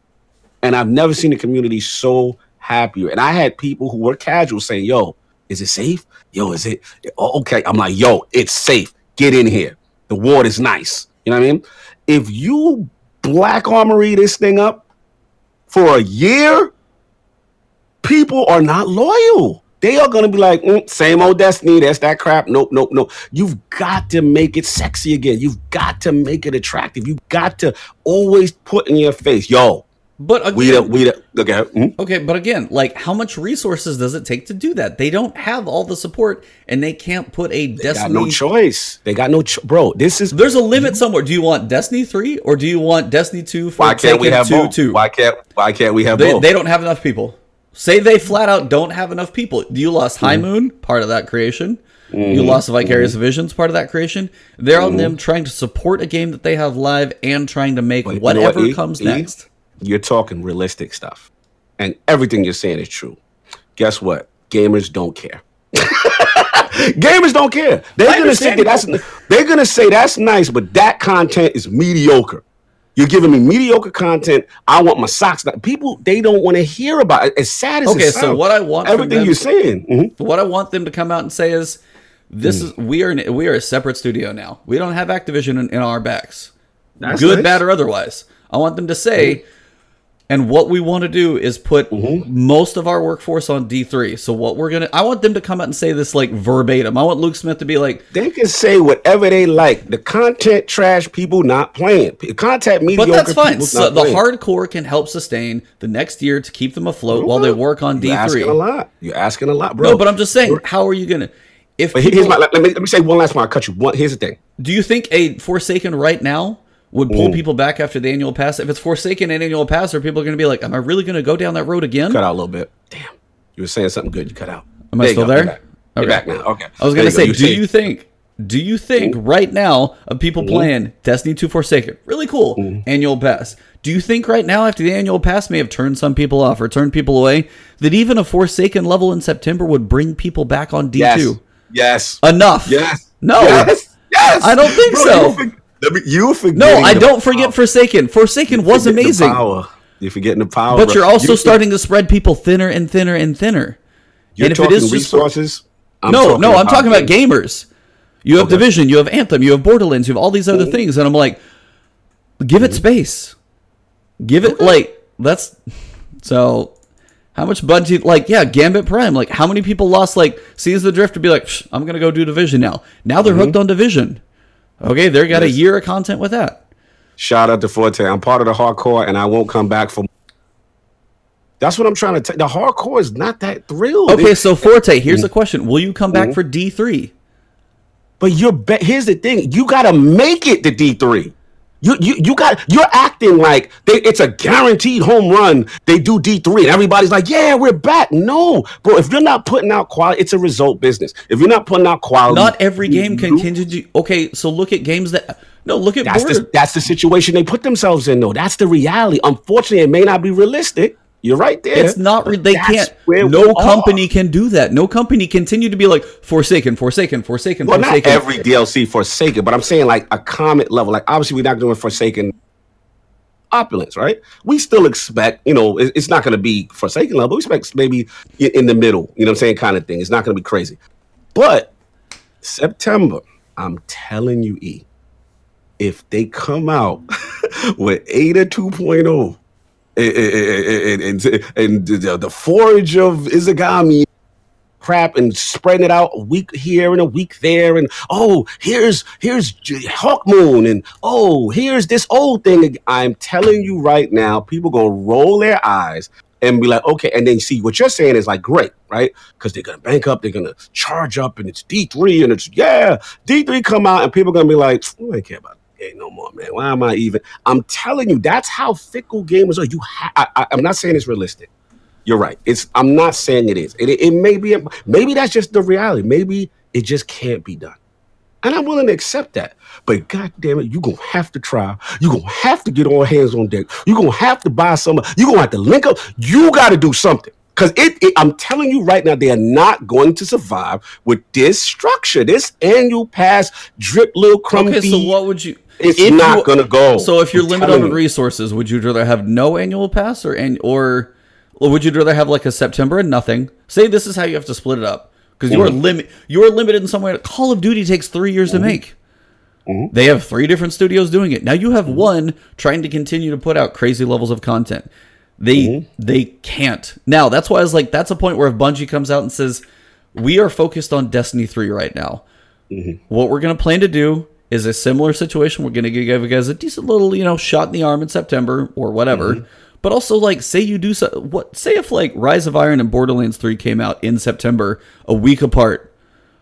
And I've never seen a community so happier. And I had people who were casual saying, yo, is it safe? Yo, is it oh, okay? I'm like, yo, it's safe. Get in here. The ward is nice. You know what I mean? If you black armory this thing up for a year, people are not loyal. They are going to be like, "Mm, same old Destiny. That's that crap. Nope, nope, nope. You've got to make it sexy again. You've got to make it attractive. You've got to always put in your face, yo, But again, we the, we the, okay. mm, Okay, but again, like how much resources does it take to do that? They don't have all the support and they can't put a They Destiny no choice. They got no, cho- bro. This is There's a limit somewhere. Do you want Destiny 3 or do you want Destiny 2 for why can't we have 2 both? 2? Why can't why can't we have They, both? they don't have enough people. Say they flat out don't have enough people. You lost High Mm-hmm. Moon, part of that creation. You mm-hmm. lost Vicarious mm-hmm. Visions, part of that creation. They're on them mm-hmm. trying to support a game that they have live and trying to make But you know what, whatever E? comes E? next. You're talking realistic stuff, and everything you're saying is true. Guess what? Gamers don't care. Gamers don't care. They're gonna say that that's they're gonna say that's nice, but that content is mediocre. You're giving me mediocre content. I want my socks. People they don't want to hear about it. As sad as Okay, it so sounds, what I want everything them- you're saying. mhm. What I want them to come out and say is, this Hmm. is we are an, we are a separate studio now. We don't have Activision in, in our backs, That's good, nice. bad, or otherwise. I want them to say, and what we want to do is put Mm-hmm. most of our workforce on D three. So what we're gonna, I want them to come out and say this like verbatim. I want Luke Smith to be like, They can say whatever they like. The content trash people not playing. Content mediocre but that's fine. So the playing. hardcore can help sustain the next year to keep them afloat while they work on D You're asking three. a lot. You're asking a lot, bro. No, but I'm just saying, how are you gonna? If But here's people- my, let, me, let me say one last one. I'll cut you. One, here's the thing. Do you think a Forsaken right now would Mm. pull people back after the annual pass? If it's Forsaken and annual pass, are people going to be like, "Am I really going to go down that road again?" Cut out a little bit. Damn. You were saying something good. You cut out. Am I still go. there? You're back. You're Okay. back now. Okay. I was going to say, go. do you think, do you think right now of people playing Destiny 2 Forsaken, really cool annual pass? Do you think right now, after the annual pass may have turned some people off or turned people away, that even a Forsaken level in September would bring people back on D2? Yes. Yes. Enough. Yes. No. Yes. Yes. I don't think Bro, so. You, forget. No, I don't forget Forsaken. Forsaken was amazing. You're forgetting the power. But you're also you starting to spread people thinner and thinner and thinner. You're and talking if it is resources. I'm no, no, I'm talking about gamers. You have okay. Division, you have Anthem, you have Borderlands, you have all these other mm-hmm. things, and I'm like, give it mm-hmm. space. Give it okay. like that's so. How much budget? Like, yeah, Gambit Prime. Like, how many people lost like Seas the Drift to be like, I'm gonna go do Division now. Now they're mm-hmm. hooked on Division. Okay, they got yes. a year of content with that. Shout out to Forte. I'm part of the hardcore, and I won't come back for. That's what I'm trying to tell. The hardcore is not that thrilled. Okay, so Forte, here's the question: Will you come back mm-hmm. for D3? But you're be- here's the thing: you got to make it to D3. You you you got you're acting like they, it's a guaranteed home run. They do D three and everybody's like, yeah, we're back. No, bro. If you're not putting out quality, it's a result business. If you're not putting out quality, not every game can continue. Okay, so look at games that no look at that's the, that's the situation they put themselves in. though. that's the reality. Unfortunately, it may not be realistic. You're right there. It's not. They can't. No company are. can do that. No company continue to be like Forsaken, Forsaken, Forsaken. Well, Forsaken. not every DLC Forsaken, but I'm saying like a comet level. Like obviously, we're not doing Forsaken opulence, right? We still expect, you know, it's not going to be Forsaken level. We expect maybe in the middle, you know, what I'm saying, kind of thing. It's not going to be crazy, but September, I'm telling you, E, if they come out with Ada 2.0 and, and, and the, the forge of Izanami crap and spreading it out a week here and a week there and oh here's here's hawk moon and oh here's this old thing. I'm telling you right now people gonna roll their eyes and be like okay and then see what you're saying is like great right? Because they're gonna bank up they're gonna charge up and it's d3 and it's yeah d3 come out and people gonna be like i care about game no more, man. Why am I even? I'm telling you, that's how fickle gamers are. You, ha- I, am not saying it's realistic. You're right. It's. I'm not saying it is. It, it, it may be. Maybe that's just the reality. Maybe it just can't be done. And I'm willing to accept that. But god damn it, you're gonna have to try. You're gonna have to get all hands on deck. You're gonna have to buy some. You're gonna have to link up. You gotta do something. Because it, it, I'm telling you right now, they are not going to survive with this structure, this annual pass drip little crummy. Okay, so what would you? It's if not going to go. So if you're I'm limited on resources, would you rather have no annual pass or an, or, would you rather have like a September and nothing? Say this is how you have to split it up because mm-hmm. you're limit you're limited in some way. Call of Duty takes three years mm-hmm. to make. Mm-hmm. They have three different studios doing it. Now you have mm-hmm. one trying to continue to put out crazy levels of content. They mm-hmm. they can't. Now that's why I was like, that's a point where if Bungie comes out and says, "We are focused on Destiny three right now. Mm-hmm. What we're going to plan to do is a similar situation. We're going to give you guys a decent little, you know, shot in the arm in September or whatever. Mm-hmm. But also, like, say you do so, what? Say if like Rise of Iron and Borderlands Three came out in September, a week apart.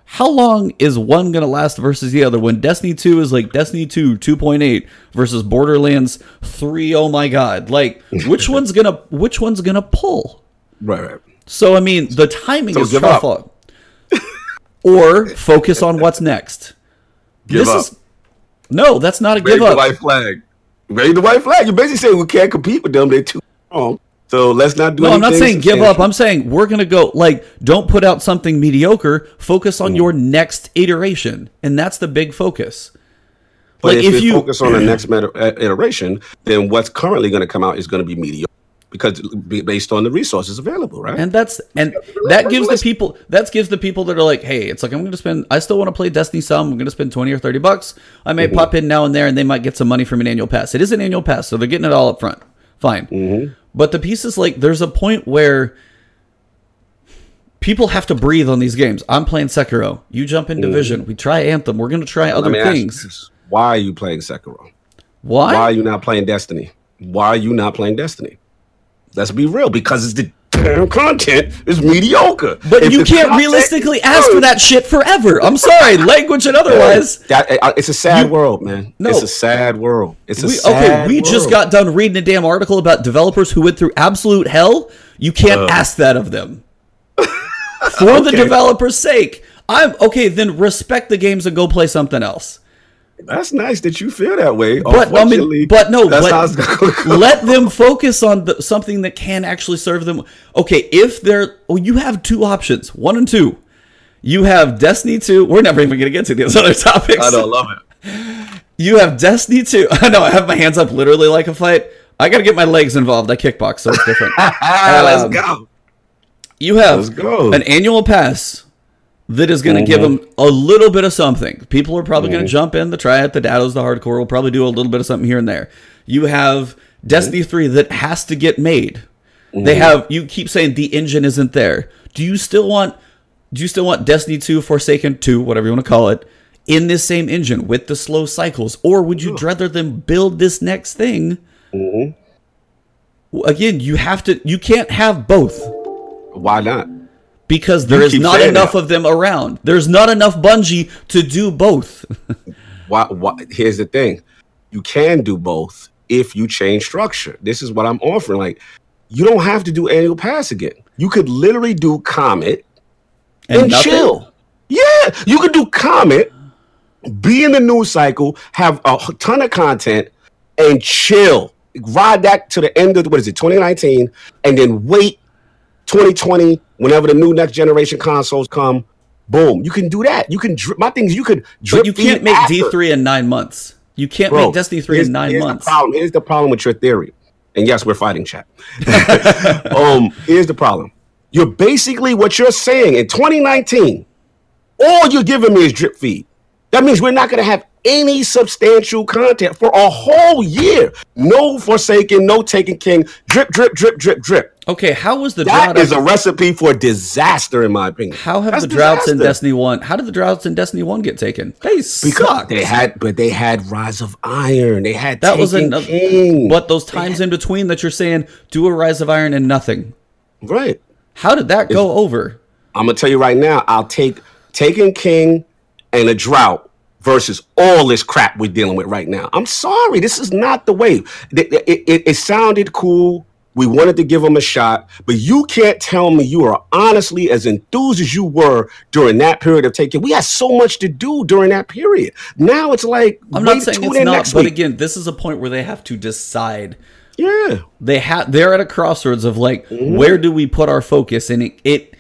How long is one gonna last versus the other? When Destiny Two is like Destiny Two 2.8 versus Borderlands Three. Oh my God! Like, which one's gonna which one's gonna pull? Right, right. So I mean, the timing so is tough. or focus on what's next. Give this up. Is, no, that's not a Raise give up. the white flag. Raise the white flag. You're basically saying we can't compete with them. They're too strong. So let's not do. No, I'm not saying give up. I'm saying we're gonna go like don't put out something mediocre. Focus on mm. your next iteration, and that's the big focus. But like if, if you focus on the next uh, iteration, then what's currently going to come out is going to be mediocre because based on the resources available, right? And that's and that gives the people that gives the people that are like, hey, it's like I'm going to spend. I still want to play Destiny some. I'm going to spend twenty or thirty bucks. I may mm-hmm. pop in now and there, and they might get some money from an annual pass. It is an annual pass, so they're getting it all up front. Fine, mm-hmm. but the pieces like there's a point where people have to breathe on these games. I'm playing Sekiro. You jump in mm-hmm. Division. We try Anthem. We're going to try other things. Why are you playing Sekiro? Why? Why are you not playing Destiny? Why are you not playing Destiny? Let's be real, because it's the damn content is mediocre. But if you can't realistically ask for that shit forever. I'm sorry, language and otherwise. That, it's a sad you, world, man. No, it's a sad world. It's a we, okay. We world. just got done reading a damn article about developers who went through absolute hell. You can't uh. ask that of them. For okay. the developer's sake, I'm okay. Then respect the games and go play something else. That's nice that you feel that way. But I mean, but no, but let them focus on the, something that can actually serve them. Okay, if they're, well, you have two options, one and two. You have Destiny 2. We're never even going to get to these other topics. I don't love it. You have Destiny 2. I know I have my hands up literally like a fight. I got to get my legs involved. I kickbox, so it's different. Let's Um, go. You have Let's go. an annual pass that is going to give mm-hmm. them a little bit of something. People are probably going to mm-hmm. jump in the try it. The dados, the hardcore will probably do a little bit of something here and there. You have mm-hmm. Destiny 3 that has to get made. They have you keep saying the engine isn't there. Do you still want do you still want Destiny 2 Forsaken 2, whatever you want to call it, in this same engine with the slow cycles or would you rather them build this next thing? Again, you have to you can't have both Why not? Because there You is not enough that. of them around. There's not enough Bungie to do both. Why, why? Here's the thing: you can do both if you change structure. This is what I'm offering. Like, you don't have to do annual pass again. You could literally do Comet and, nothing? chill. Yeah, you could do Comet, be in the news cycle, have a ton of content, and chill. Ride that to the end of what is it, 2019, and then wait 2020 whenever the new next generation consoles come. Boom, you can do that. You can drip. My thing is, you could drip. But you can't make after. D3 in nine months. You can't Bro, make Destiny 3 here's- in nine here's months. The problem. Here's the problem with your theory. And yes, we're fighting chat. um, here's the problem. You're basically what you're saying in 2019, all you're giving me is drip feed. That means we're not going to have any substantial content for a whole year. No Forsaken, no Taken King, drip, drip, drip, drip, drip. Okay, how was the That drought? is a recipe for disaster, in my opinion. how have That's the droughts in. Destiny 1? How did the droughts in Destiny 1 get taken? They Because sucked. they had, but they had Rise of Iron. They had that was Taken another King. But those times in between that you're saying do a Rise of Iron and nothing. right. How did that go over? I'm gonna tell you right now, I'll take Taken King and a drought versus all this crap we're dealing with right now. I'm sorry, this is not the way. It, it- it- sounded cool. We wanted to give them a shot, but you can't tell me you are honestly as enthused as you were during that period of taking. We had so much to do during that period. Now it's like I'm not saying it's not, but week. again, this is a point where they have to decide yeah, they have they're at a crossroads of like Mm-hmm. where do we put our focus and it, it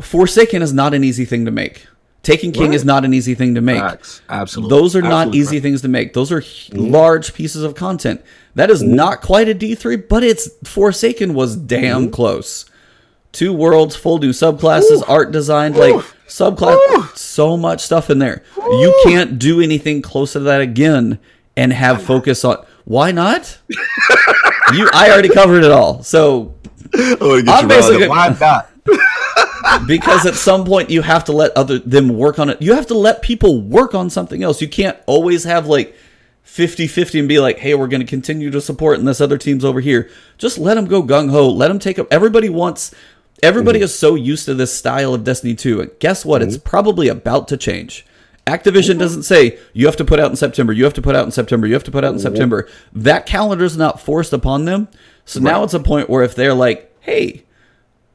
forsaken is not an easy thing to make Taken King Right. is not an easy thing to make Facts. absolutely. those are not easy right. things to make those are h- large pieces of content that is Mm-hmm. not quite a d3 but it's forsaken was damn Mm-hmm. close two worlds full new subclasses art design like subclass so much stuff in there you can't do anything close to that again and have focus on why not you i already covered it all so I wanna get I'm basically- Why not? because at some point you have to let other them work on it. You have to let people work on something else. You can't always have like 50-50 and be like hey we're going to continue to support and this other team's over here. Just let them go gung-ho. Let them take up everybody wants everybody mm-hmm. is so used to this style of destiny 2 and guess what? It's mm-hmm. probably about to change. Activision mm-hmm. doesn't say you have to put out in september you have to put out in september you have to put out in september. That calendar is not forced upon them. So now it's a point where if they're like hey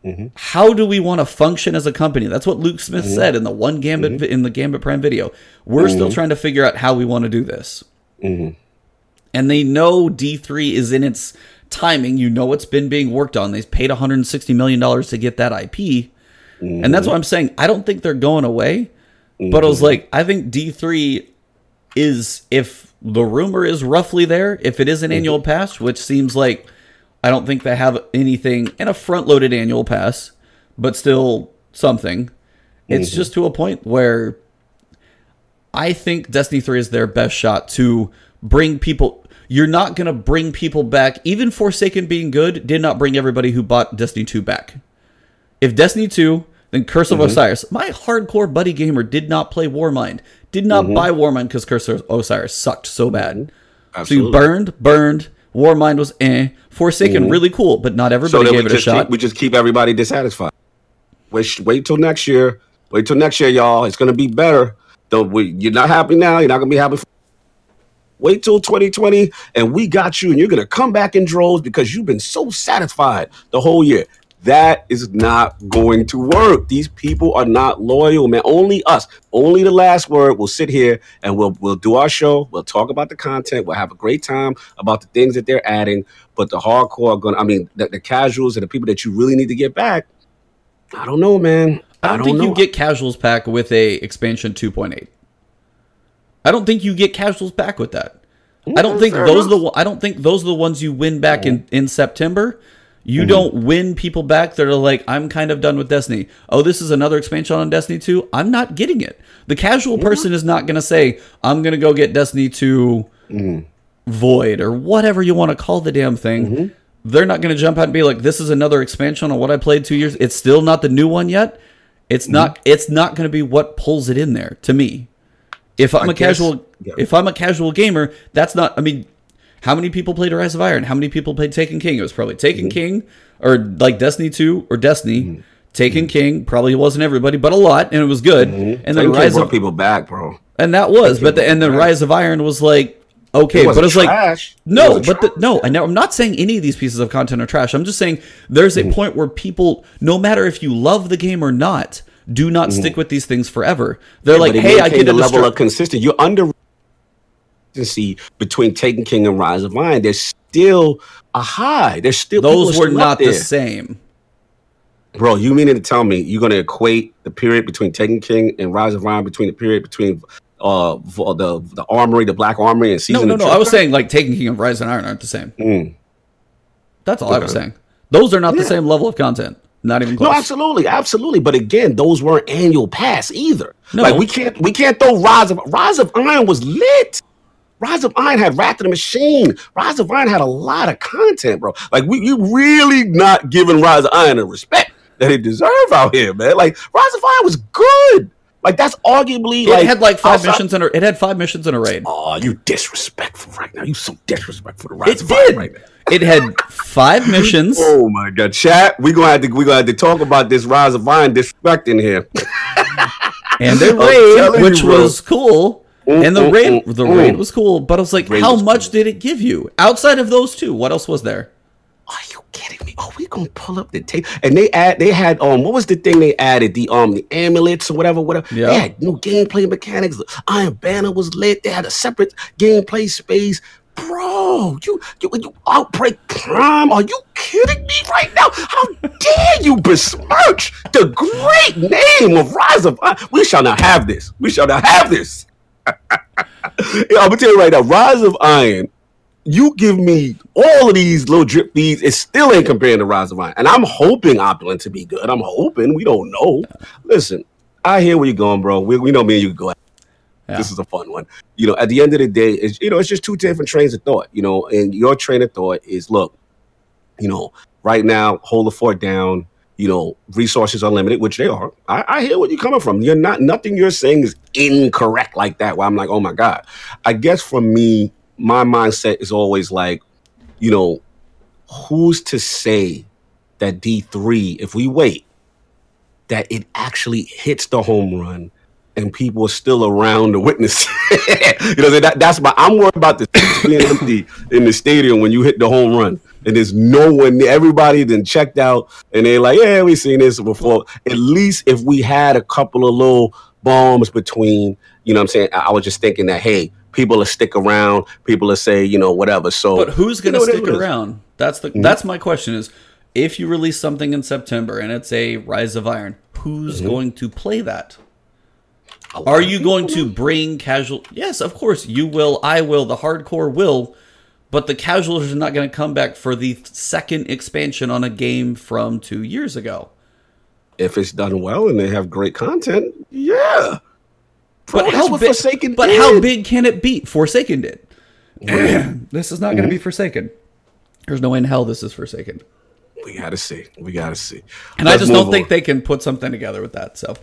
Mm-hmm. how do we want to function as a company? That's what Luke Smith mm-hmm. said in the one Gambit mm-hmm. vi- in the Gambit Prime video. We're still trying to figure out how we want to do this. And they know D3 is in its timing. You know it's been being worked on. They've paid 160 million dollars to get that IP. And that's what I'm saying. I don't think they're going away. But I was like, I think D3 is if the rumor is roughly there, if it is an annual pass, which seems like I don't think they have anything in a front loaded annual pass, but still something. It's mm-hmm. just to a point where I think Destiny 3 is their best shot to bring people. You're not going to bring people back. Even Forsaken being good did not bring everybody who bought Destiny 2 back. If Destiny 2, then Curse of mm-hmm. Osiris. My hardcore buddy gamer did not play Warmind. Did not mm-hmm. buy Warmind because Curse of Osiris sucked so bad. So you burned, burned, burned. Warmind was eh. Forsaken really cool, but not everybody we gave it a shot. keep, we just keep everybody dissatisfied. Wait, wait till next year. Wait till next year, y'all. It's gonna be better. Don't we? You're not happy now. You're not gonna be happy. Wait till 2020, and we got you, and you're gonna come back in droves because you've been so satisfied the whole year. That is not going to work. These people are not loyal, man. Only us, only the last word. We'll sit here and we'll we'll do our show. We'll talk about the content. We'll have a great time about the things that they're adding. But the hardcore are gonna. I mean, the, the casuals and the people that you really need to get back. I don't know, man. I don't, think know. you get casuals pack with a expansion 2.8. I don't think you get casuals back with that. I don't think those are the. I don't think those are the ones you win back in in September. You don't win people back that are like, I'm kind of done with Destiny. Oh, this is another expansion on Destiny 2. I'm not getting it. The casual person is not going to say, I'm going to go get Destiny 2 mm-hmm. Void or whatever you want to call the damn thing. Mm-hmm. They're not going to jump out and be like, this is another expansion on what I played two years. It's still not the new one yet. It's mm-hmm. not. It's not going to be what pulls it in there to me. If I'm I a guess- casual, yeah. if I'm a casual gamer, that's not. I mean, how many people played Rise of Iron? How many people played Taken King? It was probably Taken Mm-hmm. King or like Destiny Two or Destiny. Taken King probably wasn't everybody, but a lot, and it was good. And then Taken Rise brought of people back, bro. and that was, but the, and then Rise of Iron was like okay, It but it's like trash. It no, wasn't but the, no, I know I'm not saying any of these pieces of content are trash. I'm just saying there's Mm-hmm. a point where people, no matter if you love the game or not, do not stick with these things forever. They're like, Mm-hmm. But it hey, I get a level level of consistency. You're under between Taken King and Rise of Iron. There's still a high. There's still Those were still not the same. Bro, you meaning to tell me you're gonna equate the period between Taken King and Rise of Iron between the period between uh the the armory, the black armory, and season? no, of no. I was saying like Taken King and Rise of Iron aren't the same. Mm. That's all I was saying. Those are not the same level of content. Not even No, close. absolutely, absolutely. But again, those weren't annual pass either. No. Like we can't we can't throw Rise of Rise of Iron was lit. Rise of Iron had Wrath of the Machine. Rise of Iron had a lot of content, bro. Like we you really not giving Rise of Iron the respect that it deserve out here, man. Like Rise of Iron was good. Like that's arguably it like had like five outside- missions in a. It had five missions in a raid. Oh, you disrespectful right now. You so disrespectful to Rise It of Iron did. right now. It had five missions. Oh my god, chat. We gonna have to we gonna have to talk about this Rise of Iron disrespect in here. and the I'm raid, which you, was cool. Mm, and the mm, raid, mm, the raid was cool. But I was like, Raid how was much cool. did it give you outside of those two? What else was there? Are you kidding me? Oh, we gonna pull up the tape, and they add. They had um, what was the thing they added? The um, the amulets or whatever, whatever. Yeah. They had new gameplay mechanics. Iron Banner was lit. They had a separate gameplay space. Bro, you, you, you outbreak prime? Are you kidding me right now? How dare you besmirch the great name of Rise of Iron? We shall not have this. We shall not have this. Yeah, I'm gonna tell you right now, Rise of Iron you give me all of these little drip feeds, it still ain't comparing to Rise of Iron. And I'm hoping Opulent to be good. I'm hoping. We don't know. Listen, I hear where you're going, bro. We, we know me and you can go. Yeah. This is a fun one. You know, at the end of the day, it's you know, it's just two different trains of thought. You know, and your train of thought is look, you know, right now, hold the fort down. You know, resources are limited, which they are. I, I hear where you're coming from. You're not nothing you're saying is incorrect like that. Where I'm like, oh my god. I guess for me, my mindset is always like, you know, who's to say that D3, if we wait, that it actually hits the home run and people are still around to witness. you know, that, that's my, I'm worried about the being empty in the stadium when you hit the home run. And there's no one, everybody then checked out and they're like, yeah, we've seen this before. At least if we had a couple of little bombs between, you know what I'm saying? I, I was just thinking that, hey, people will stick around, people will say, you know, whatever. So, But who's going to know, stick what it is. around? That's the that's my question is if you release something in September and it's a Rise of Iron, who's Mm-hmm. going to play that? A lot Are you going to bring casual? Yes, of course you will. I will. The hardcore will. But the casuals are not going to come back for the second expansion on a game from two years ago. if it's done well and they have great content, yeah. Bro, But that's how big? Forsaken But did. how big can it be? Forsaken did. this is not going to be mm-hmm. Forsaken. There's no way in hell this is Forsaken. We gotta see. We gotta see. And I Let's just don't think they can put something together with that. So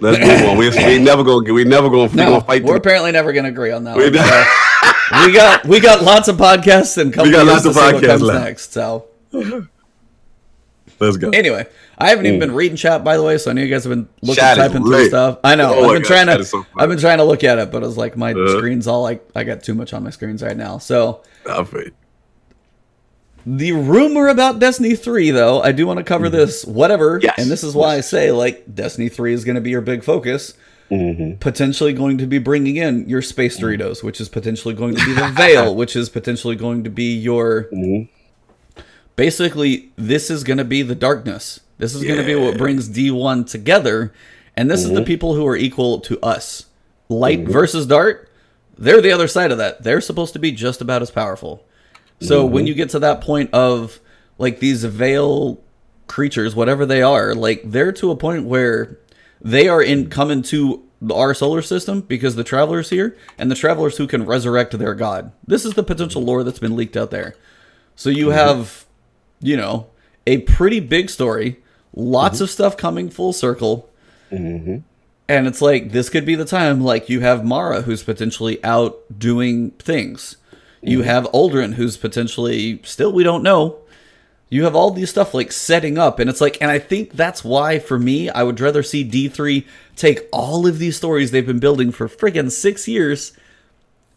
Let's move on. We, we never go. We never going. We no, gonna fight. we're to- apparently never going to agree on that. We One. we got we got lots of podcasts and couple We got lots of to see what podcasts left. next. So Let's go. anyway, I haven't even been reading chat by the way, so I know you guys have been looking Chat typing through stuff. I know. Oh I've been God, trying to so. I've been trying to look at it, but it's like my Uh-huh. screen's all like I got too much on my screens right now. So The rumor about Destiny 3, though, I do want to cover this. Whatever. Mm-hmm. Yes. And this is why I say, like, Destiny 3 is going to be your big focus. Mm-hmm. Potentially going to be bringing in your Space Doritos, which is potentially going to be the Veil, which is potentially going to be your. Mm-hmm. Basically, this is going to be the darkness. This is going to be what brings D1 together. And this Mm-hmm. is the people who are equal to us. Light versus dark. they're the other side of that. They're supposed to be just about as powerful. So when mm-hmm. you get to that point of like these veil creatures, whatever they are, like they're to a point where they are in coming to our solar system because the travelers here and the travelers who can resurrect their god. This is the potential lore that's been leaked out there. So you mm-hmm. have, you know, a pretty big story, lots mm-hmm. of stuff coming full circle. And it's like this could be the time. Like you have Mara, who's potentially out doing things. You mm-hmm. have Uldren, who's potentially still we don't know. You have all these stuff like setting up, and it's like, and I think that's why for me, I would rather see D three take all of these stories they've been building for friggin' six years,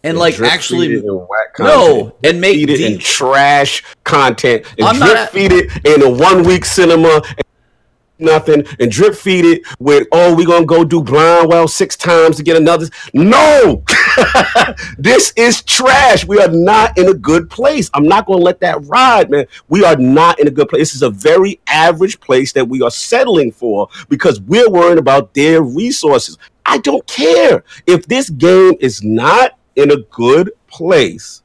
and like actually No, and make feed it D- in trash content and I'm drip at- feed it in a one week cinema and nothing and drip feed it with oh we gonna go do Blindwell six times to get another no this is trash we are not in a good place I'm not gonna let that ride man we are not in a good place this is a very average place that we are settling for because we're worrying about their resources I don't care if this game is not in a good place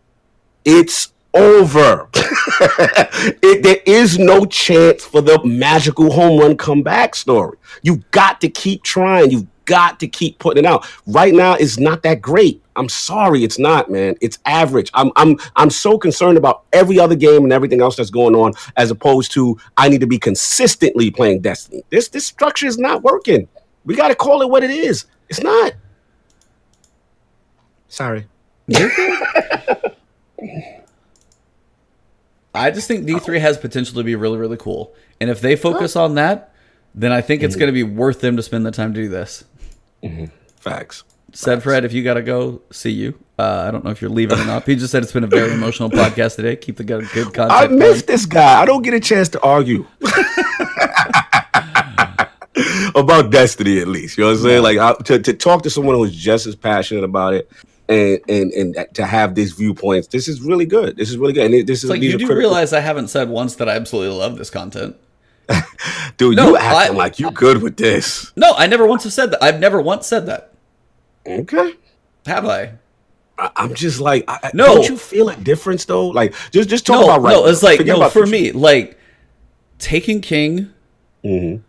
it's over. it, there is no chance for the magical home run comeback story. You've got to keep trying. You've got to keep putting it out. Right now, it's not that great. I'm sorry, it's not, man. It's average. I'm I'm I'm so concerned about every other game and everything else that's going on, as opposed to I need to be consistently playing Destiny. This this structure is not working. We got to call it what it is. It's not. Sorry. I just think D3 has potential to be really, really cool. And if they focus on that, then I think it's mm-hmm. going to be worth them to spend the time to do this. Facts. Said Fred, if you got to go, see you. Uh, I don't know if you're leaving or not. He just said it's been a very emotional podcast today. Keep the good, good content. I going. miss this guy. I don't get a chance to argue about Destiny, at least. You know what I'm saying? Like I, to to talk to someone who's just as passionate about it, and and and to have these viewpoints. This is really good. This is really good. And it- this is like you do critical- realize I haven't said once that I absolutely love this content. dude. No, you acting I- like you good with this. No, I never once have said that. I've never once said that. Okay. Have I? I, I'm just like, I, No. Don't you feel a difference though? Like, just just talk No, about right. no, it's like Forget no for me, like Taken King, Mhm.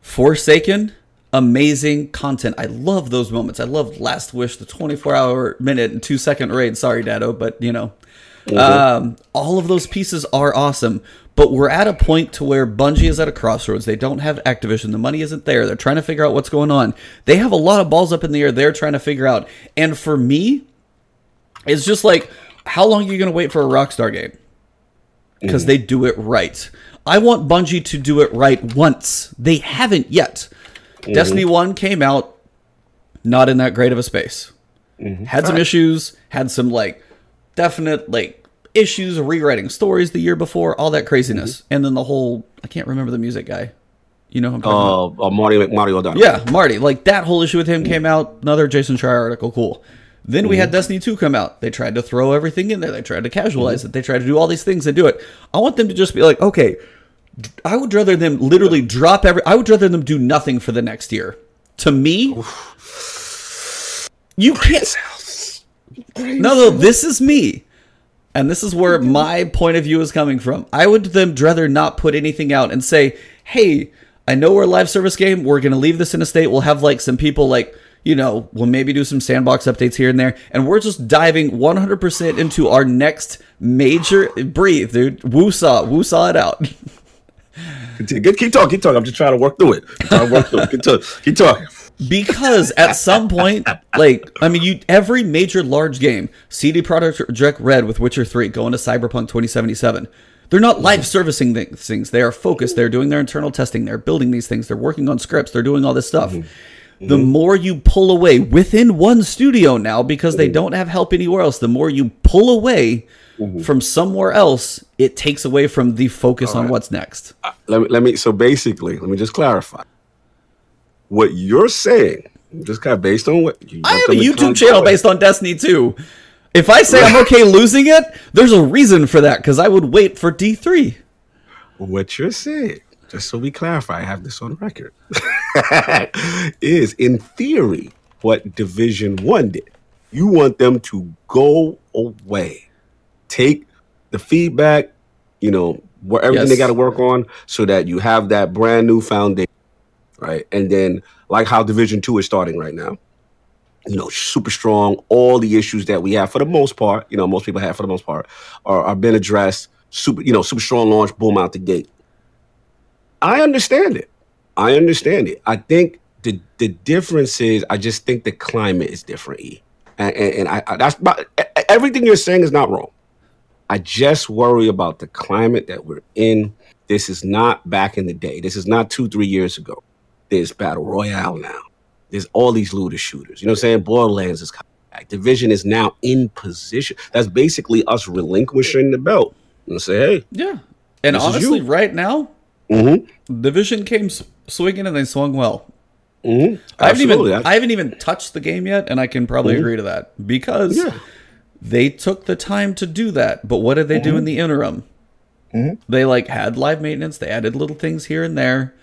Forsaken, amazing content. I love those moments. I love Last Wish, the 24 hour minute and two second raid. Sorry, Datto, but you know, Mm-hmm. um, all of those pieces are awesome. But we're at a point to where Bungie is at a crossroads. They don't have Activision. The money isn't there. They're trying to figure out what's going on. They have a lot of balls up in the air. They're trying to figure out. And for me, it's just like, how long are you going to wait for a Rockstar game? Because mm-hmm. they do it right. I want Bungie to do it right once. They haven't yet. Mm-hmm. Destiny 1 came out not in that great of a space. Mm-hmm. Had some issues, had some like definite like issues rewriting stories the year before, all that craziness. And then the whole I can't remember the music guy. You know who I'm talking about? Uh, uh, Marty Marty O'Donnell. Yeah, Marty. Like that whole issue with him came out. Another Jason Schreier article. Cool. Then we had Destiny 2 come out. They tried to throw everything in there. They tried to casualize it. They tried to do all these things and do it. I want them to just be like, okay, I would rather them literally drop every. I would rather them do nothing for the next year. To me, you can't. No, no, this is me. And this is where mm-hmm. my point of view is coming from. I would them rather not put anything out and say, hey, I know we're a live service game. We're going to leave this in a state. We'll have like some people like, you know, we'll maybe do some sandbox updates here and there. And we're just diving 100% into our next major. Breathe, dude. Woo saw, woo saw it out. Continue. Keep talking. Keep talking. I'm just trying to work through it. I'm trying to work through it. Keep talking. Because at some point, like I mean, you every major large game, CD Projekt Red with Witcher Three going to Cyberpunk 2077. They're not live servicing things. They are focused. They're doing their internal testing. They're building these things. They're working on scripts. They're doing all this stuff. Mm-hmm. The mm-hmm. more you pull away within one studio now, because they mm-hmm. don't have help anywhere else, the more you pull away from somewhere else, it takes away from the focus on what's next. Uh, let me let me. So basically, let me just clarify. What you're saying, just kind of based on what you I have a YouTube channel based on Destiny 2. If I say I'm okay losing it, there's a reason for that because I would wait for D3. What you're saying, just so we clarify, I have this on record, is in theory what Division One did. You want them to go away. Take the feedback, you know, where everything yes. they got to work on, so that you have that brand new foundation, right? And then, like how Division Two is starting right now, you know, super strong. All the issues that we have, for the most part, you know, most people have for the most part, are, are been addressed. Super, you know, super strong launch, boom out the gate. I understand it. I understand it. I think the the difference is, I just think the climate is different. E. And, and, and I, I, that's about, everything you're saying is not wrong. I just worry about the climate that we're in. This is not back in the day. This is not two, three years ago. There's battle royale now. There's all these looter shooters. You know what I'm saying? Borderlands is coming back. Division is now in position. That's basically us relinquishing the belt and say, hey, yeah. And honestly, right now, mm-hmm. Division came swinging and they swung well. Mm-hmm. I haven't even I haven't even touched the game yet, and I can probably mm-hmm. agree to that because yeah. they took the time to do that. But what did they do in mm-hmm. the interim? Mm-hmm. They like had live maintenance. They added little things here and there,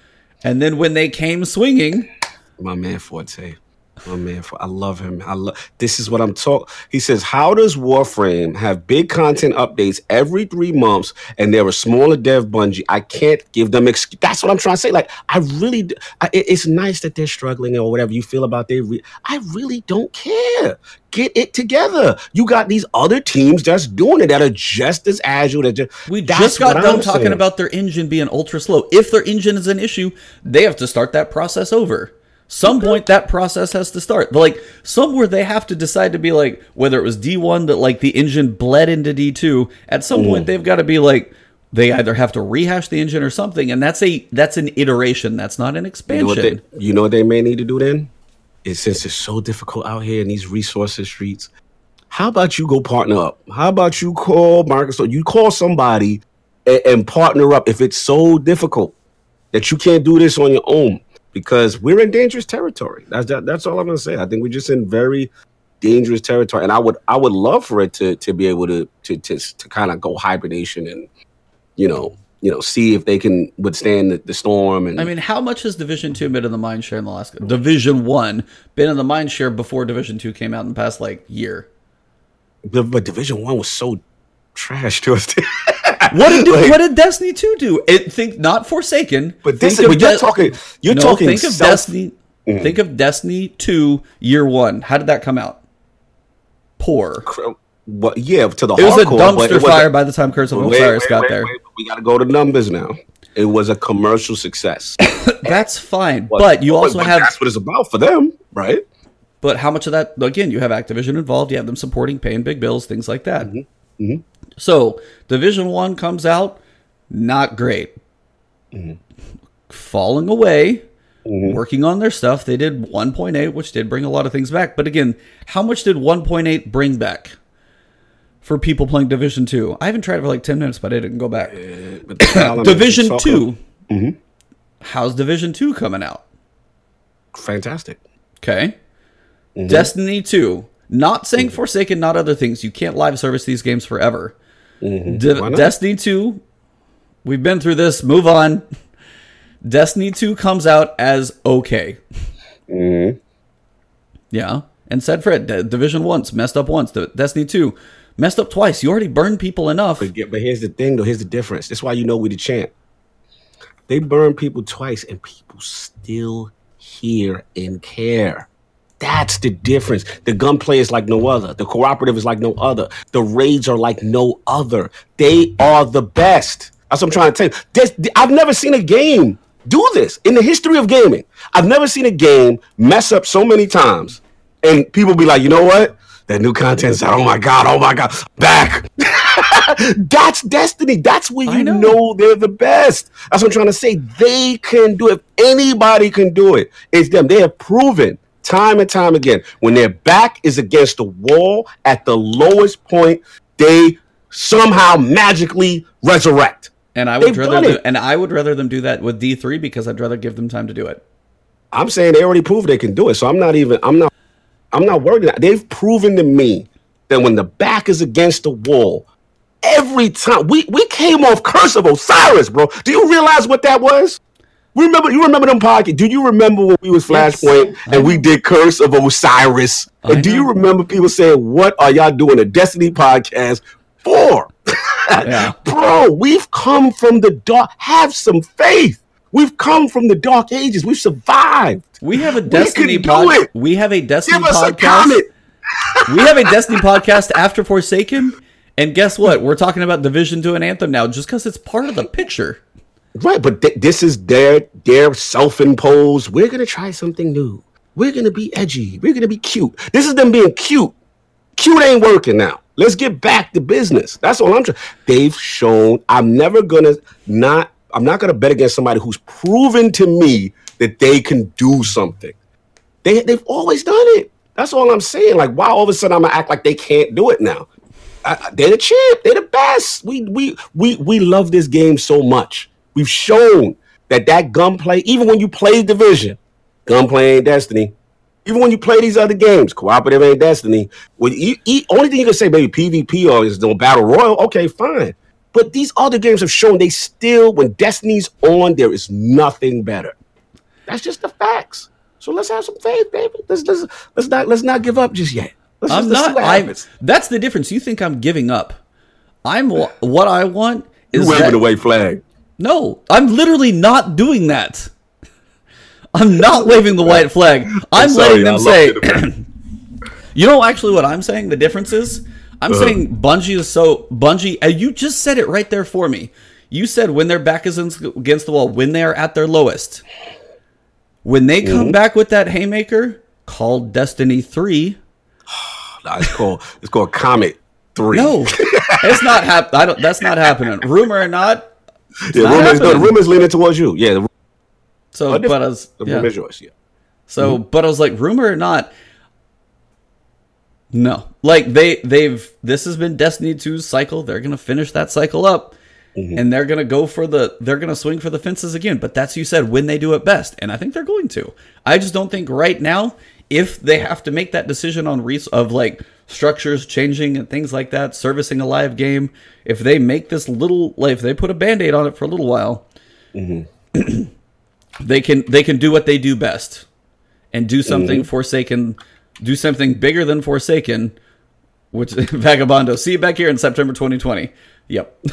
and then when they came swinging, my man Forte. My man, I love him. I love. This is what I'm talking. He says, "How does Warframe have big content updates every three months, and they're a smaller dev Bungie? I can't give them. Ex- That's what I'm trying to say. Like, I really, I, it's nice that they're struggling or whatever you feel about their. Re- I really don't care. Get it together. You got these other teams just doing it that are just as agile. That just, we just got done I'm talking saying. about their engine being ultra slow. If their engine is an issue, they have to start that process over. Some point that process has to start. Like somewhere they have to decide to be like whether it was D1 that like the engine bled into D2. At some mm. point they've got to be like they either have to rehash the engine or something, and that's a that's an iteration. That's not an expansion. You know what they, you know what they may need to do then? Is since it's so difficult out here in these resources streets, how about you go partner up? How about you call Microsoft? You call somebody and, and partner up if it's so difficult that you can't do this on your own because we're in dangerous territory. That's that, that's all I'm gonna say. I think we're just in very dangerous territory, and I would I would love for it to to be able to to to, to kind of go hibernation and you know you know see if they can withstand the, the storm. And I mean, how much has Division Two been in the mind share in the last Division One been in the mind share before Division Two came out in the past like year? But, but Division One was so trash to us. what did like, what did Destiny two do? It think not Forsaken. But this is, you're De- talking. You're no, talking. Think of Destiny. Mm. Think of Destiny two year one. How did that come out? Poor. Well, yeah, to the it was a dumpster fire by the time Curse of Osiris got wait, there. Wait, we got to go to numbers now. It was a commercial success. that's fine, but, but you also but have that's what it's about for them, right? But how much of that? Again, you have Activision involved. You have them supporting, paying big bills, things like that. Mm-hmm. Mm-hmm. So Division One comes out, not great. Mm-hmm. Falling away, mm-hmm. working on their stuff. They did 1.8, which did bring a lot of things back. But again, how much did 1.8 bring back for people playing Division Two? I haven't tried it for like 10 minutes, but I didn't go back. Uh, Division 2 mm-hmm. How's Division Two coming out? Fantastic. Okay. Mm-hmm. Destiny Two. Not saying mm-hmm. Forsaken, not other things. You can't live service these games forever. Mm-hmm. De- Destiny 2, we've been through this. Move on. Destiny 2 comes out as okay. Mm-hmm. Yeah. And said Fred, D- Division once, messed up once. The Destiny 2, messed up twice. You already burned people enough. But, but here's the thing, though. Here's the difference. That's why you know we the champ. They burn people twice, and people still hear and care. That's the difference. The gunplay is like no other. The cooperative is like no other. The raids are like no other. They are the best. That's what I'm trying to tell you. This, I've never seen a game do this in the history of gaming. I've never seen a game mess up so many times, and people be like, you know what? That new content's out. Oh my god! Oh my god! Back. That's Destiny. That's where you know. know. they're the best. That's what I'm trying to say. They can do it. If anybody can do it, it's them. They have proven time and time again. When their back is against the wall at the lowest point, they somehow magically resurrect. And I would They've rather them, and I would rather them do that with D three because I'd rather give them time to do it. I'm saying they already proved they can do it, so I'm not even I'm not I'm not worried. They've proven to me that when the back is against the wall, every time we we came off Curse of Osiris, bro. Do you realize what that was? Remember, you remember them podcasts? Do you remember when we was Flashpoint Yes, and we did Curse of Osiris? I And do you remember people saying, "What are y'all doing a Destiny podcast for?" Yeah. Bro, we've come from the dark. Have some faith. We've come from the dark ages. We've survived. We have a Destiny can do pod. it. We have a Destiny Give podcast. we have a Destiny podcast after Forsaken, and guess what? We're talking about Division Two and Anthem now, just because it's part of the picture. Right, but th- this is their their self-imposed. We're gonna try something new. We're gonna be edgy. We're gonna be cute. This is them being cute. Cute ain't working now. Let's get back to business. That's all I'm trying. They've shown. I'm never gonna not. I'm not gonna bet against somebody who's proven to me that they can do something. They they've always done it. That's all I'm saying. Like, why all of a sudden I'm gonna act like they can't do it now? I, they're the champ. They're the best. We we we we love this game so much. We've shown that that gunplay, even when you play Division, gunplay ain't Destiny. Even when you play these other games, cooperative ain't Destiny. When you, you, only thing you can say maybe PvP or is no battle royal, okay, fine. But these other games have shown they still, when Destiny's on, there is nothing better. That's just the facts. So let's have some faith, baby. Let's let's let's not let's not give up just yet. Let's I'm just, not. I. That's the difference. You think I'm giving up? I'm what I want is You waving that, the white flag. No. I'm literally not doing that. I'm not waving the white flag. I'm, sorry, letting them say. it a bit. You know actually what I'm saying? The difference is I'm Uh-huh. saying Bungie is so Bungie. And you just said it right there for me. You said when their back is in- against the wall, when they are at their lowest, when they Mm-hmm. come back with that haymaker called Destiny Three. Nah, it's called it's called Comet Three. No, it's not hap- I don't. That's not happening. Rumor or not. Yeah, not rumors, no, the happening. rumors leaning towards you. Yeah, the, So, oh, but I was the yeah. rumors yours. Yeah. So, mm-hmm. but I was like, rumor or not. No, like they they've this has been Destiny 2's cycle. They're gonna finish that cycle up, mm-hmm. and they're gonna go for the they're gonna swing for the fences again. But that's you said when they do it best, and I think they're going to. I just don't think right now if they have to make that decision on res- of like structures changing and things like that, servicing a live game. If they make this little like if they put a band-aid on it for a little while, mm-hmm. they can they can do what they do best and do something mm-hmm. Forsaken, do something bigger than Forsaken, which Vagabondo. See you back here in September 2020. Yep.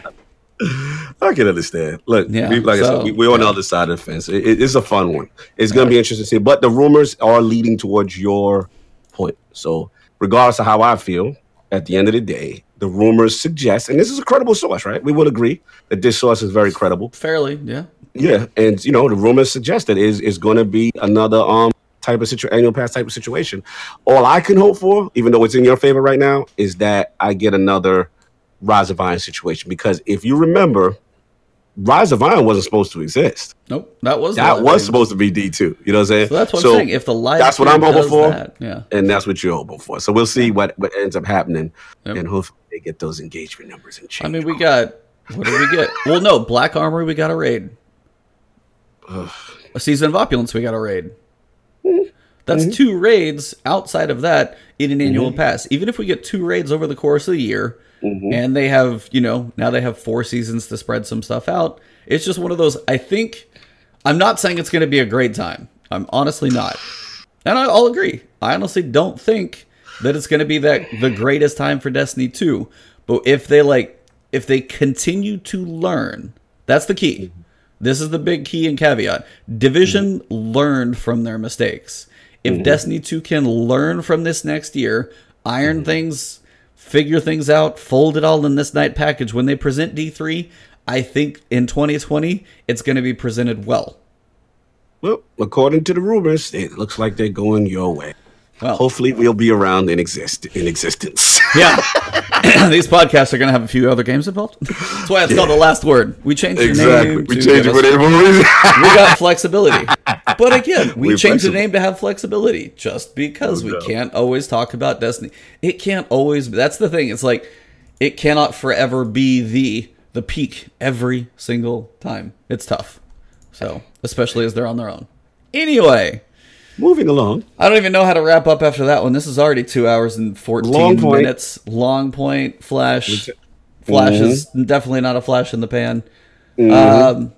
I can understand. Look, Yeah, we, like I so- said, we, we're on the other side of the fence. It- it- it's a fun one. It's going to be interesting to see. But the rumors are leading towards your point. So, regardless of how I feel, at the end of the day, the rumors suggest, and this is a credible source, right? We will agree that this source is very credible. Fairly, yeah. Yeah, and you know the rumors suggest that is is going to be another um type of situ- annual pass type of situation. All I can hope for, even though it's in your favor right now, is that I get another Rise of Iron situation because if you remember, Rise of Iron wasn't supposed to exist. Nope, that was That was supposed to be D two. You know what I'm saying? So that's what I'm saying. If the live that's what I'm hoping for. that, yeah. and that's what you're hoping for. So we'll see what what ends up happening, Yep. and hopefully they get those engagement numbers and change. I mean, we got what did we get? well, no, Black Armory. We got a raid. a season of opulence. We got a raid. That's Mm-hmm. two raids outside of that in an annual pass. Even if we get two raids over the course of the year, Mm-hmm. and they have, you know, now they have four seasons to spread some stuff out. It's just one of those. I think I'm not saying it's going to be a great time. I'm honestly not, and I, I'll agree. I honestly don't think that it's going to be that the greatest time for Destiny 2. But if they like, if they continue to learn, that's the key. Mm-hmm. This is the big key and caveat. Division mm-hmm. learned from their mistakes. If mm-hmm. Destiny 2 can learn from this next year, iron things, figure things out, fold it all in this night package, when they present D3, I think in 2020, it's going to be presented well. well, according to the rumors, it looks like they're going your way. Well, Hopefully, we'll be around in exist in existence. yeah. These podcasts are going to have a few other games involved. That's why it's called The Last Word. We changed the exactly. name. We changed it for reason. we got flexibility. But again, we We're changed the name to have flexibility just because we No can't always talk about Destiny. It can't always that's the thing. It's like it cannot forever be the the peak every single time. It's tough. So, especially as they're on their own. Anyway, Moving along. I don't even know how to wrap up after that one. This is already 2 hours and 14 Long point. minutes. Long point flash. Flash is mm-hmm. definitely not a flash in the pan. Mm-hmm. Um, in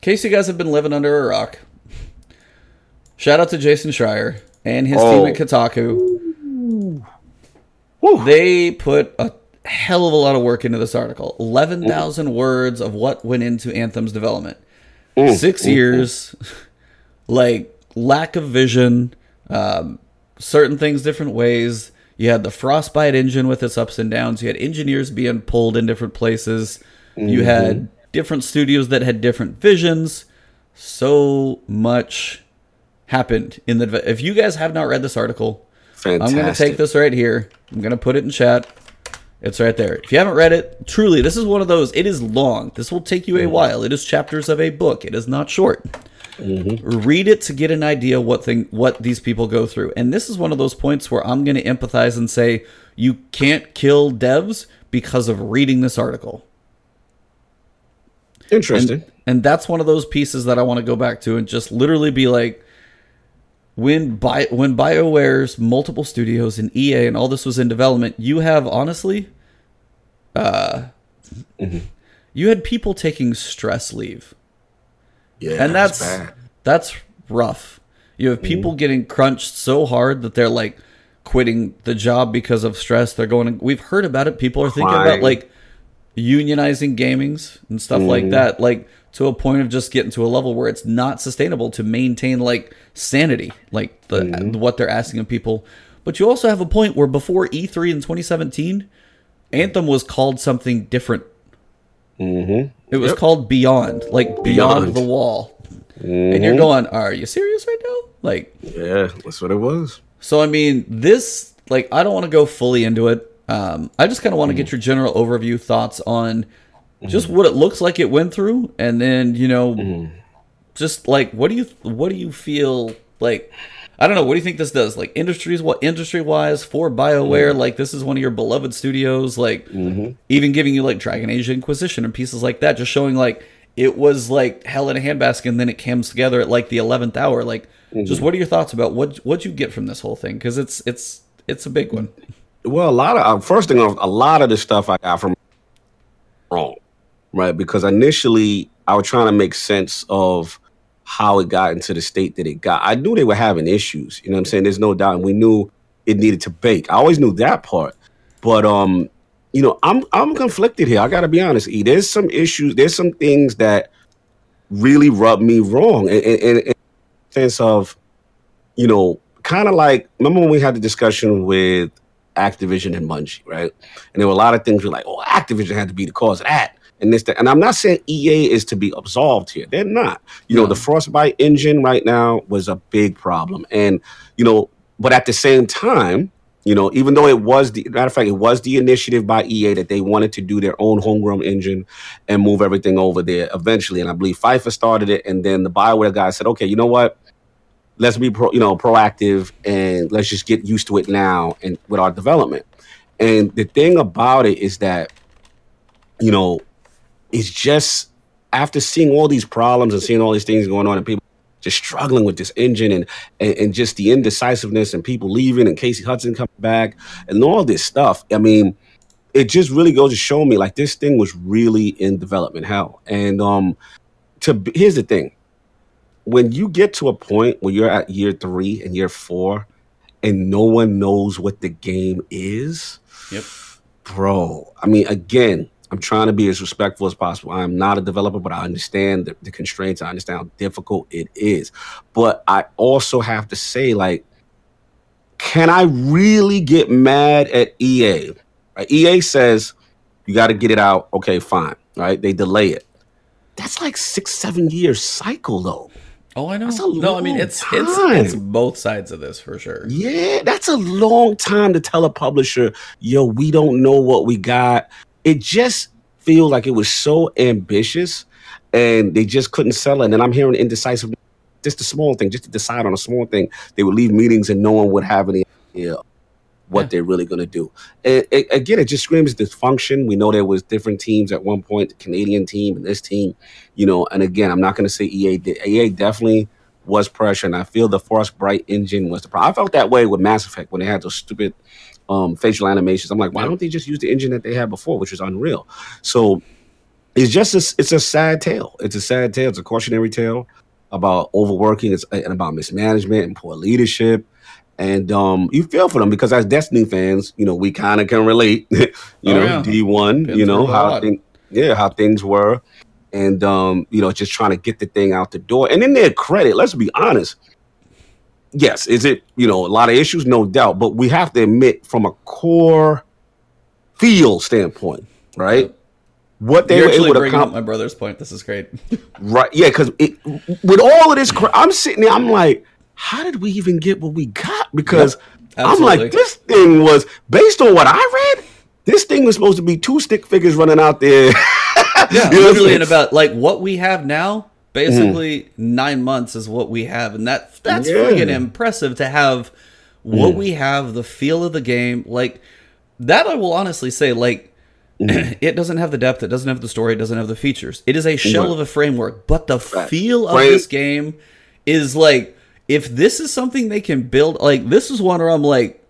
case you guys have been living under a rock, shout out to Jason Schreier and his Oh. team at oh. Kotaku. They put a hell of a lot of work into this article. 11,000 words of what went into Anthem's development. Mm. Six mm-hmm. years, like lack of vision, um, certain things different ways. You had the Frostbite engine with its ups and downs. You had engineers being pulled in different places. You had different studios that had different visions. So much happened in the. If you guys have not read this article, Fantastic. I'm going to take this right here. I'm going to put it in chat. It's right there. If you haven't read it, truly, this is one of those. It is long. This will take you a while. It is chapters of a book. It is not short. Read it to get an idea what thing what these people go through. And this is one of those points where I'm going to empathize and say you can't kill devs because of reading this article. Interesting. And that's one of those pieces that I want to go back to and just literally be like, when Bi- when BioWare's multiple studios and EA and all this was in development, you have honestly, uh, you had people taking stress leave, yeah, and that's bad. that's rough. You have mm-hmm. people getting crunched so hard that they're like quitting the job because of stress. They're going. We've heard about it. People are thinking about like unionizing gamings and stuff like mm-hmm. that like to a point of just getting to a level where it's not sustainable to maintain like sanity like the mm-hmm. what they're asking of people but you also have a point where before E3 in 2017 Anthem was called something different Mm-hmm. it was Yep. called Beyond like Beyond, Beyond. the Wall and you're going are you serious right now like Yeah, that's what it was. so I mean, this like I don't want to go fully into it. Um, I just kind of want to get your general overview thoughts on just what it looks like it went through, and then you know, just like what do you what do you feel like? I don't know. What do you think this does? Like industries, what industry wise for Bioware? Mm-hmm. Like this is one of your beloved studios. Like mm-hmm. even giving you like Dragon Age Inquisition and pieces like that, just showing like it was like hell in a handbasket, and then it comes together at like the eleventh hour. Like, mm-hmm. just what are your thoughts about what what you get from this whole thing? Because it's it's it's a big one. Well, a lot of uh, first thing off, a lot of the stuff I got from wrong, right? Because initially I was trying to make sense of how it got into the state that it got. I knew they were having issues. You know what I'm saying? There's no doubt. And we knew it needed to bake. I always knew that part. But um, you know, I'm I'm conflicted here. I gotta be honest. E. There's some issues, there's some things that really rub me wrong. And, and, and sense of, you know, kind of like remember when we had the discussion with Activision and Bungie, right? And there were a lot of things we're like, oh, Activision had to be the cause of that. And this, that. and I'm not saying EA is to be absolved here. They're not. You know, No. the Frostbite engine right now was a big problem. And, you know, but at the same time, you know, even though it was the matter of fact, it was the initiative by EA that they wanted to do their own homegrown engine and move everything over there eventually. And I believe FIFA started it, and then the Bioware guy said, "Okay, you know what? Let's be pro, you know proactive and let's just get used to it now and with our development." And the thing about it is that, you know, it's just after seeing all these problems and seeing all these things going on and people just struggling with this engine and, and and just the indecisiveness and people leaving and Casey Hudson coming back and all this stuff. I mean, it just really goes to show me like this thing was really in development hell. And um, to here's the thing: when you get to a point where you're at year three and year four, and no one knows what the game is, Yep. bro. I mean, again, I'm trying to be as respectful as possible. I'm not a developer, but I understand the, the constraints. I understand how difficult it is. But I also have to say, like, can I really get mad at EA? Right? EA says you got to get it out. Okay, fine. Right? They delay it. That's like six, seven years cycle though. Oh, I know. That's a No, I mean it's it's it's both sides of this for sure. Yeah, that's a long time to tell a publisher, yo, we don't know what we got. It just feels like it was so ambitious and they just couldn't sell it. And I'm hearing indecisive, just a small thing, just to decide on a small thing. They would leave meetings and no one would have any idea what Yeah. they're really going to do. And, and again, it just screams dysfunction. We know there was different teams at one point, the Canadian team and this team, you know. And again, I'm not going to say EA did. EA definitely was pressure, and I feel the Frostbite engine was the problem. I felt that way with Mass Effect when they had those stupid um, facial animations. I'm like, why don't they just use the engine that they had before, which was Unreal? So it's just a, it's a sad tale. It's a sad tale. It's a cautionary tale about overworking it's, and about mismanagement and poor leadership. And um, you feel for them because as Destiny fans, you know, we kind of can relate. you Oh, know, yeah. D one, you know how thing, yeah, how things were, and um, you know, just trying to get the thing out the door. And in their credit, let's be honest. Yes, is it you know a lot of issues, no doubt, but we have to admit from a core feel standpoint, right? What they You're were actually able to accomplish. my brother's point. This is great. Right. Yeah, because it with all of this, cra- I'm sitting there, I'm like, how did we even get what we got? Because I'm like, this thing was based on what I read. This thing was supposed to be two stick figures running out there. Yeah, You know literally in about like what we have now. Basically, mm. nine months is what we have, and that that's Yeah. friggin' impressive to have what mm. we have, the feel of the game, like that. I will honestly say, like mm. it doesn't have the depth, it doesn't have the story, it doesn't have the features. It is a shell Right. of a framework, but the feel of Frame- this game is like if this is something they can build. Like this is one where I'm like,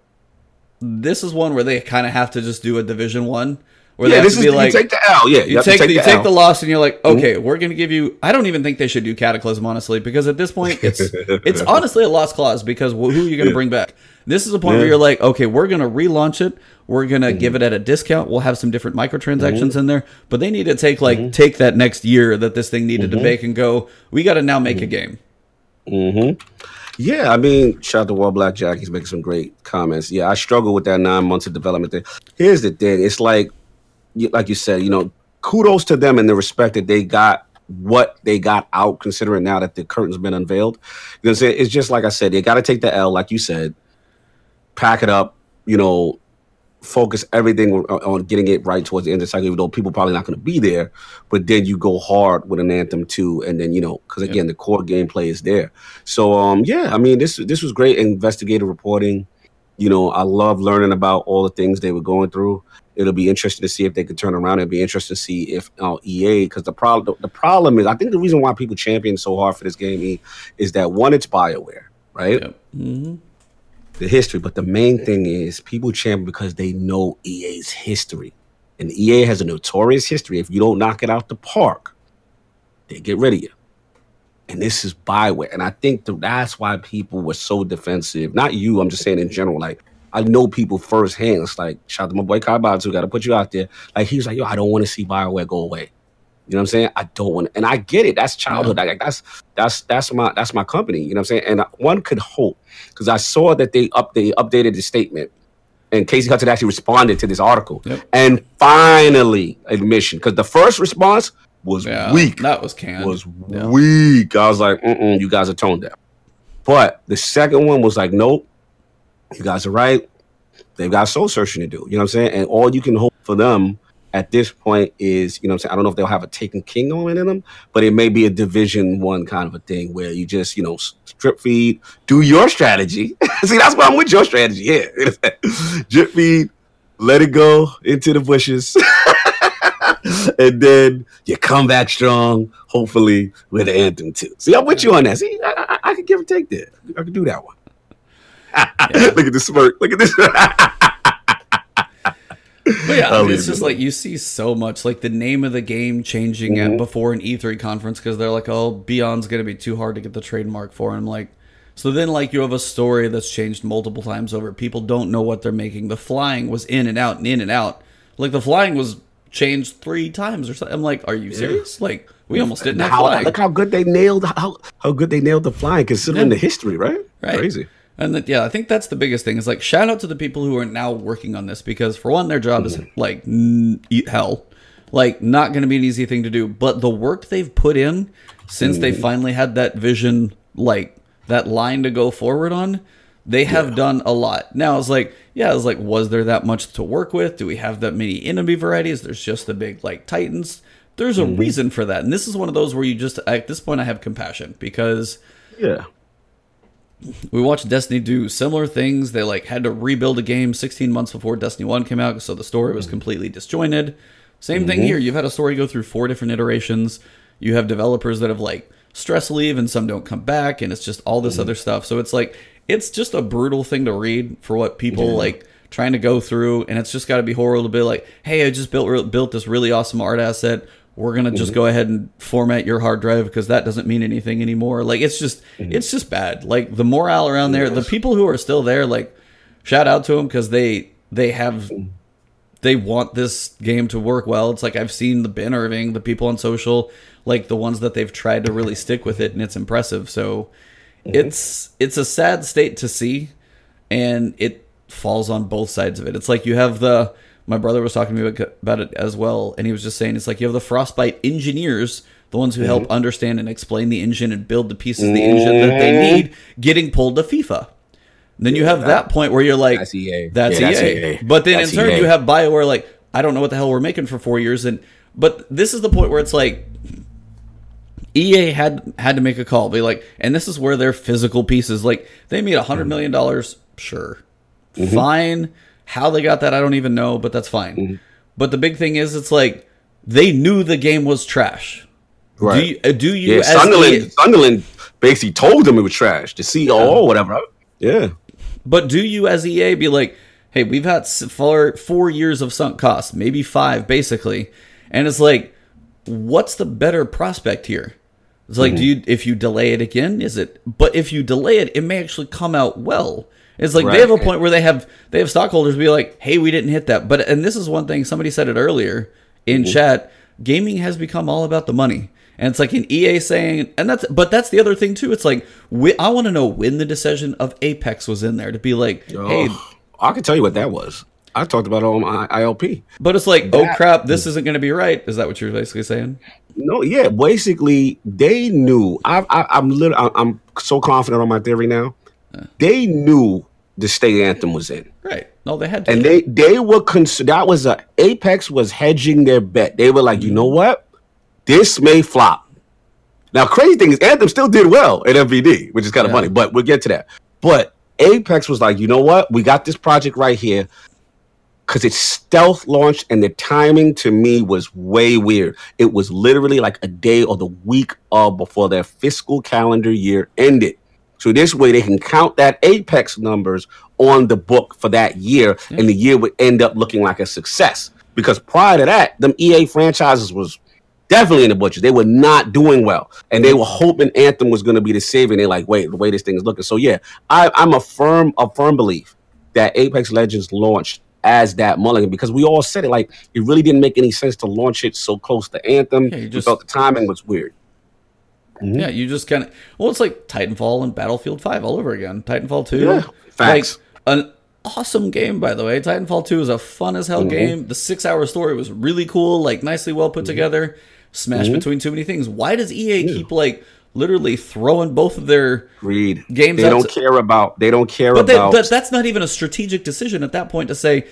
this is one where they kind of have to just do a Division One. Where they yeah, have this to is be you take the L. Yeah, you, you have to take, the, you take the loss and you're like, okay, we're gonna give you. I don't even think they should do Cataclysm honestly, because at this point, it's it's honestly a lost cause because who are you gonna bring back? This is a point where you're like, okay, we're gonna relaunch it. We're gonna Mm-hmm. give it at a discount. We'll have some different microtransactions in there, but they need to take like Mm-hmm. take that next year that this thing needed to bake and go. We got to now make a game. Yeah, I mean, shout out to Wall Black Jack. He's making some great comments. Yeah, I struggle with that nine months of development thing. Here's the thing: it's like, like you said, you know, kudos to them and the respect that they got what they got out, considering now that the curtain's been unveiled. You know, what I'm saying? it's just like I said, they got to take the L, like you said, pack it up. You know, focus everything on, on getting it right towards the end of the cycle, even though people probably not going to be there. But then you go hard with an anthem too, and then you know, because again, the core gameplay is there. So um, yeah, I mean, this this was great investigative reporting. You know, I love learning about all the things they were going through. It'll be interesting to see if they could turn around. It'll be interesting to see if uh, EA, because the problem the problem is, I think the reason why people champion so hard for this game E, is that one, it's Bioware, right? Yep. hmm the history. But the main thing is people champion because they know EA's history. And EA has a notorious history. If you don't knock it out the park, they get rid of you. And this is Bioware. And I think that that's why people were so defensive. Not you, I'm just saying in general. Like, I know people firsthand. It's like, shout out to my boy Kai Batu, got to put you out there. Like, he was like, yo, I don't want to see Bioware go away. You know what I'm saying? I don't want, and I get it. That's childhood. Like that's that's that's my that's my company. You know what I'm saying? And one could hope because I saw that they up they updated the statement, and Casey Hudson actually responded to this article, Yep. and finally admission because the first response was Yeah, weak, that was canned. was Yeah. weak. I was like, Mm-mm, you guys are toned down. But the second one was like, nope, you guys are right. They've got soul searching to do. You know what I'm saying? And all you can hope for them at this point is, you know what I'm saying? I don't know if they'll have a Taken King element in them, but it may be a division one kind of a thing where you just, you know, strip feed, do your strategy. See, that's why I'm with your strategy. Yeah. Drip feed, let it go into the bushes. and then you come back strong, hopefully, with an anthem too. See, I'm with you on that. See, I, I, I can give or take that. I can do that one. Look at the smirk. Look at this. But yeah, I'll leave it's just like you see so much, like the name of the game changing Mm-hmm. at before an E3 conference because they're like, "Oh, Beyond's gonna be too hard to get the trademark for." And I'm like, so then like you have a story that's changed multiple times over. People don't know what they're making. The flying was in and out and in and out. Like the flying was changed three times or something. I'm like, are you serious? Like we almost didn't have how, flying. look how good they nailed how how good they nailed the flying considering Yeah. the history, right? Right. Crazy. And that, yeah, I think that's the biggest thing. Is like shout out to the people who are now working on this because for one, their job is mm-hmm. like n- eat hell, like not going to be an easy thing to do. But the work they've put in since they mm-hmm. finally had that vision, like that line to go forward on, they have done a lot. Now it's like, yeah, it's like, was there that much to work with? Do we have that many enemy varieties? There's just the big like titans. There's a mm-hmm. reason for that, and this is one of those where you just at this point I have compassion because Yeah. We watched Destiny do similar things. They like had to rebuild a game 16 months before Destiny 1 came out, so the story was mm-hmm. completely disjointed. Same thing mm-hmm. here. You've had a story go through four different iterations. You have developers that have like stress leave and some don't come back, and it's just all this mm-hmm. other stuff. So it's like it's just a brutal thing to read for what people like trying to go through, and it's just got to be horrible to be like, hey, I just built built this really awesome art asset. We're gonna just mm-hmm. go ahead and format your hard drive because that doesn't mean anything anymore. Like it's just mm-hmm. it's just bad. Like the morale around there, the people who are still there, like shout out to them because they they have mm-hmm. they want this game to work well. It's like I've seen the Ben Irving, the people on social, like the ones that they've tried to really stick with it, and it's impressive. So it's it's a sad state to see, and it falls on both sides of it. It's like you have the my brother was talking to me about- about it as well, and he was just saying it's like you have the Frostbite engineers, the ones who help mm-hmm. understand and explain the engine and build the pieces of the engine that they mm-hmm. need, getting pulled to FIFA. Then you have that point where you're like, That's EA. That's, Yeah, EA. that's EA. But then That's in turn, EA. you have Bioware like, I don't know what the hell we're making for four years, and but this is the point where it's like, EA had had to make a call, be like, and this is where their physical pieces, like they made a hundred Mm-hmm. dollars, sure, mm-hmm. fine. How they got that, I don't even know, but that's fine. Mm-hmm. But the big thing is, it's like they knew the game was trash. Do Right. you, uh, do you Yeah, as Söderlund, EA Söderlund basically told them it was trash. The CEO or whatever. Yeah. But do you, as EA, be like, hey, we've had four, four years of sunk costs, maybe five, basically, and it's like, what's the better prospect here? It's like, do you if you delay it again, is it? But if you delay it, it may actually come out well. It's like they have a point where they have they have stockholders be like, hey, we didn't hit that. But and this is one thing somebody said it earlier in mm-hmm. chat. Gaming has become all about the money. And it's like an EA saying, and that's, but that's the other thing too. It's like, we, I want to know when the decision of Apex was in there to be like, hey, Oh, I can tell you what that was. I talked about it on my ILP. but it's like, oh crap, this isn't going to be right. Is that what you're basically saying? No, yeah. Basically, they knew. I, I, I'm lit- I- I'm so confident on my theory now. They knew the state anthem was in, Right. No, they had to. and they they were cons- That was a Apex was hedging their bet. They were like, you know what, this may flop. Now, crazy thing is, Anthem still did well at NPD, which is kind of Yeah. funny, but we'll get to that. But Apex was like, you know what, we got this project right here because it's stealth launched and the timing to me was way weird. It was literally like a day or the week of before their fiscal calendar year ended. So this way they can count that Apex numbers on the book for that year, and the year would end up looking like a success. Because prior to that, them EA franchises was definitely in the butcher. They were not doing well, and they were hoping Anthem was going to be the saving. They're like, wait, the way this thing is looking. So yeah, I, I'm a firm, a firm belief that Apex Legends launched as that mulligan because we all said it like it really didn't make any sense to launch it so close to Anthem. Yeah, you we just- felt the timing was weird. Yeah, you just kind of well, it's like Titanfall and Battlefield Five all over again. Titanfall Two, Yeah, facts. like an awesome game by the way. Titanfall Two is a fun as Mm-hmm. hell game. The six hour story was really cool, like nicely well Mm-hmm. put together. Smashed between too many things. Why does EA keep like literally throwing both of their Read. Games they don't to- care about. They don't care but, they, about. but that's not even a strategic decision at that point to say.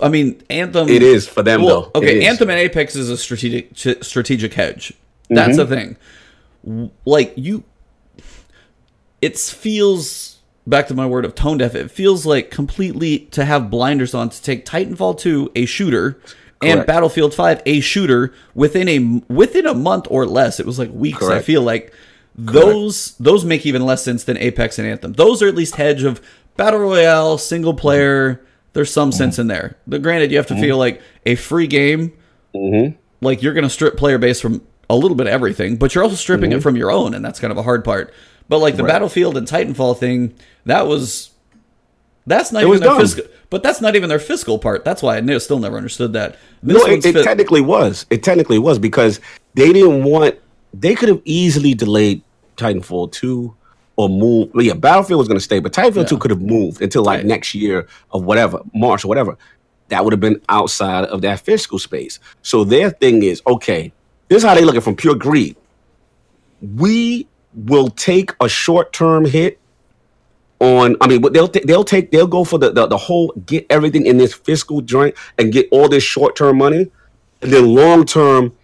I mean, Anthem. it is for them Well, though. Okay. Anthem and Apex is a strategic strategic hedge. That's Mm-hmm. the thing. Like you, it feels back to my word of tone deaf. It feels like completely to have blinders on to take Titanfall two, a shooter, and Battlefield five, a shooter within a within a month or less. It was like weeks. I feel like those those make even less sense than Apex and Anthem. Those are at least hedge of battle royale, single player. There's some sense in there. But granted, you have to feel like a free game. Like you're going to strip player base from a little bit of everything, but you're also stripping it mm-hmm. from your own, and that's kind of a hard part. But like the Right. Battlefield and Titanfall thing, that was that's not It even their fiscal. But that's not even their fiscal part. That's why I ne- still never understood that. This No, it, it fi- technically was. It technically was because they didn't want. They could have easily delayed Titanfall two or move. Well, yeah, Battlefield was going to stay, but Titanfall two could have moved until like Right. next year of whatever March or whatever. That would have been outside of that fiscal space. So their thing is okay. This is how they look at it from pure greed. We will take a short term hit on I mean, they'll they'll take they'll go for the, the the whole get everything in this fiscal joint and get all this short term money, and then long term,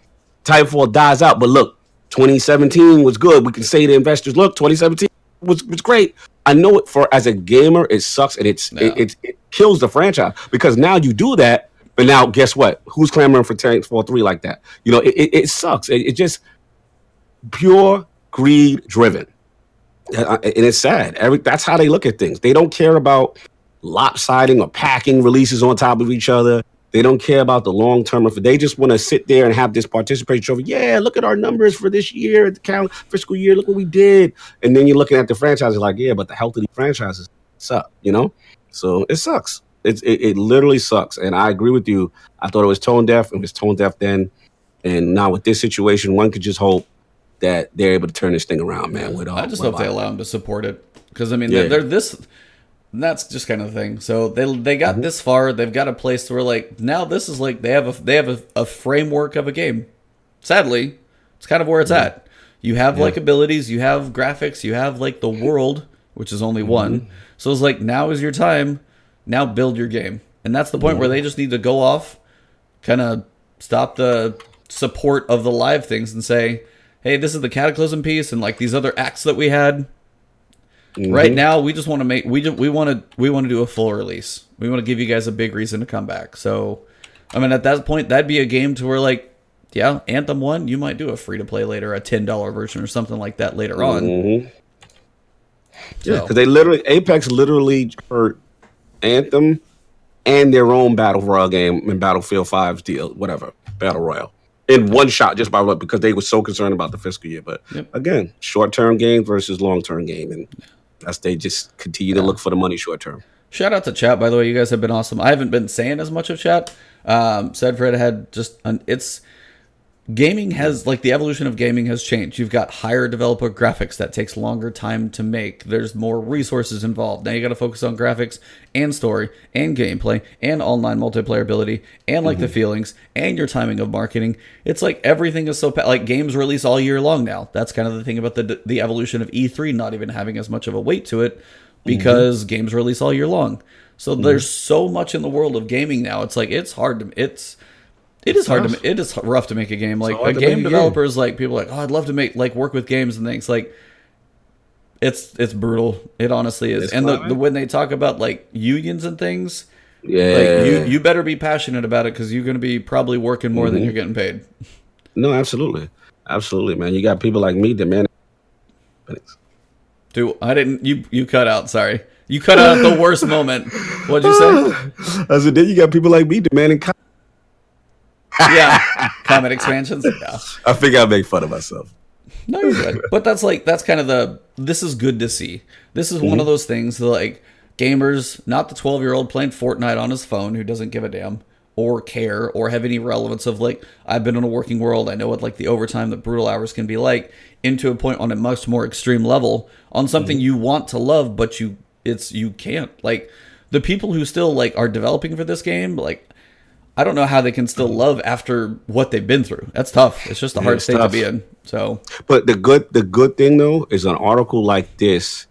Titanfall dies out. But look, 2017 was good. We can say to investors, look, 2017 was was great. I know it for as a gamer, it sucks and it's Yeah. it, it it kills the franchise because now you do that, but now guess what? Who's clamoring for Titanfall three like that? You know, it it, it sucks. It, it just pure greed driven. Uh, and it's sad. Every that's how they look at things. They don't care about lopsiding or packing releases on top of each other. They don't care about the long term. If they just want to sit there and have this participation trophy, yeah, look at our numbers for this year, the count fiscal year. Look what we did. And then you're looking at the franchises like, yeah, but the health of these franchises suck. You know, so it sucks. It, it, it literally sucks. And I agree with you. I thought it was tone deaf. It was tone deaf then. And now with this situation, one could just hope that they're able to turn this thing around, man. With, uh, I just hope they allow them to support it because I mean Yeah. they're, they're this. That's just kind of the thing. So they they got mm-hmm. this far. They've got a place where like now this is like they have a they have a, a framework of a game. Sadly, it's kind of where it's mm-hmm. at. You have like abilities, you have graphics, you have like the world, which is only mm-hmm. one. So it's like now is your time. Now build your game, and that's the point where they just need to go off, kind of stop the support of the live things and say, "Hey, this is the Cataclysm piece, and like these other acts that we had. Right now, we just want to make we just, we want to we want to do a full release. We want to give you guys a big reason to come back. So, I mean, at that point, that'd be a game to where like, yeah, Anthem one, you might do a free to play later, a ten dollar version or something like that later on. Mhm. Yeah, because they literally Apex literally hurt Anthem and their own battle royale game in Battlefield 5's deal, whatever battle royale, in one shot just by what because they were so concerned about the fiscal year. But Yep. again, short term game versus long term game, and that's they just continue to look for the money short term. Shout out to chat, by the way. You guys have been awesome. I haven't been saying as much of chat. Um, said Fred had just an, it's gaming has like the evolution of gaming has changed. You've got higher developer graphics that takes longer time to make. There's more resources involved. Now you got to focus on graphics and story and gameplay and online multiplayer ability and like the mm-hmm. feelings and your timing of marketing. It's like everything is so pa- like games release all year long now. That's kind of the thing about the the evolution of E3 not even having as much of a weight to it mm-hmm. because games release all year long. So mm-hmm. there's so much in the world of gaming now. It's like it's hard to it's it is hard to tough. it is rough to make a game. Like a game developers, game. like people are like oh I'd love to make like work with games and things like it's it's brutal. It honestly is. It's and the, the when they talk about like unions and things, Yeah, like you you better be passionate about it because you're going to be probably working more Mm-hmm. than you're getting paid. no, absolutely, absolutely, man. You got people like me demanding. man. Dude, I didn't. You you cut out. Sorry, you cut out at the worst moment. What'd you say? I said, then you got people like me demanding. co- Yeah, comment expansions. Yeah. I figure I make fun of myself. No, you're good. But that's like that's kind of the this is good to see. This is one mm-hmm. of those things that like gamers, not the 12 year old playing Fortnite on his phone who doesn't give a damn or care or have any relevance of like I've been in a working world. I know what like the overtime, the brutal hours can be like. Into a point on a much more extreme level on something mm-hmm. you want to love, but you it's you can't like the people who still like are developing for this game like. I don't know how they can still love after what they've been through. That's tough. It's just a hard it's state tough. to be in. So But the good the good thing though is an article like this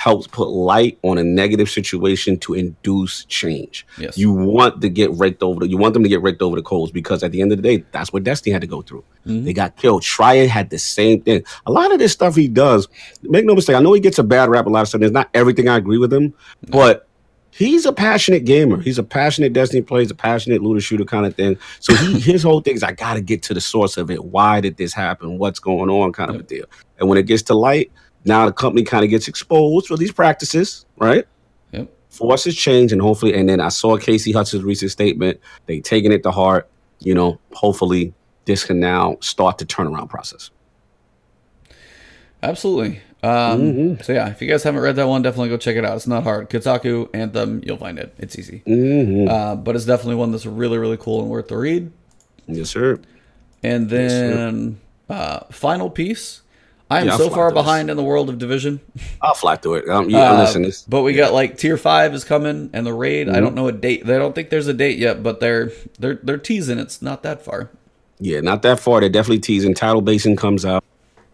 helps put light on a negative situation to induce change. Yes. You want to get raked over the, you want them to get raked over the coals because at the end of the day, that's what Destiny had to go through. Mm-hmm. They got killed. Schreier had the same thing. A lot of this stuff he does, make no mistake, I know he gets a bad rap a lot of stuff. There's not everything I agree with him, but he's a passionate gamer. He's a passionate Destiny player, he's a passionate looter shooter kind of thing. So he his whole thing is I gotta get to the source of it. Why did this happen? What's going on? Kind of a deal. And when it gets to light, now the company kind of gets exposed for these practices, right? Yep. Forces change and hopefully and then I saw Casey Hudson's recent statement. They taking it to heart. You know, hopefully this can now start the turnaround process. Absolutely. Um, So yeah, if you guys haven't read that one, definitely go check it out. It's not hard. Kotaku Anthem, you'll find it. It's easy. Mm-hmm. Uh, but it's definitely one that's really really cool and worth the read. Yes, sir. And sir. then uh, final piece. I am Yeah, so far through this. behind in the world of Division. I'll fly through it. Um, yeah, Uh, listen, this, but we got like tier five is coming and the raid. I don't know a date. They don't think there's a date yet, but they're they're they're teasing. It's not that far. Yeah, not that far. They're definitely teasing. Tidal Basin comes out.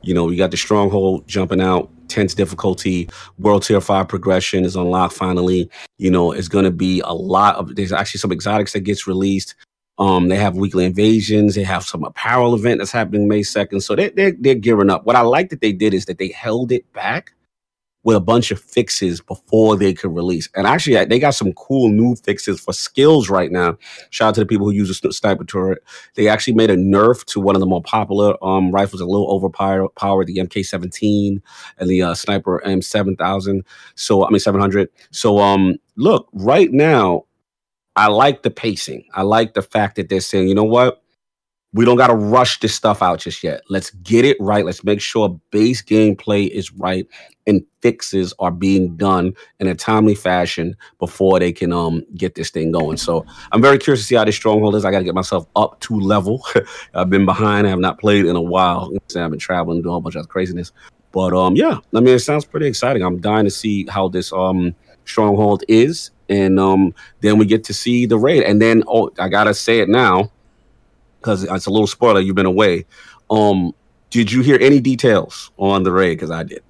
You know, we got the Stronghold jumping out. Tense difficulty. World Tier 5 progression is unlocked finally. You know, it's to be a lot of, there's actually some exotics that gets released. Um, They have weekly invasions. They have some apparel event that's happening May 2nd. So they, they're, they're gearing up. What I like that they did is that they held it back with a bunch of fixes before they could release. And actually, they got some cool new fixes for skills right now. Shout out to the people who use the sniper turret. They actually made a nerf to one of the more popular um, rifles, a little overpowered, the MK17 and the uh, sniper M7000. So I mean 700. So um, look, right now, I like the pacing. I like the fact that they're saying, you know what? We don't got to rush this stuff out just yet. Let's get it right. Let's make sure base gameplay is right and fixes are being done in a timely fashion before they can um get this thing going. So I'm very curious to see how this stronghold is. I got to get myself up to level. I've been behind. I have not played in a while. I've been traveling, doing a bunch of craziness. But um, yeah, I mean, it sounds pretty exciting. I'm dying to see how this um stronghold is, and um, then we get to see the raid. And then oh, I gotta say it now because it's a little spoiler. You've been away. Um, did you hear any details on the raid? Because I did.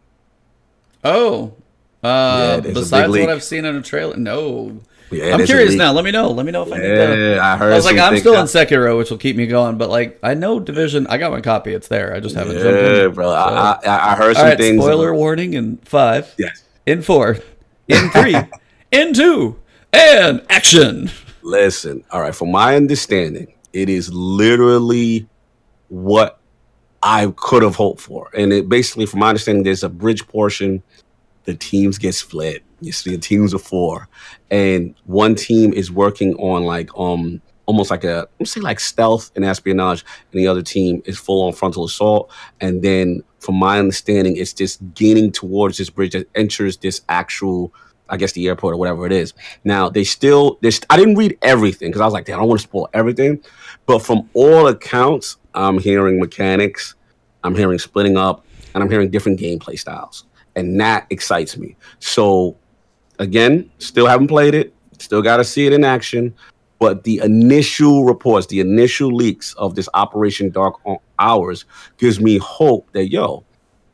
Oh, uh, a besides what. I've seen in a trailer, no. Yeah, I'm curious now. Let me know. Let me know if I need that. Yeah, I heard. I was like, I'm still in out- Sekiro, which will keep me going. But like, I know Division. I got my copy. It's there. I just haven't jumped Yeah, in. bro. So- I, I, I heard All some right. things. Spoiler warning in five, Yes. in four, in three, in two, and action. Listen, all right. From my understanding, it is literally what I could have hoped for, and it basically, from my understanding, there's a bridge portion. The teams get split. You see, the teams are four, and one team is working on like um almost like a let's say like stealth and espionage, and the other team is full on frontal assault. And then, from my understanding, it's just gaining towards this bridge that enters this actual I guess the airport or whatever it is. Now they still this I didn't read everything because I was like, damn, I don't want to spoil everything. But from all accounts, I'm hearing mechanics, I'm hearing splitting up, and I'm hearing different gameplay styles. And that excites me. So again, still haven't played it, still gotta see it in action. But the initial reports, the initial leaks of this Operation Dark Hours gives me hope that yo,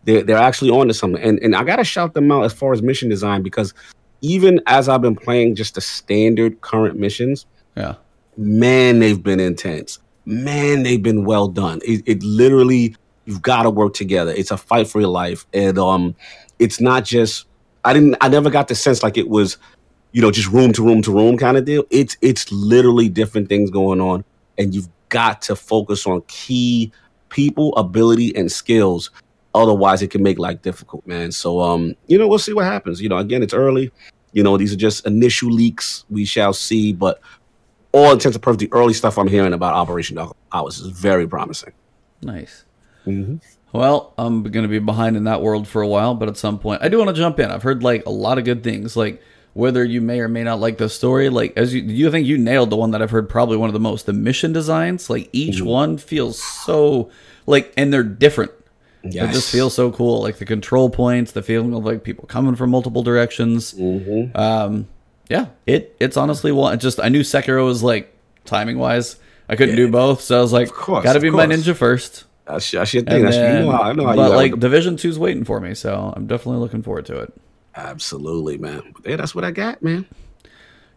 they're, they're actually on to something. And and I gotta shout them out as far as mission design because even as I've been playing just the standard current missions, Yeah. Man, they've been intense. Man, they've been well done. It, it literally, you've got to work together. It's a fight for your life, and um, it's not just. I didn't. I never got the sense like it was, you know, just room to room to room kind of deal. It's it's literally different things going on, and you've got to focus on key people, ability, and skills. Otherwise, it can make life difficult, man. So, um, you know, we'll see what happens. You know, again, it's early. You know, these are just initial leaks. We shall see, but all intents and purposes, the early stuff I'm hearing about Operation Dark Hours is very promising. Nice. Mm-hmm. Well, I'm going to be behind in that world for a while, but at some point, I do want to jump in. I've heard like a lot of good things, like whether you may or may not like the story. Like, as you, you think you nailed the one that I've heard probably one of the most. The mission designs, like each Mm-hmm. one feels so like, and they're different. It just feels so cool. Like the control points, the feeling of like people coming from multiple directions. Mm-hmm. Um, yeah, it it's honestly one. Just I knew Sekiro was like timing wise. I couldn't do both, so I was like, course, got to of be my ninja first. Your thing. And That's, you know how, I know how but like Division Two's waiting for me, so I'm definitely looking forward to it. Absolutely, man. Yeah, that's what I got, man.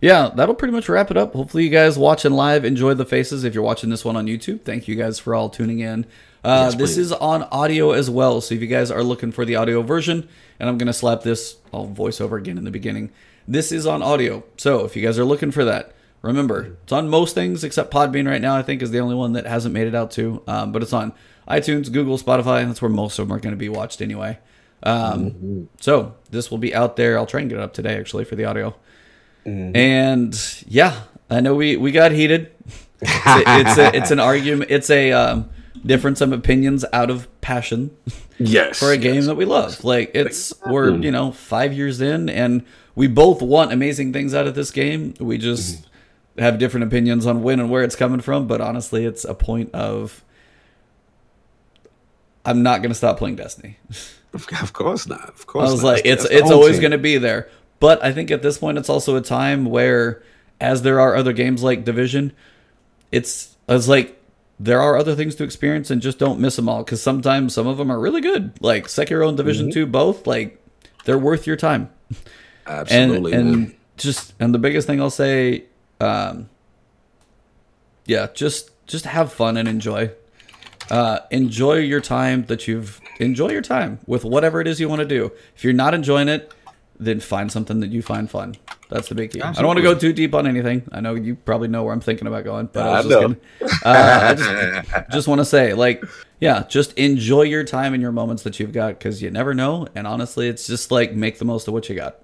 Yeah, that'll pretty much wrap it up. Hopefully, you guys watching live enjoy the faces. If you're watching this one on YouTube, thank you guys for all tuning in. Uh, Yes, this is on audio as well, so if you guys are looking for the audio version, and I'm gonna slap this, I'll voice over again in the beginning. This is on audio, so if you guys are looking for that, remember it's on most things except Podbean right now. I think is the only one that hasn't made it out to, um, but it's on iTunes, Google, Spotify, and that's where most of them are going to be watched anyway. Um, So this will be out there. I'll try and get it up today actually for the audio. And yeah, I know we we got heated. It's a, it's, a, it's an argument. It's a um, difference of opinions out of passion Yes. for a game yes. that we love. Like it's we're you know five years in, and we both want amazing things out of this game. We just have different opinions on when and where it's coming from. But honestly, it's a point of I'm not gonna stop playing Destiny. Of, course not. Of course. I was not. like, it's that's it's always to be there. But I think at this point, it's also a time where, as there are other games like Division, it's it's like there are other things to experience and just don't miss them all because sometimes some of them are really good. Like Sekiro and Division Mm-hmm. Two, both like they're worth your time. Absolutely, and and just and the biggest thing I'll say, um, yeah, just just have fun and enjoy. Uh, enjoy your time that you've enjoy your time with whatever it is you want to do. If you're not enjoying it, then find something that you find fun. That's the big key. I don't want to go too deep on anything. I know you probably know where I'm thinking about going, but I, I just gonna, uh, I just, just want to say, like, yeah, just enjoy your time and your moments that you've got because you never know. And honestly, it's just like make the most of what you got.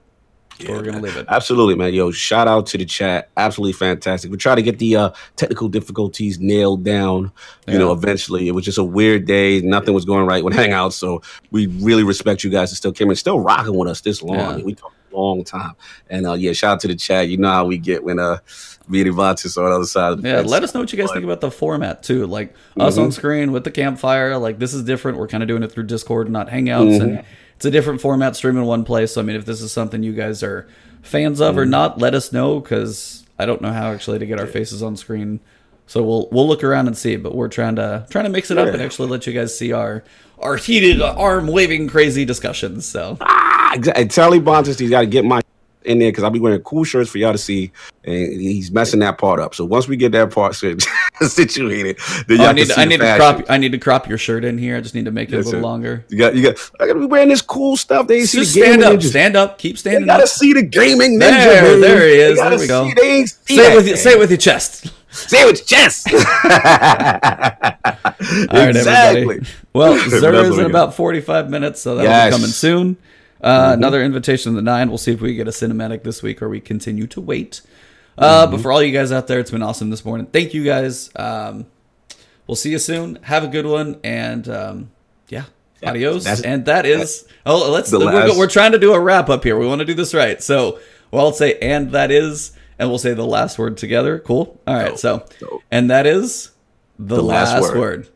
Yeah, we're gonna leave it. Absolutely, man. Yo, shout out to the chat. Absolutely fantastic. We try to get the uh, technical difficulties nailed down. You yeah. know, eventually it was just a weird day. Nothing was going right with Hangouts, so we really respect you guys that still came and still rocking with us this long. Yeah. We talked a long time, and uh, yeah, shout out to the chat. You know how we get when uh me and Ebontis on the other side. yeah, fence. let us know what you guys think about the format too. Like mm-hmm. us on screen with the campfire. Like this is different. We're kind of doing it through Discord, not Hangouts, mm-hmm. and it's a different format, stream in one place. So I mean, if this is something you guys are fans of or mm. not, let us know because I don't know how actually to get our faces on screen. So we'll we'll look around and see. But we're trying to trying to mix it up and actually let you guys see our our heated arm waving crazy discussions. So ah, exactly. Tell Bontis he's got to get my in there because I'll be wearing cool shirts for y'all to see, and he's messing that part up. So once we get that part situated, then oh, I need to, I need to crop I need to crop your shirt in here. I just need to make it yes, a little sir. longer. You got you got. I gotta be wearing this cool stuff. They see the stand up, stand up, keep standing. They gotta up. see the gaming ninja. There, man. there he is. There we go. They say it with say it with your chest. Say it with your chest. All right, exactly. everybody. Well, Xur is in about forty-five minutes, so that'll yes. be coming soon. Uh, mm-hmm. Another invitation to the nine. We'll see if we get a cinematic this week or we continue to wait. Uh, mm-hmm. But for all you guys out there, it's been awesome this morning. Thank you guys. Um, we'll see you soon. Have a good one. And um, yeah, yeah adios. and that is, oh, let's, we're, we're, trying to do a wrap up here. We want to do this right. So, well, I'll say, and that is, and we'll say the last word together. Cool. All right. So, and that is the, the last, last word. word.